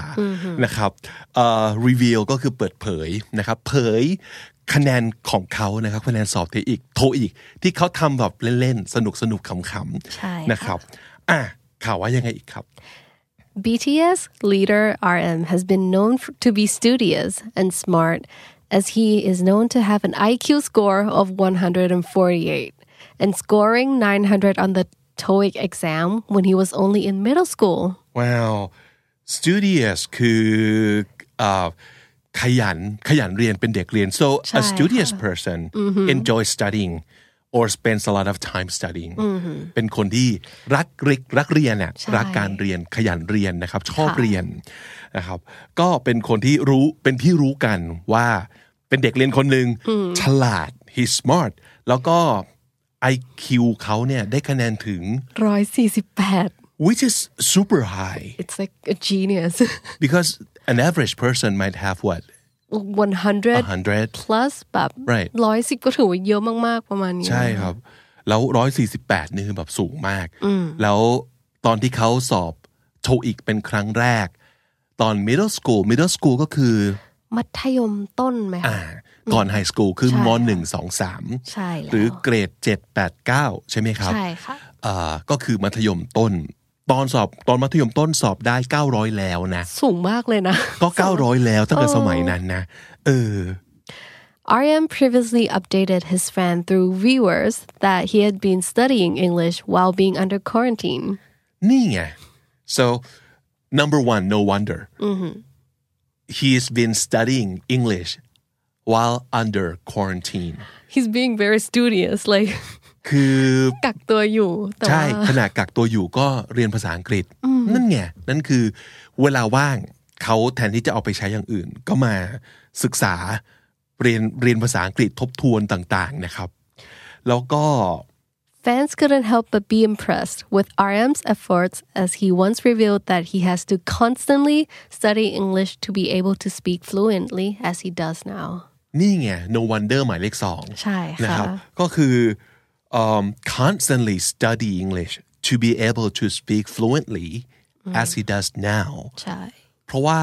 Speaker 5: นะครับเอ่อ reveal ก็คือเปิดเผยนะครับเผยคะแนนของเขานะครับคะแนนสอบโทอีกโทอีก ที่เขาทำแบบเล่นๆ สนุกสนุกๆขำ
Speaker 6: ใช่
Speaker 5: ๆ
Speaker 6: ค่ะ
Speaker 5: นะครับอะข่าวว่ายังไงอีกครับ
Speaker 6: BTS leader RM has been known f- to be studious and smart, as he is known to have an IQ score of 148 and scoring 900 on the TOEIC exam when he was only in middle school.
Speaker 5: wow studious คือเอ่อขยันขยันเรียนเป็นเด็กเรียน so
Speaker 6: ใช่
Speaker 5: a studious
Speaker 6: ค่ะ
Speaker 5: person enjoys studying or spends a lot of time studying เป็นคนที่รักเรียนรักเรียนน่ะ
Speaker 6: ใช่
Speaker 5: รักการเรียนขยันเรียนนะครับ ชอบ
Speaker 6: ค่ะ
Speaker 5: เรียนนะครับก็เป็นคนที่รู้เป็นที่รู้กันว่า เป็นเด็กเรียนคนหนึ่งฉลาด he's smart แล้วก็ IQ เขาเนี่ยได้คะแนนถึง
Speaker 6: 148.
Speaker 5: which is super high
Speaker 6: It's like a genius.
Speaker 5: because an average person might have what
Speaker 6: 100
Speaker 5: 100
Speaker 6: plus แบบ
Speaker 5: Right
Speaker 6: ร้อยสิบก็ถือว่าเยอะมากๆประมาณนี้
Speaker 5: ใช่ครับ แล้วร้อยสี่สิบแปดนี่คือแบบสูงมาก แล้วตอนที่เขาสอบโทอีกเป็นครั้งแรก ตอน middle school middle school ก็คือ
Speaker 6: มัธยมต้นไหม
Speaker 5: อ่า
Speaker 6: คะ
Speaker 5: ก่อน high school คือ
Speaker 6: ใช่
Speaker 5: ม
Speaker 6: ค่ะ
Speaker 5: หนึ่งสองสาม
Speaker 6: ใช่แล้ว
Speaker 5: หรือเกรดเจ็ดแปดเก้าใช่ไหมครับ
Speaker 6: ใช่ค่ะ
Speaker 5: อ่าก็คือมัธยมต้น ตอนสอบตอนมัธยมต้นสอบได้900แล้วนะ
Speaker 6: สูงมากเลยนะ
Speaker 5: ก็900แล้วตั้งแต่สมัยนั้นนะ เออ
Speaker 6: RM previously updated his fan through viewers that he had been studying English while being under quarantine.
Speaker 5: นี่ไง so number one no wonder he's been studying English while under quarantine
Speaker 6: He's being very studious, like
Speaker 5: คือ
Speaker 6: กักตัวอยู่แต่
Speaker 5: ใช่
Speaker 6: ว่า
Speaker 5: ขณะกักตัวอยู่ก็เรียนภาษาอังกฤษ นั่นไงนั่นคือเวลาว่างเขาแทนที่จะเอาไปใช้อย่างอื่น ก็มาศึกษาเรียนเรียนภาษาอังกฤษทบทวนต่าง ๆนะครับ แล้วก็
Speaker 6: Fans couldn't help but be impressed with RM's efforts as he once revealed that he has to constantly study English to be able to speak fluently as he does now.
Speaker 5: นี่ไง no wonder หมายเลขสอง
Speaker 6: ใช่ค่ะ
Speaker 5: นะครับก็คือ um, constantly study English to be able to speak fluently as he does now
Speaker 6: ใช่
Speaker 5: เพราะว่า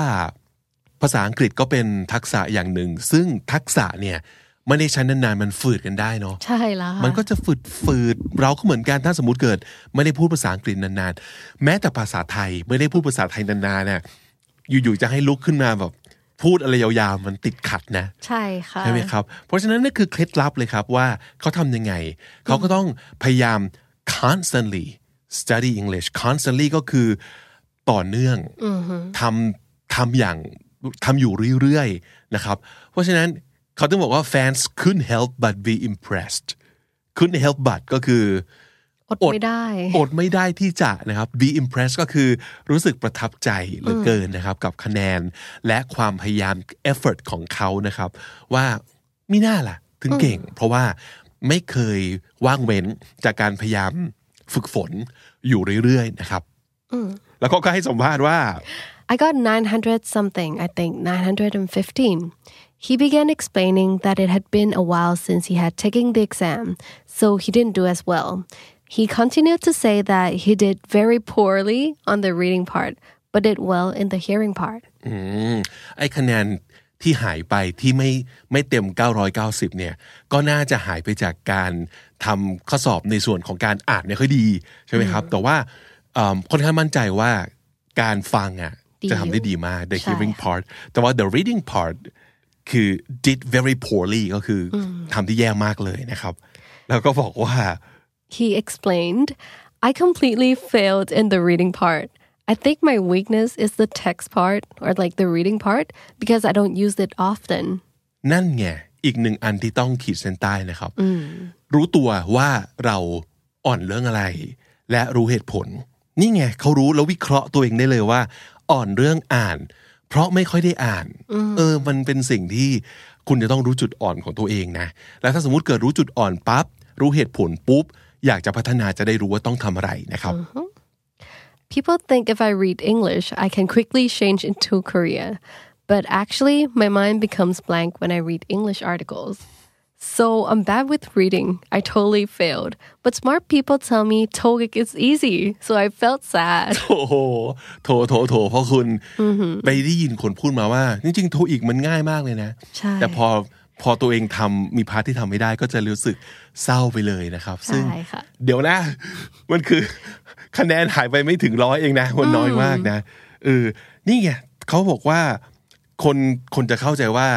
Speaker 5: ภาษาอังกฤษก็เป็นทักษะอย่างหนึ่ง ซึ่งทักษะเนี่ย ไม่ได้ใช้นานๆมันฝืดกันได้เนาะ
Speaker 6: ใช่แล้วค่ะ
Speaker 5: มันก็จะฝืดฝืดเราก็เหมือนกันถ้าสมมติเกิด ไม่ได้พูดภาษาอังกฤษนานๆแม้แต่ภาษาไทยไม่ได้พูดภาษาไทยนานๆเนี่ยอยู่ๆจะให้ลุกขึ้นมาแบบพูดอะไรยาวๆมันติดขัดนะ
Speaker 6: ใช่ค่ะ
Speaker 5: ใช่ไหมครับ เพราะฉะนั้นนั่นคือเคล็ดลับเลยครับว่าเขาทำยังไง เขาก็ต้องพยายาม constantly study English constantly ก็คือต่อเนื่องทำทำอย่างทำอยู่เรื่อยๆนะครับ เพราะฉะนั้น เขาต้องบอกว่า fans couldn't help but be impressed couldn't help but ก็คือ
Speaker 6: อดไม่ได้
Speaker 5: อดไม่ได้ที่จะนะครับ be impressed ก็คือรู้สึกประทับใจเหลือเกินนะครับ กับคะแนนและความพยายาม effort ของเขานะครับ ว่ามีหน้าล่ะ ถึงเก่ง เพราะว่าไม่เคยว่างเว้นจากการพยายามฝึกฝนอยู่เรื่อยๆนะครับแล้วก็ให้สัมภาษณ์ว่า
Speaker 6: I got 900 something, I think 915. He began explaining that it had been a while since he had taken the exam, so he didn't do as well. He continued to say that he did very poorly on the reading part, but did well in the hearing part.
Speaker 5: อืมไอ้คะแนนที่หายไปที่ไม่ไม่เต็ม 990 เนี่ย ก็น่าจะหายไปจากการทำข้อสอบในส่วนของการอ่านไม่ค่อยดีใช่ไหมครับ แต่ว่าเอิ่มค่อนข้างมั่นใจว่าการฟังอะ
Speaker 6: ดี
Speaker 5: จะทำได้ดีมาก the
Speaker 6: ใช่
Speaker 5: hearing part แต่ว่า the reading part คือ did very poorly ก็คืออทำที่แย่มากเลยนะครับ แล้วก็บอกว่า
Speaker 6: He explained, I completely failed in the reading part. I think my weakness is the text part or like the reading part because I don't use it often.
Speaker 5: นั่นไงอีกหนึ่งอันที่ต้องขีดเส้นใต้นะครับ รู้ตัวว่าเราอ่อนเรื่องอะไร และรู้เหตุผล นี่ไงเขารู้แล้ววิเคราะห์ตัวเองได้เลยว่า อ่อนเรื่องอ่าน เพราะไม่ค่อยได้อ่าน เออ มันเป็นสิ่งที่คุณจะต้องรู้จุดอ่อนของตัวเองนะ แล้วถ้าสมมติเกิดรู้จุดอ่อนปั๊บ รู้เหตุผลปุ๊บ อยากจะพัฒนาจะได้รู้ว่าต้องทำอะไรนะครับ
Speaker 6: People think if I read English, I can quickly change into Korea. But actually, my mind becomes blank when I read English articles. So I'm bad with reading. I totally failed. But smart people tell me TOEIC is easy. So I felt sad.
Speaker 5: โอ้โถโถโถเพราะคุณไปได้ยินคนพูดมาว่า จริงๆโทอีกมันง่ายมากเลยนะ
Speaker 6: ใช่
Speaker 5: แต่พอพอตัวเองทำมี part ที่ทำไม่ได้ก็จะรู้สึกเศร้าไปเลยนะครับ ซึ่ง
Speaker 6: ใช่ค่ะ
Speaker 5: เดี๋ยวนะ มันคือคะแนนหายไปไม่ถึงร้อยเองนะมันน้อยมากนะเออนี่ไงเขาบอกว่าคนคนจะเข้าใจว่า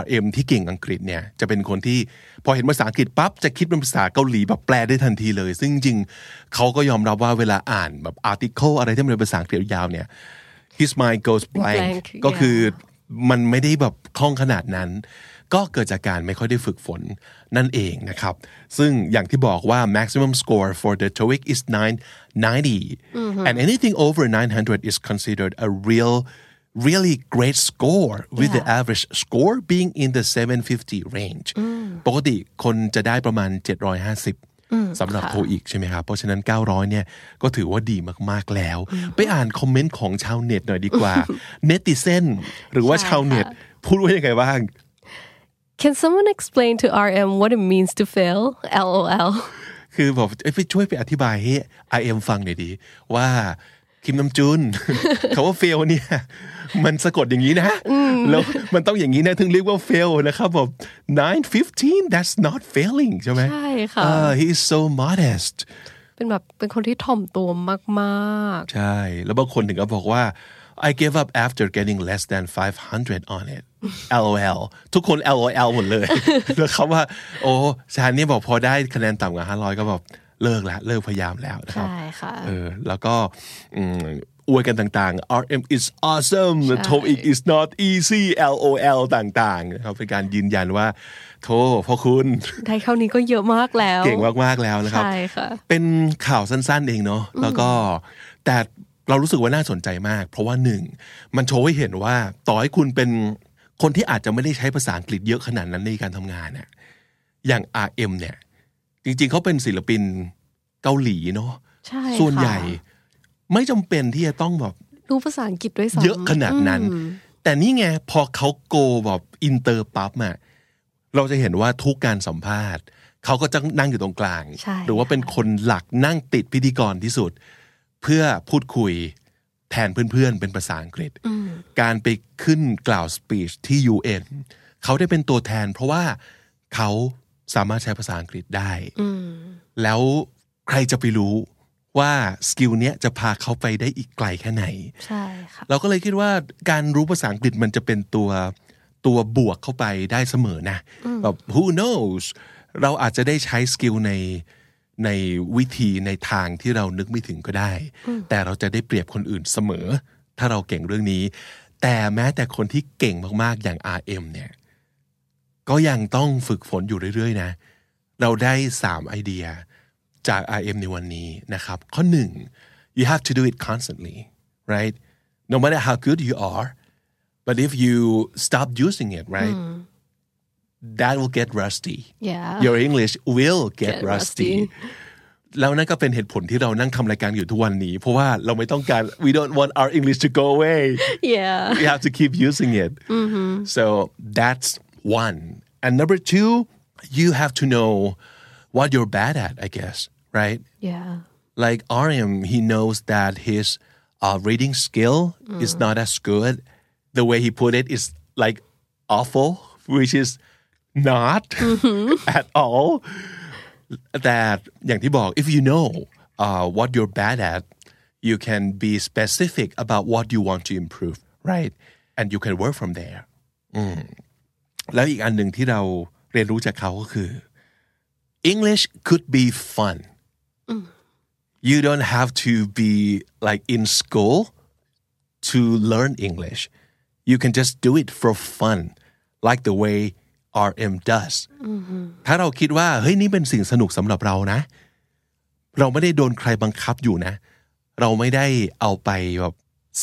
Speaker 5: RM ที่เก่งอังกฤษเนี่ยจะเป็นคนที่พอเห็นภาษาอังกฤษปั๊บจะคิดเป็นภาษาเกาหลีแบบแปลได้ทันทีเลย ซึ่งจริงๆเขาก็ยอมรับว่าเวลาอ่านแบบ article อะไรที่มันเป็นภาษาอังกฤษยาวเนี่ย his mind goes blank,
Speaker 6: Blank
Speaker 5: ก็คือ
Speaker 6: yeah.
Speaker 5: มันไม่ได้แบบคล่องขนาดนั้น ก็เกิดจากการไม่ค่อยได้ฝึกฝนนั่นเองนะครับ ซึ่งอย่างที่บอกว่า maximum score for the TOEIC is 990 and anything over 900 is considered a real really great score with the
Speaker 6: Yeah.
Speaker 5: average score being in the 750 range ปกติคนจะได้ประมาณ 750สำหรับโทอีกใช่ไหมครับ เพราะฉะนั้น 900 เนี่ย ก็ถือว่าดีมาก ๆ แล้ว ไปอ่านคอมเมนต์ของชาวเน็ตหน่อยดีกว่า เนติเซนหรือว่า
Speaker 6: ใช่
Speaker 5: ชาวเน็ต
Speaker 6: ค่ะ
Speaker 5: พูดว่ายังไงบ้าง
Speaker 6: Can someone explain to RM what it means to fail? LOL.
Speaker 5: คือบอกเอ้ยไปช่วยไปอธิบายให้ IM ฟังหน่อยดีว่า คิมน้ำจุนคาว่า fail เนี่ยมันสะกดอย่างนี้นะ แล้วมันต้องอย่างนี้นะ ถึงเรียกว่า fail นะครับแบบ915 that's not failing ใช่ไหม
Speaker 6: ใช่ค่ะ
Speaker 5: อ่า he is so modest
Speaker 6: เป็นแบบเป็นคนที่ถ่อมตัวมาก
Speaker 5: ใช่ แล้วบางคนถึงก็บอกว่า I gave up after getting less than 500 on it LOL ทุกคน LOL หมดเลย แล้วเขาว่า โอ้ชาญเนี่ยบอกพอได้คะแนนต่ำกว่า 500 ก็แบบ เลิกแล้วเลิกพยายามแล้วนะ
Speaker 6: ๆ
Speaker 5: ครับ
Speaker 6: ใช่ค่ะ
Speaker 5: เออแล้วก็อืมอวยกันต่างๆ RM is awesome TOEIC is not easy LOL ต่างๆนะครับเป็นการยืนยันว่า โทพ่อคุณ
Speaker 6: ได้เท่านี้ก็เยอะมากแล้ว
Speaker 5: เก่งมากๆแล้วนะครับ
Speaker 6: ใช่ค่ะ
Speaker 5: เป็นข่าวสั้นๆเองเนาะแล้วก็แต่เรารู้สึกว่าน่าสนใจมาก เพราะว่าหนึ่งมันโชว์ให้เห็นว่าต่อให้คุณเป็นคนที่อาจจะไม่ได้ใช้ภาษาอังกฤษเยอะขนาดนั้นในการทำงานเนี่ยอย่าง RM เนี่ย จริงๆเขาเป็นศิลปินเกาหลีเนาะ
Speaker 6: ใช่
Speaker 5: ส่วน
Speaker 6: ค่ะ
Speaker 5: ใหญ่ไม่จำเป็นที่จะต้องแบบ
Speaker 6: รู้ภาษาอังกฤษด้วยซ้ำ
Speaker 5: เยอะขนาดนั้น แต่นี่ไงพอเขา go แบบอินเตอร์ปั๊บอะเราจะเห็นว่าทุกการสัมภาษณ์เขาก็จะนั่งอยู่ตรงกลาง
Speaker 6: ใช่
Speaker 5: หรือว่าเป็นคนหลักนั่งติดพิธีกรที่สุด เพื่อพูดคุยแทนเพื่อนๆ เป็นภาษาอังกฤษ การไปขึ้นกล่าว speech ที่ UN เขาได้เป็นตัวแทนเพราะว่าเขา สามารถใช้ภาษาอังกฤษได้แล้วใครจะไปรู้ว่า skill เนี้ยจะพาเขาไปได้อีกไกลแค่ไหน
Speaker 6: ใช่ค่ะ
Speaker 5: เราก็เลยคิดว่าการรู้ภาษาอังกฤษมันจะเป็นตัวตัวบวกเข้าไปได้เสมอนะแบบ who knows เราอาจจะได้ใช้ skill ในในวิธีในทางที่เรานึกไม่ถึงก็ได้ แต่เราจะได้เปรียบคนอื่นเสมอ ถ้าเราเก่งเรื่องนี้ แต่แม้แต่คนที่เก่งมากๆอย่าง RM เนี่ย ก็ยังต้องฝึกฝนอยู่เรื่อยๆนะ เราได้ 3 ไอเดียจาก RM ในวันนี้นะครับ ข้อหนึ่ง you have to do it constantly right no matter how good you are but if you stop using it right that will get rusty
Speaker 6: Yeah.
Speaker 5: your English will get,
Speaker 6: Get
Speaker 5: rusty,
Speaker 6: rusty.
Speaker 5: แล้วนั่นก็เป็นเหตุผลที่เรานั่งทำรายการอยู่ทุกวันนี้ เพราะว่าเราไม่ต้องการ we don't want our English to go away
Speaker 6: yeah
Speaker 5: we have to keep using it. So that's one. And number two, you have to know what you're bad at, I guess, right?
Speaker 6: yeah
Speaker 5: Like RM, he knows that his uh, reading skill is not as good. The way he put it is like awful, which is not <laughs> at all. That อย่างที่บอก if you know uh, what you're bad at you can be specific about what you want to improve right and you can work from there อืม แล้วอีกอันหนึ่งที่เราเรียนรู้จากเขาก็คือ English could be fun you don't have to be like in school to learn English you can just do it for fun like the way RM does ถ้าเราคิดว่าเฮ้ยนี่เป็นสิ่งสนุกสำหรับเรานะ เราไม่ได้โดนใครบังคับอยู่นะ เราไม่ได้เอาไปแบบ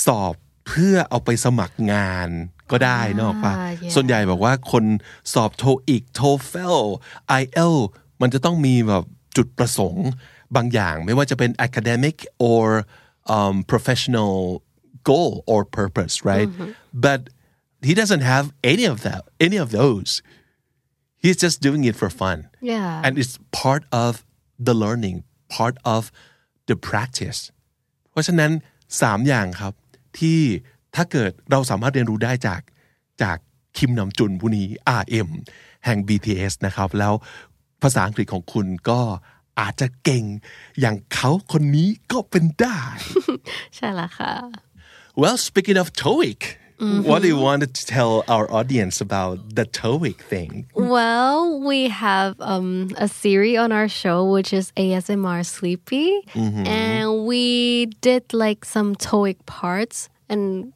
Speaker 5: สอบเพื่อเอาไปสมัครงาน ก็ได้นกออกปะ
Speaker 6: yeah
Speaker 5: ส่วนใหญ่บอกว่าคนสอบโทอีกโทเฟล IEL มันจะต้องมีแบบจุดประสงค์บางอย่าง ไม่ว่าจะเป็น academic or um, professional goal or purpose right but he doesn't have any of that any of those he's just doing it for fun
Speaker 6: Yeah.
Speaker 5: and it's part of the learning part of the practice เพราะฉะนั้นสามอย่างครับที่ ถ้าเกิดเราสามารถเรียนรู้ได้จากจากคิมนำจุนผู้นี้ RM แห่ง BTS นะครับ แล้วภาษาอังกฤษของคุณก็อาจจะเก่งอย่างเขาคนนี้ก็เป็นได้
Speaker 6: ใช่ละค่ะ
Speaker 5: Well, speaking of TOEIC, what do you want to tell our audience about the TOEIC thing?
Speaker 6: Well, we have um, a series on our show which is ASMR Sleepy, and we did like some TOEIC parts, and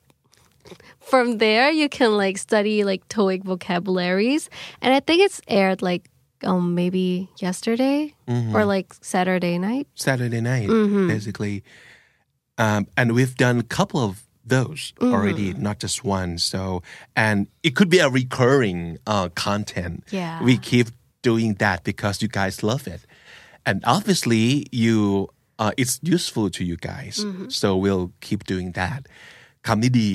Speaker 6: from there you can like study like TOEIC vocabularies, and I think it's aired like um maybe yesterday or like Saturday night.
Speaker 5: Saturday night, basically. Um, and we've done a couple of those already, not just one. So, and it could be a recurring uh, content.
Speaker 6: Yeah.
Speaker 5: We keep doing that because you guys love it. And obviously, you uh, it's useful to you guys. So we'll keep doing that. คำนี้ดี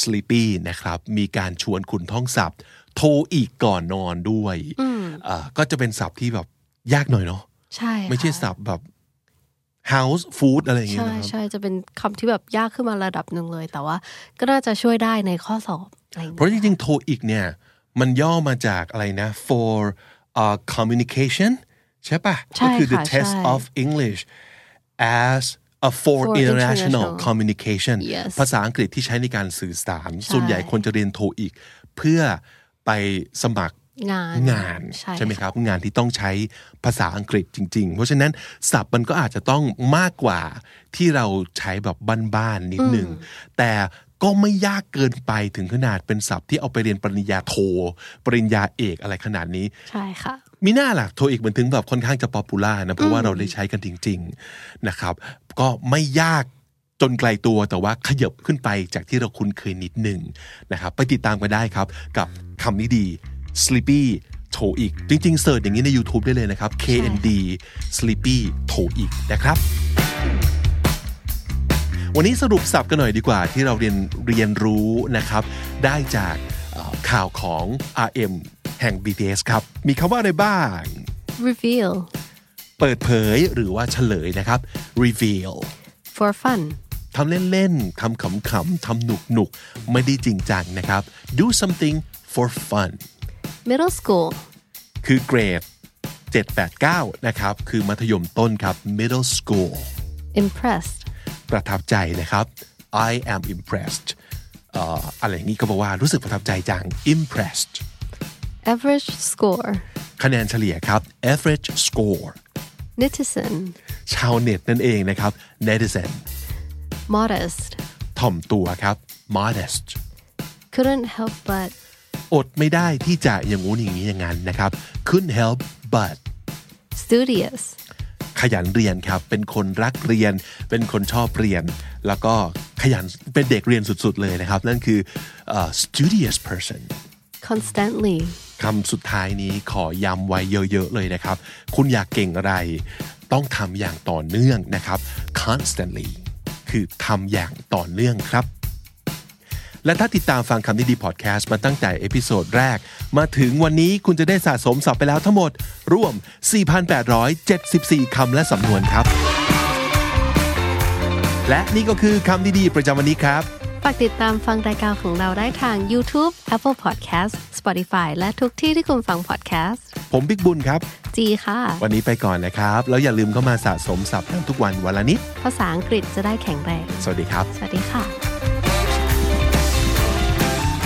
Speaker 5: sleepy นะครับ มีการชวนคุณท่องศัพท์ โทรอีกก่อนนอนด้วยอ่าก็จะเป็นศัพท์ที่แบบยากหน่อยเนาะ
Speaker 6: ใช่
Speaker 5: ไม่ใช่
Speaker 6: ค่ะ
Speaker 5: ศัพท์แบบ house food อะไรอย่างเงี้ย
Speaker 6: ใช่
Speaker 5: นะครับ
Speaker 6: ใช่จะเป็นคำที่แบบยากขึ้นมาระดับหนึ่งเลย แต่ว่าก็น่าจะช่วยได้ในข้อสอบอะไรอย่าง
Speaker 5: เพ
Speaker 6: เงี้ย
Speaker 5: ราะจริงๆโทรอีกเนี่ย มันย่อมาจากอะไรนะ for uh, communication ใช่ปะ
Speaker 6: ใช่
Speaker 5: ก็คือ the
Speaker 6: ค่ะ
Speaker 5: test
Speaker 6: ใช่
Speaker 5: of English as a for,
Speaker 6: For
Speaker 5: international
Speaker 6: international
Speaker 5: communication
Speaker 6: Yes
Speaker 5: ภาษาอังกฤษที่ใช้ในการสื่อสาร ส่วนใหญ่คนจะเรียนโทรอีก เพื่อไปสมัคร
Speaker 6: งาน
Speaker 5: งาน
Speaker 6: ใช่
Speaker 5: ไหมครับ งานที่ต้องใช้ภาษาอังกฤษจริง ๆ เพราะฉะนั้นศัพท์มันก็อาจจะต้องมากกว่าที่เราใช้แบบบ้านๆนิดหนึ่งแต่ก็ไม่ยากเกินไปถึงขนาดเป็นศัพท์ที่เอาไปเรียนปริญญาโท ปริญญาเอกอะไรขนาดนี้
Speaker 6: ใช่ค่ะ
Speaker 5: มีหน้าล่ะโทรอีกมันถึงแบบค่อนข้างจะป๊อปปูล่านะ เพราะว่าเราได้ใช้กันจริง ๆนะครับ ก็ไม่ยากจนไกลตัวแต่ว่าขยับขึ้นไปจากที่เราคุ้นเคยนิดหนึ่งนะครับไปติดตามกันได้ครับ กับคำนี้ดี sleepy โทรอีก จริงๆเสิร์ชอย่างนี้ใน YouTube ได้เลยนะครับ KND sleepy โทรอีกนะครับ วันนี้สรุปสับกันหน่อยดีกว่าที่เราเรียนเรียนรู้นะครับ ได้จากเอ่อ ข่าวของ RM แห่ง BTS ครับ มีคำว่าอะไรบ้าง
Speaker 6: reveal
Speaker 5: เปิดเผยหรือว่าเฉลยนะครับ reveal
Speaker 6: for fun
Speaker 5: ทำเล่นๆทำขำๆทำหนุกๆไม่ได้จริงจังนะครับ do something for fun
Speaker 6: middle school
Speaker 5: คือเกรด789 นะครับ คือมัธยมต้นครับ middle school
Speaker 6: impressed
Speaker 5: ประทับใจนะครับ I am impressed เอ่ออะไรอย่างนี้ก็บอกว่ารู้สึกประทับใจจัง impressed
Speaker 6: average score
Speaker 5: คะแนนเฉลี่ยครับ average score
Speaker 6: netizen
Speaker 5: ชาวเน็ตนั่นเองนะครับ netizen
Speaker 6: modest
Speaker 5: ถ่อมตัวครับ modest
Speaker 6: couldn't help but
Speaker 5: อดไม่ได้ที่จะอย่างงู้นอย่างนี้อย่างนั้นนะครับ couldn't help but
Speaker 6: studious
Speaker 5: ขยันเรียนครับ เป็นคนรักเรียน เป็นคนชอบเรียน แล้วก็ขยันเป็นเด็กเรียนสุดๆเลยนะครับ นั่นคือเอ่อ studious person
Speaker 6: constantly
Speaker 5: คำสุดท้ายนี้ขอย้ำไว้เยอะ ๆ เลยนะครับ คุณอยากเก่งอะไร ต้องทำอย่างต่อเนื่องนะครับ constantly คือทำอย่างต่อเนื่องครับ และถ้าติดตามฟังคำนี้ดีพอดแคสต์มาตั้งแต่ episode แรก มาถึงวันนี้คุณจะได้สะสมศัพท์ไปแล้วทั้งหมด รวม 4,874 คำและสำนวนครับ และนี่ก็คือคำดีๆประจำวันนี้ครับ
Speaker 6: ฝากติดตามฟังรายการของเราได้ทาง YouTube Apple Podcast Spotify และทุกที่ที่คุณฟัง podcast
Speaker 5: ผมบิ๊กบุญครับ
Speaker 6: จีค่ะ
Speaker 5: วันนี้ไปก่อนนะครับ แล้วอย่าลืมเข้ามาสะสมศัพท์กันทุกวันวันละนิด
Speaker 6: ภาษาอังกฤษจะได้แข็งแรง
Speaker 5: สวัสดีครับ
Speaker 6: สวัสดีค่ะ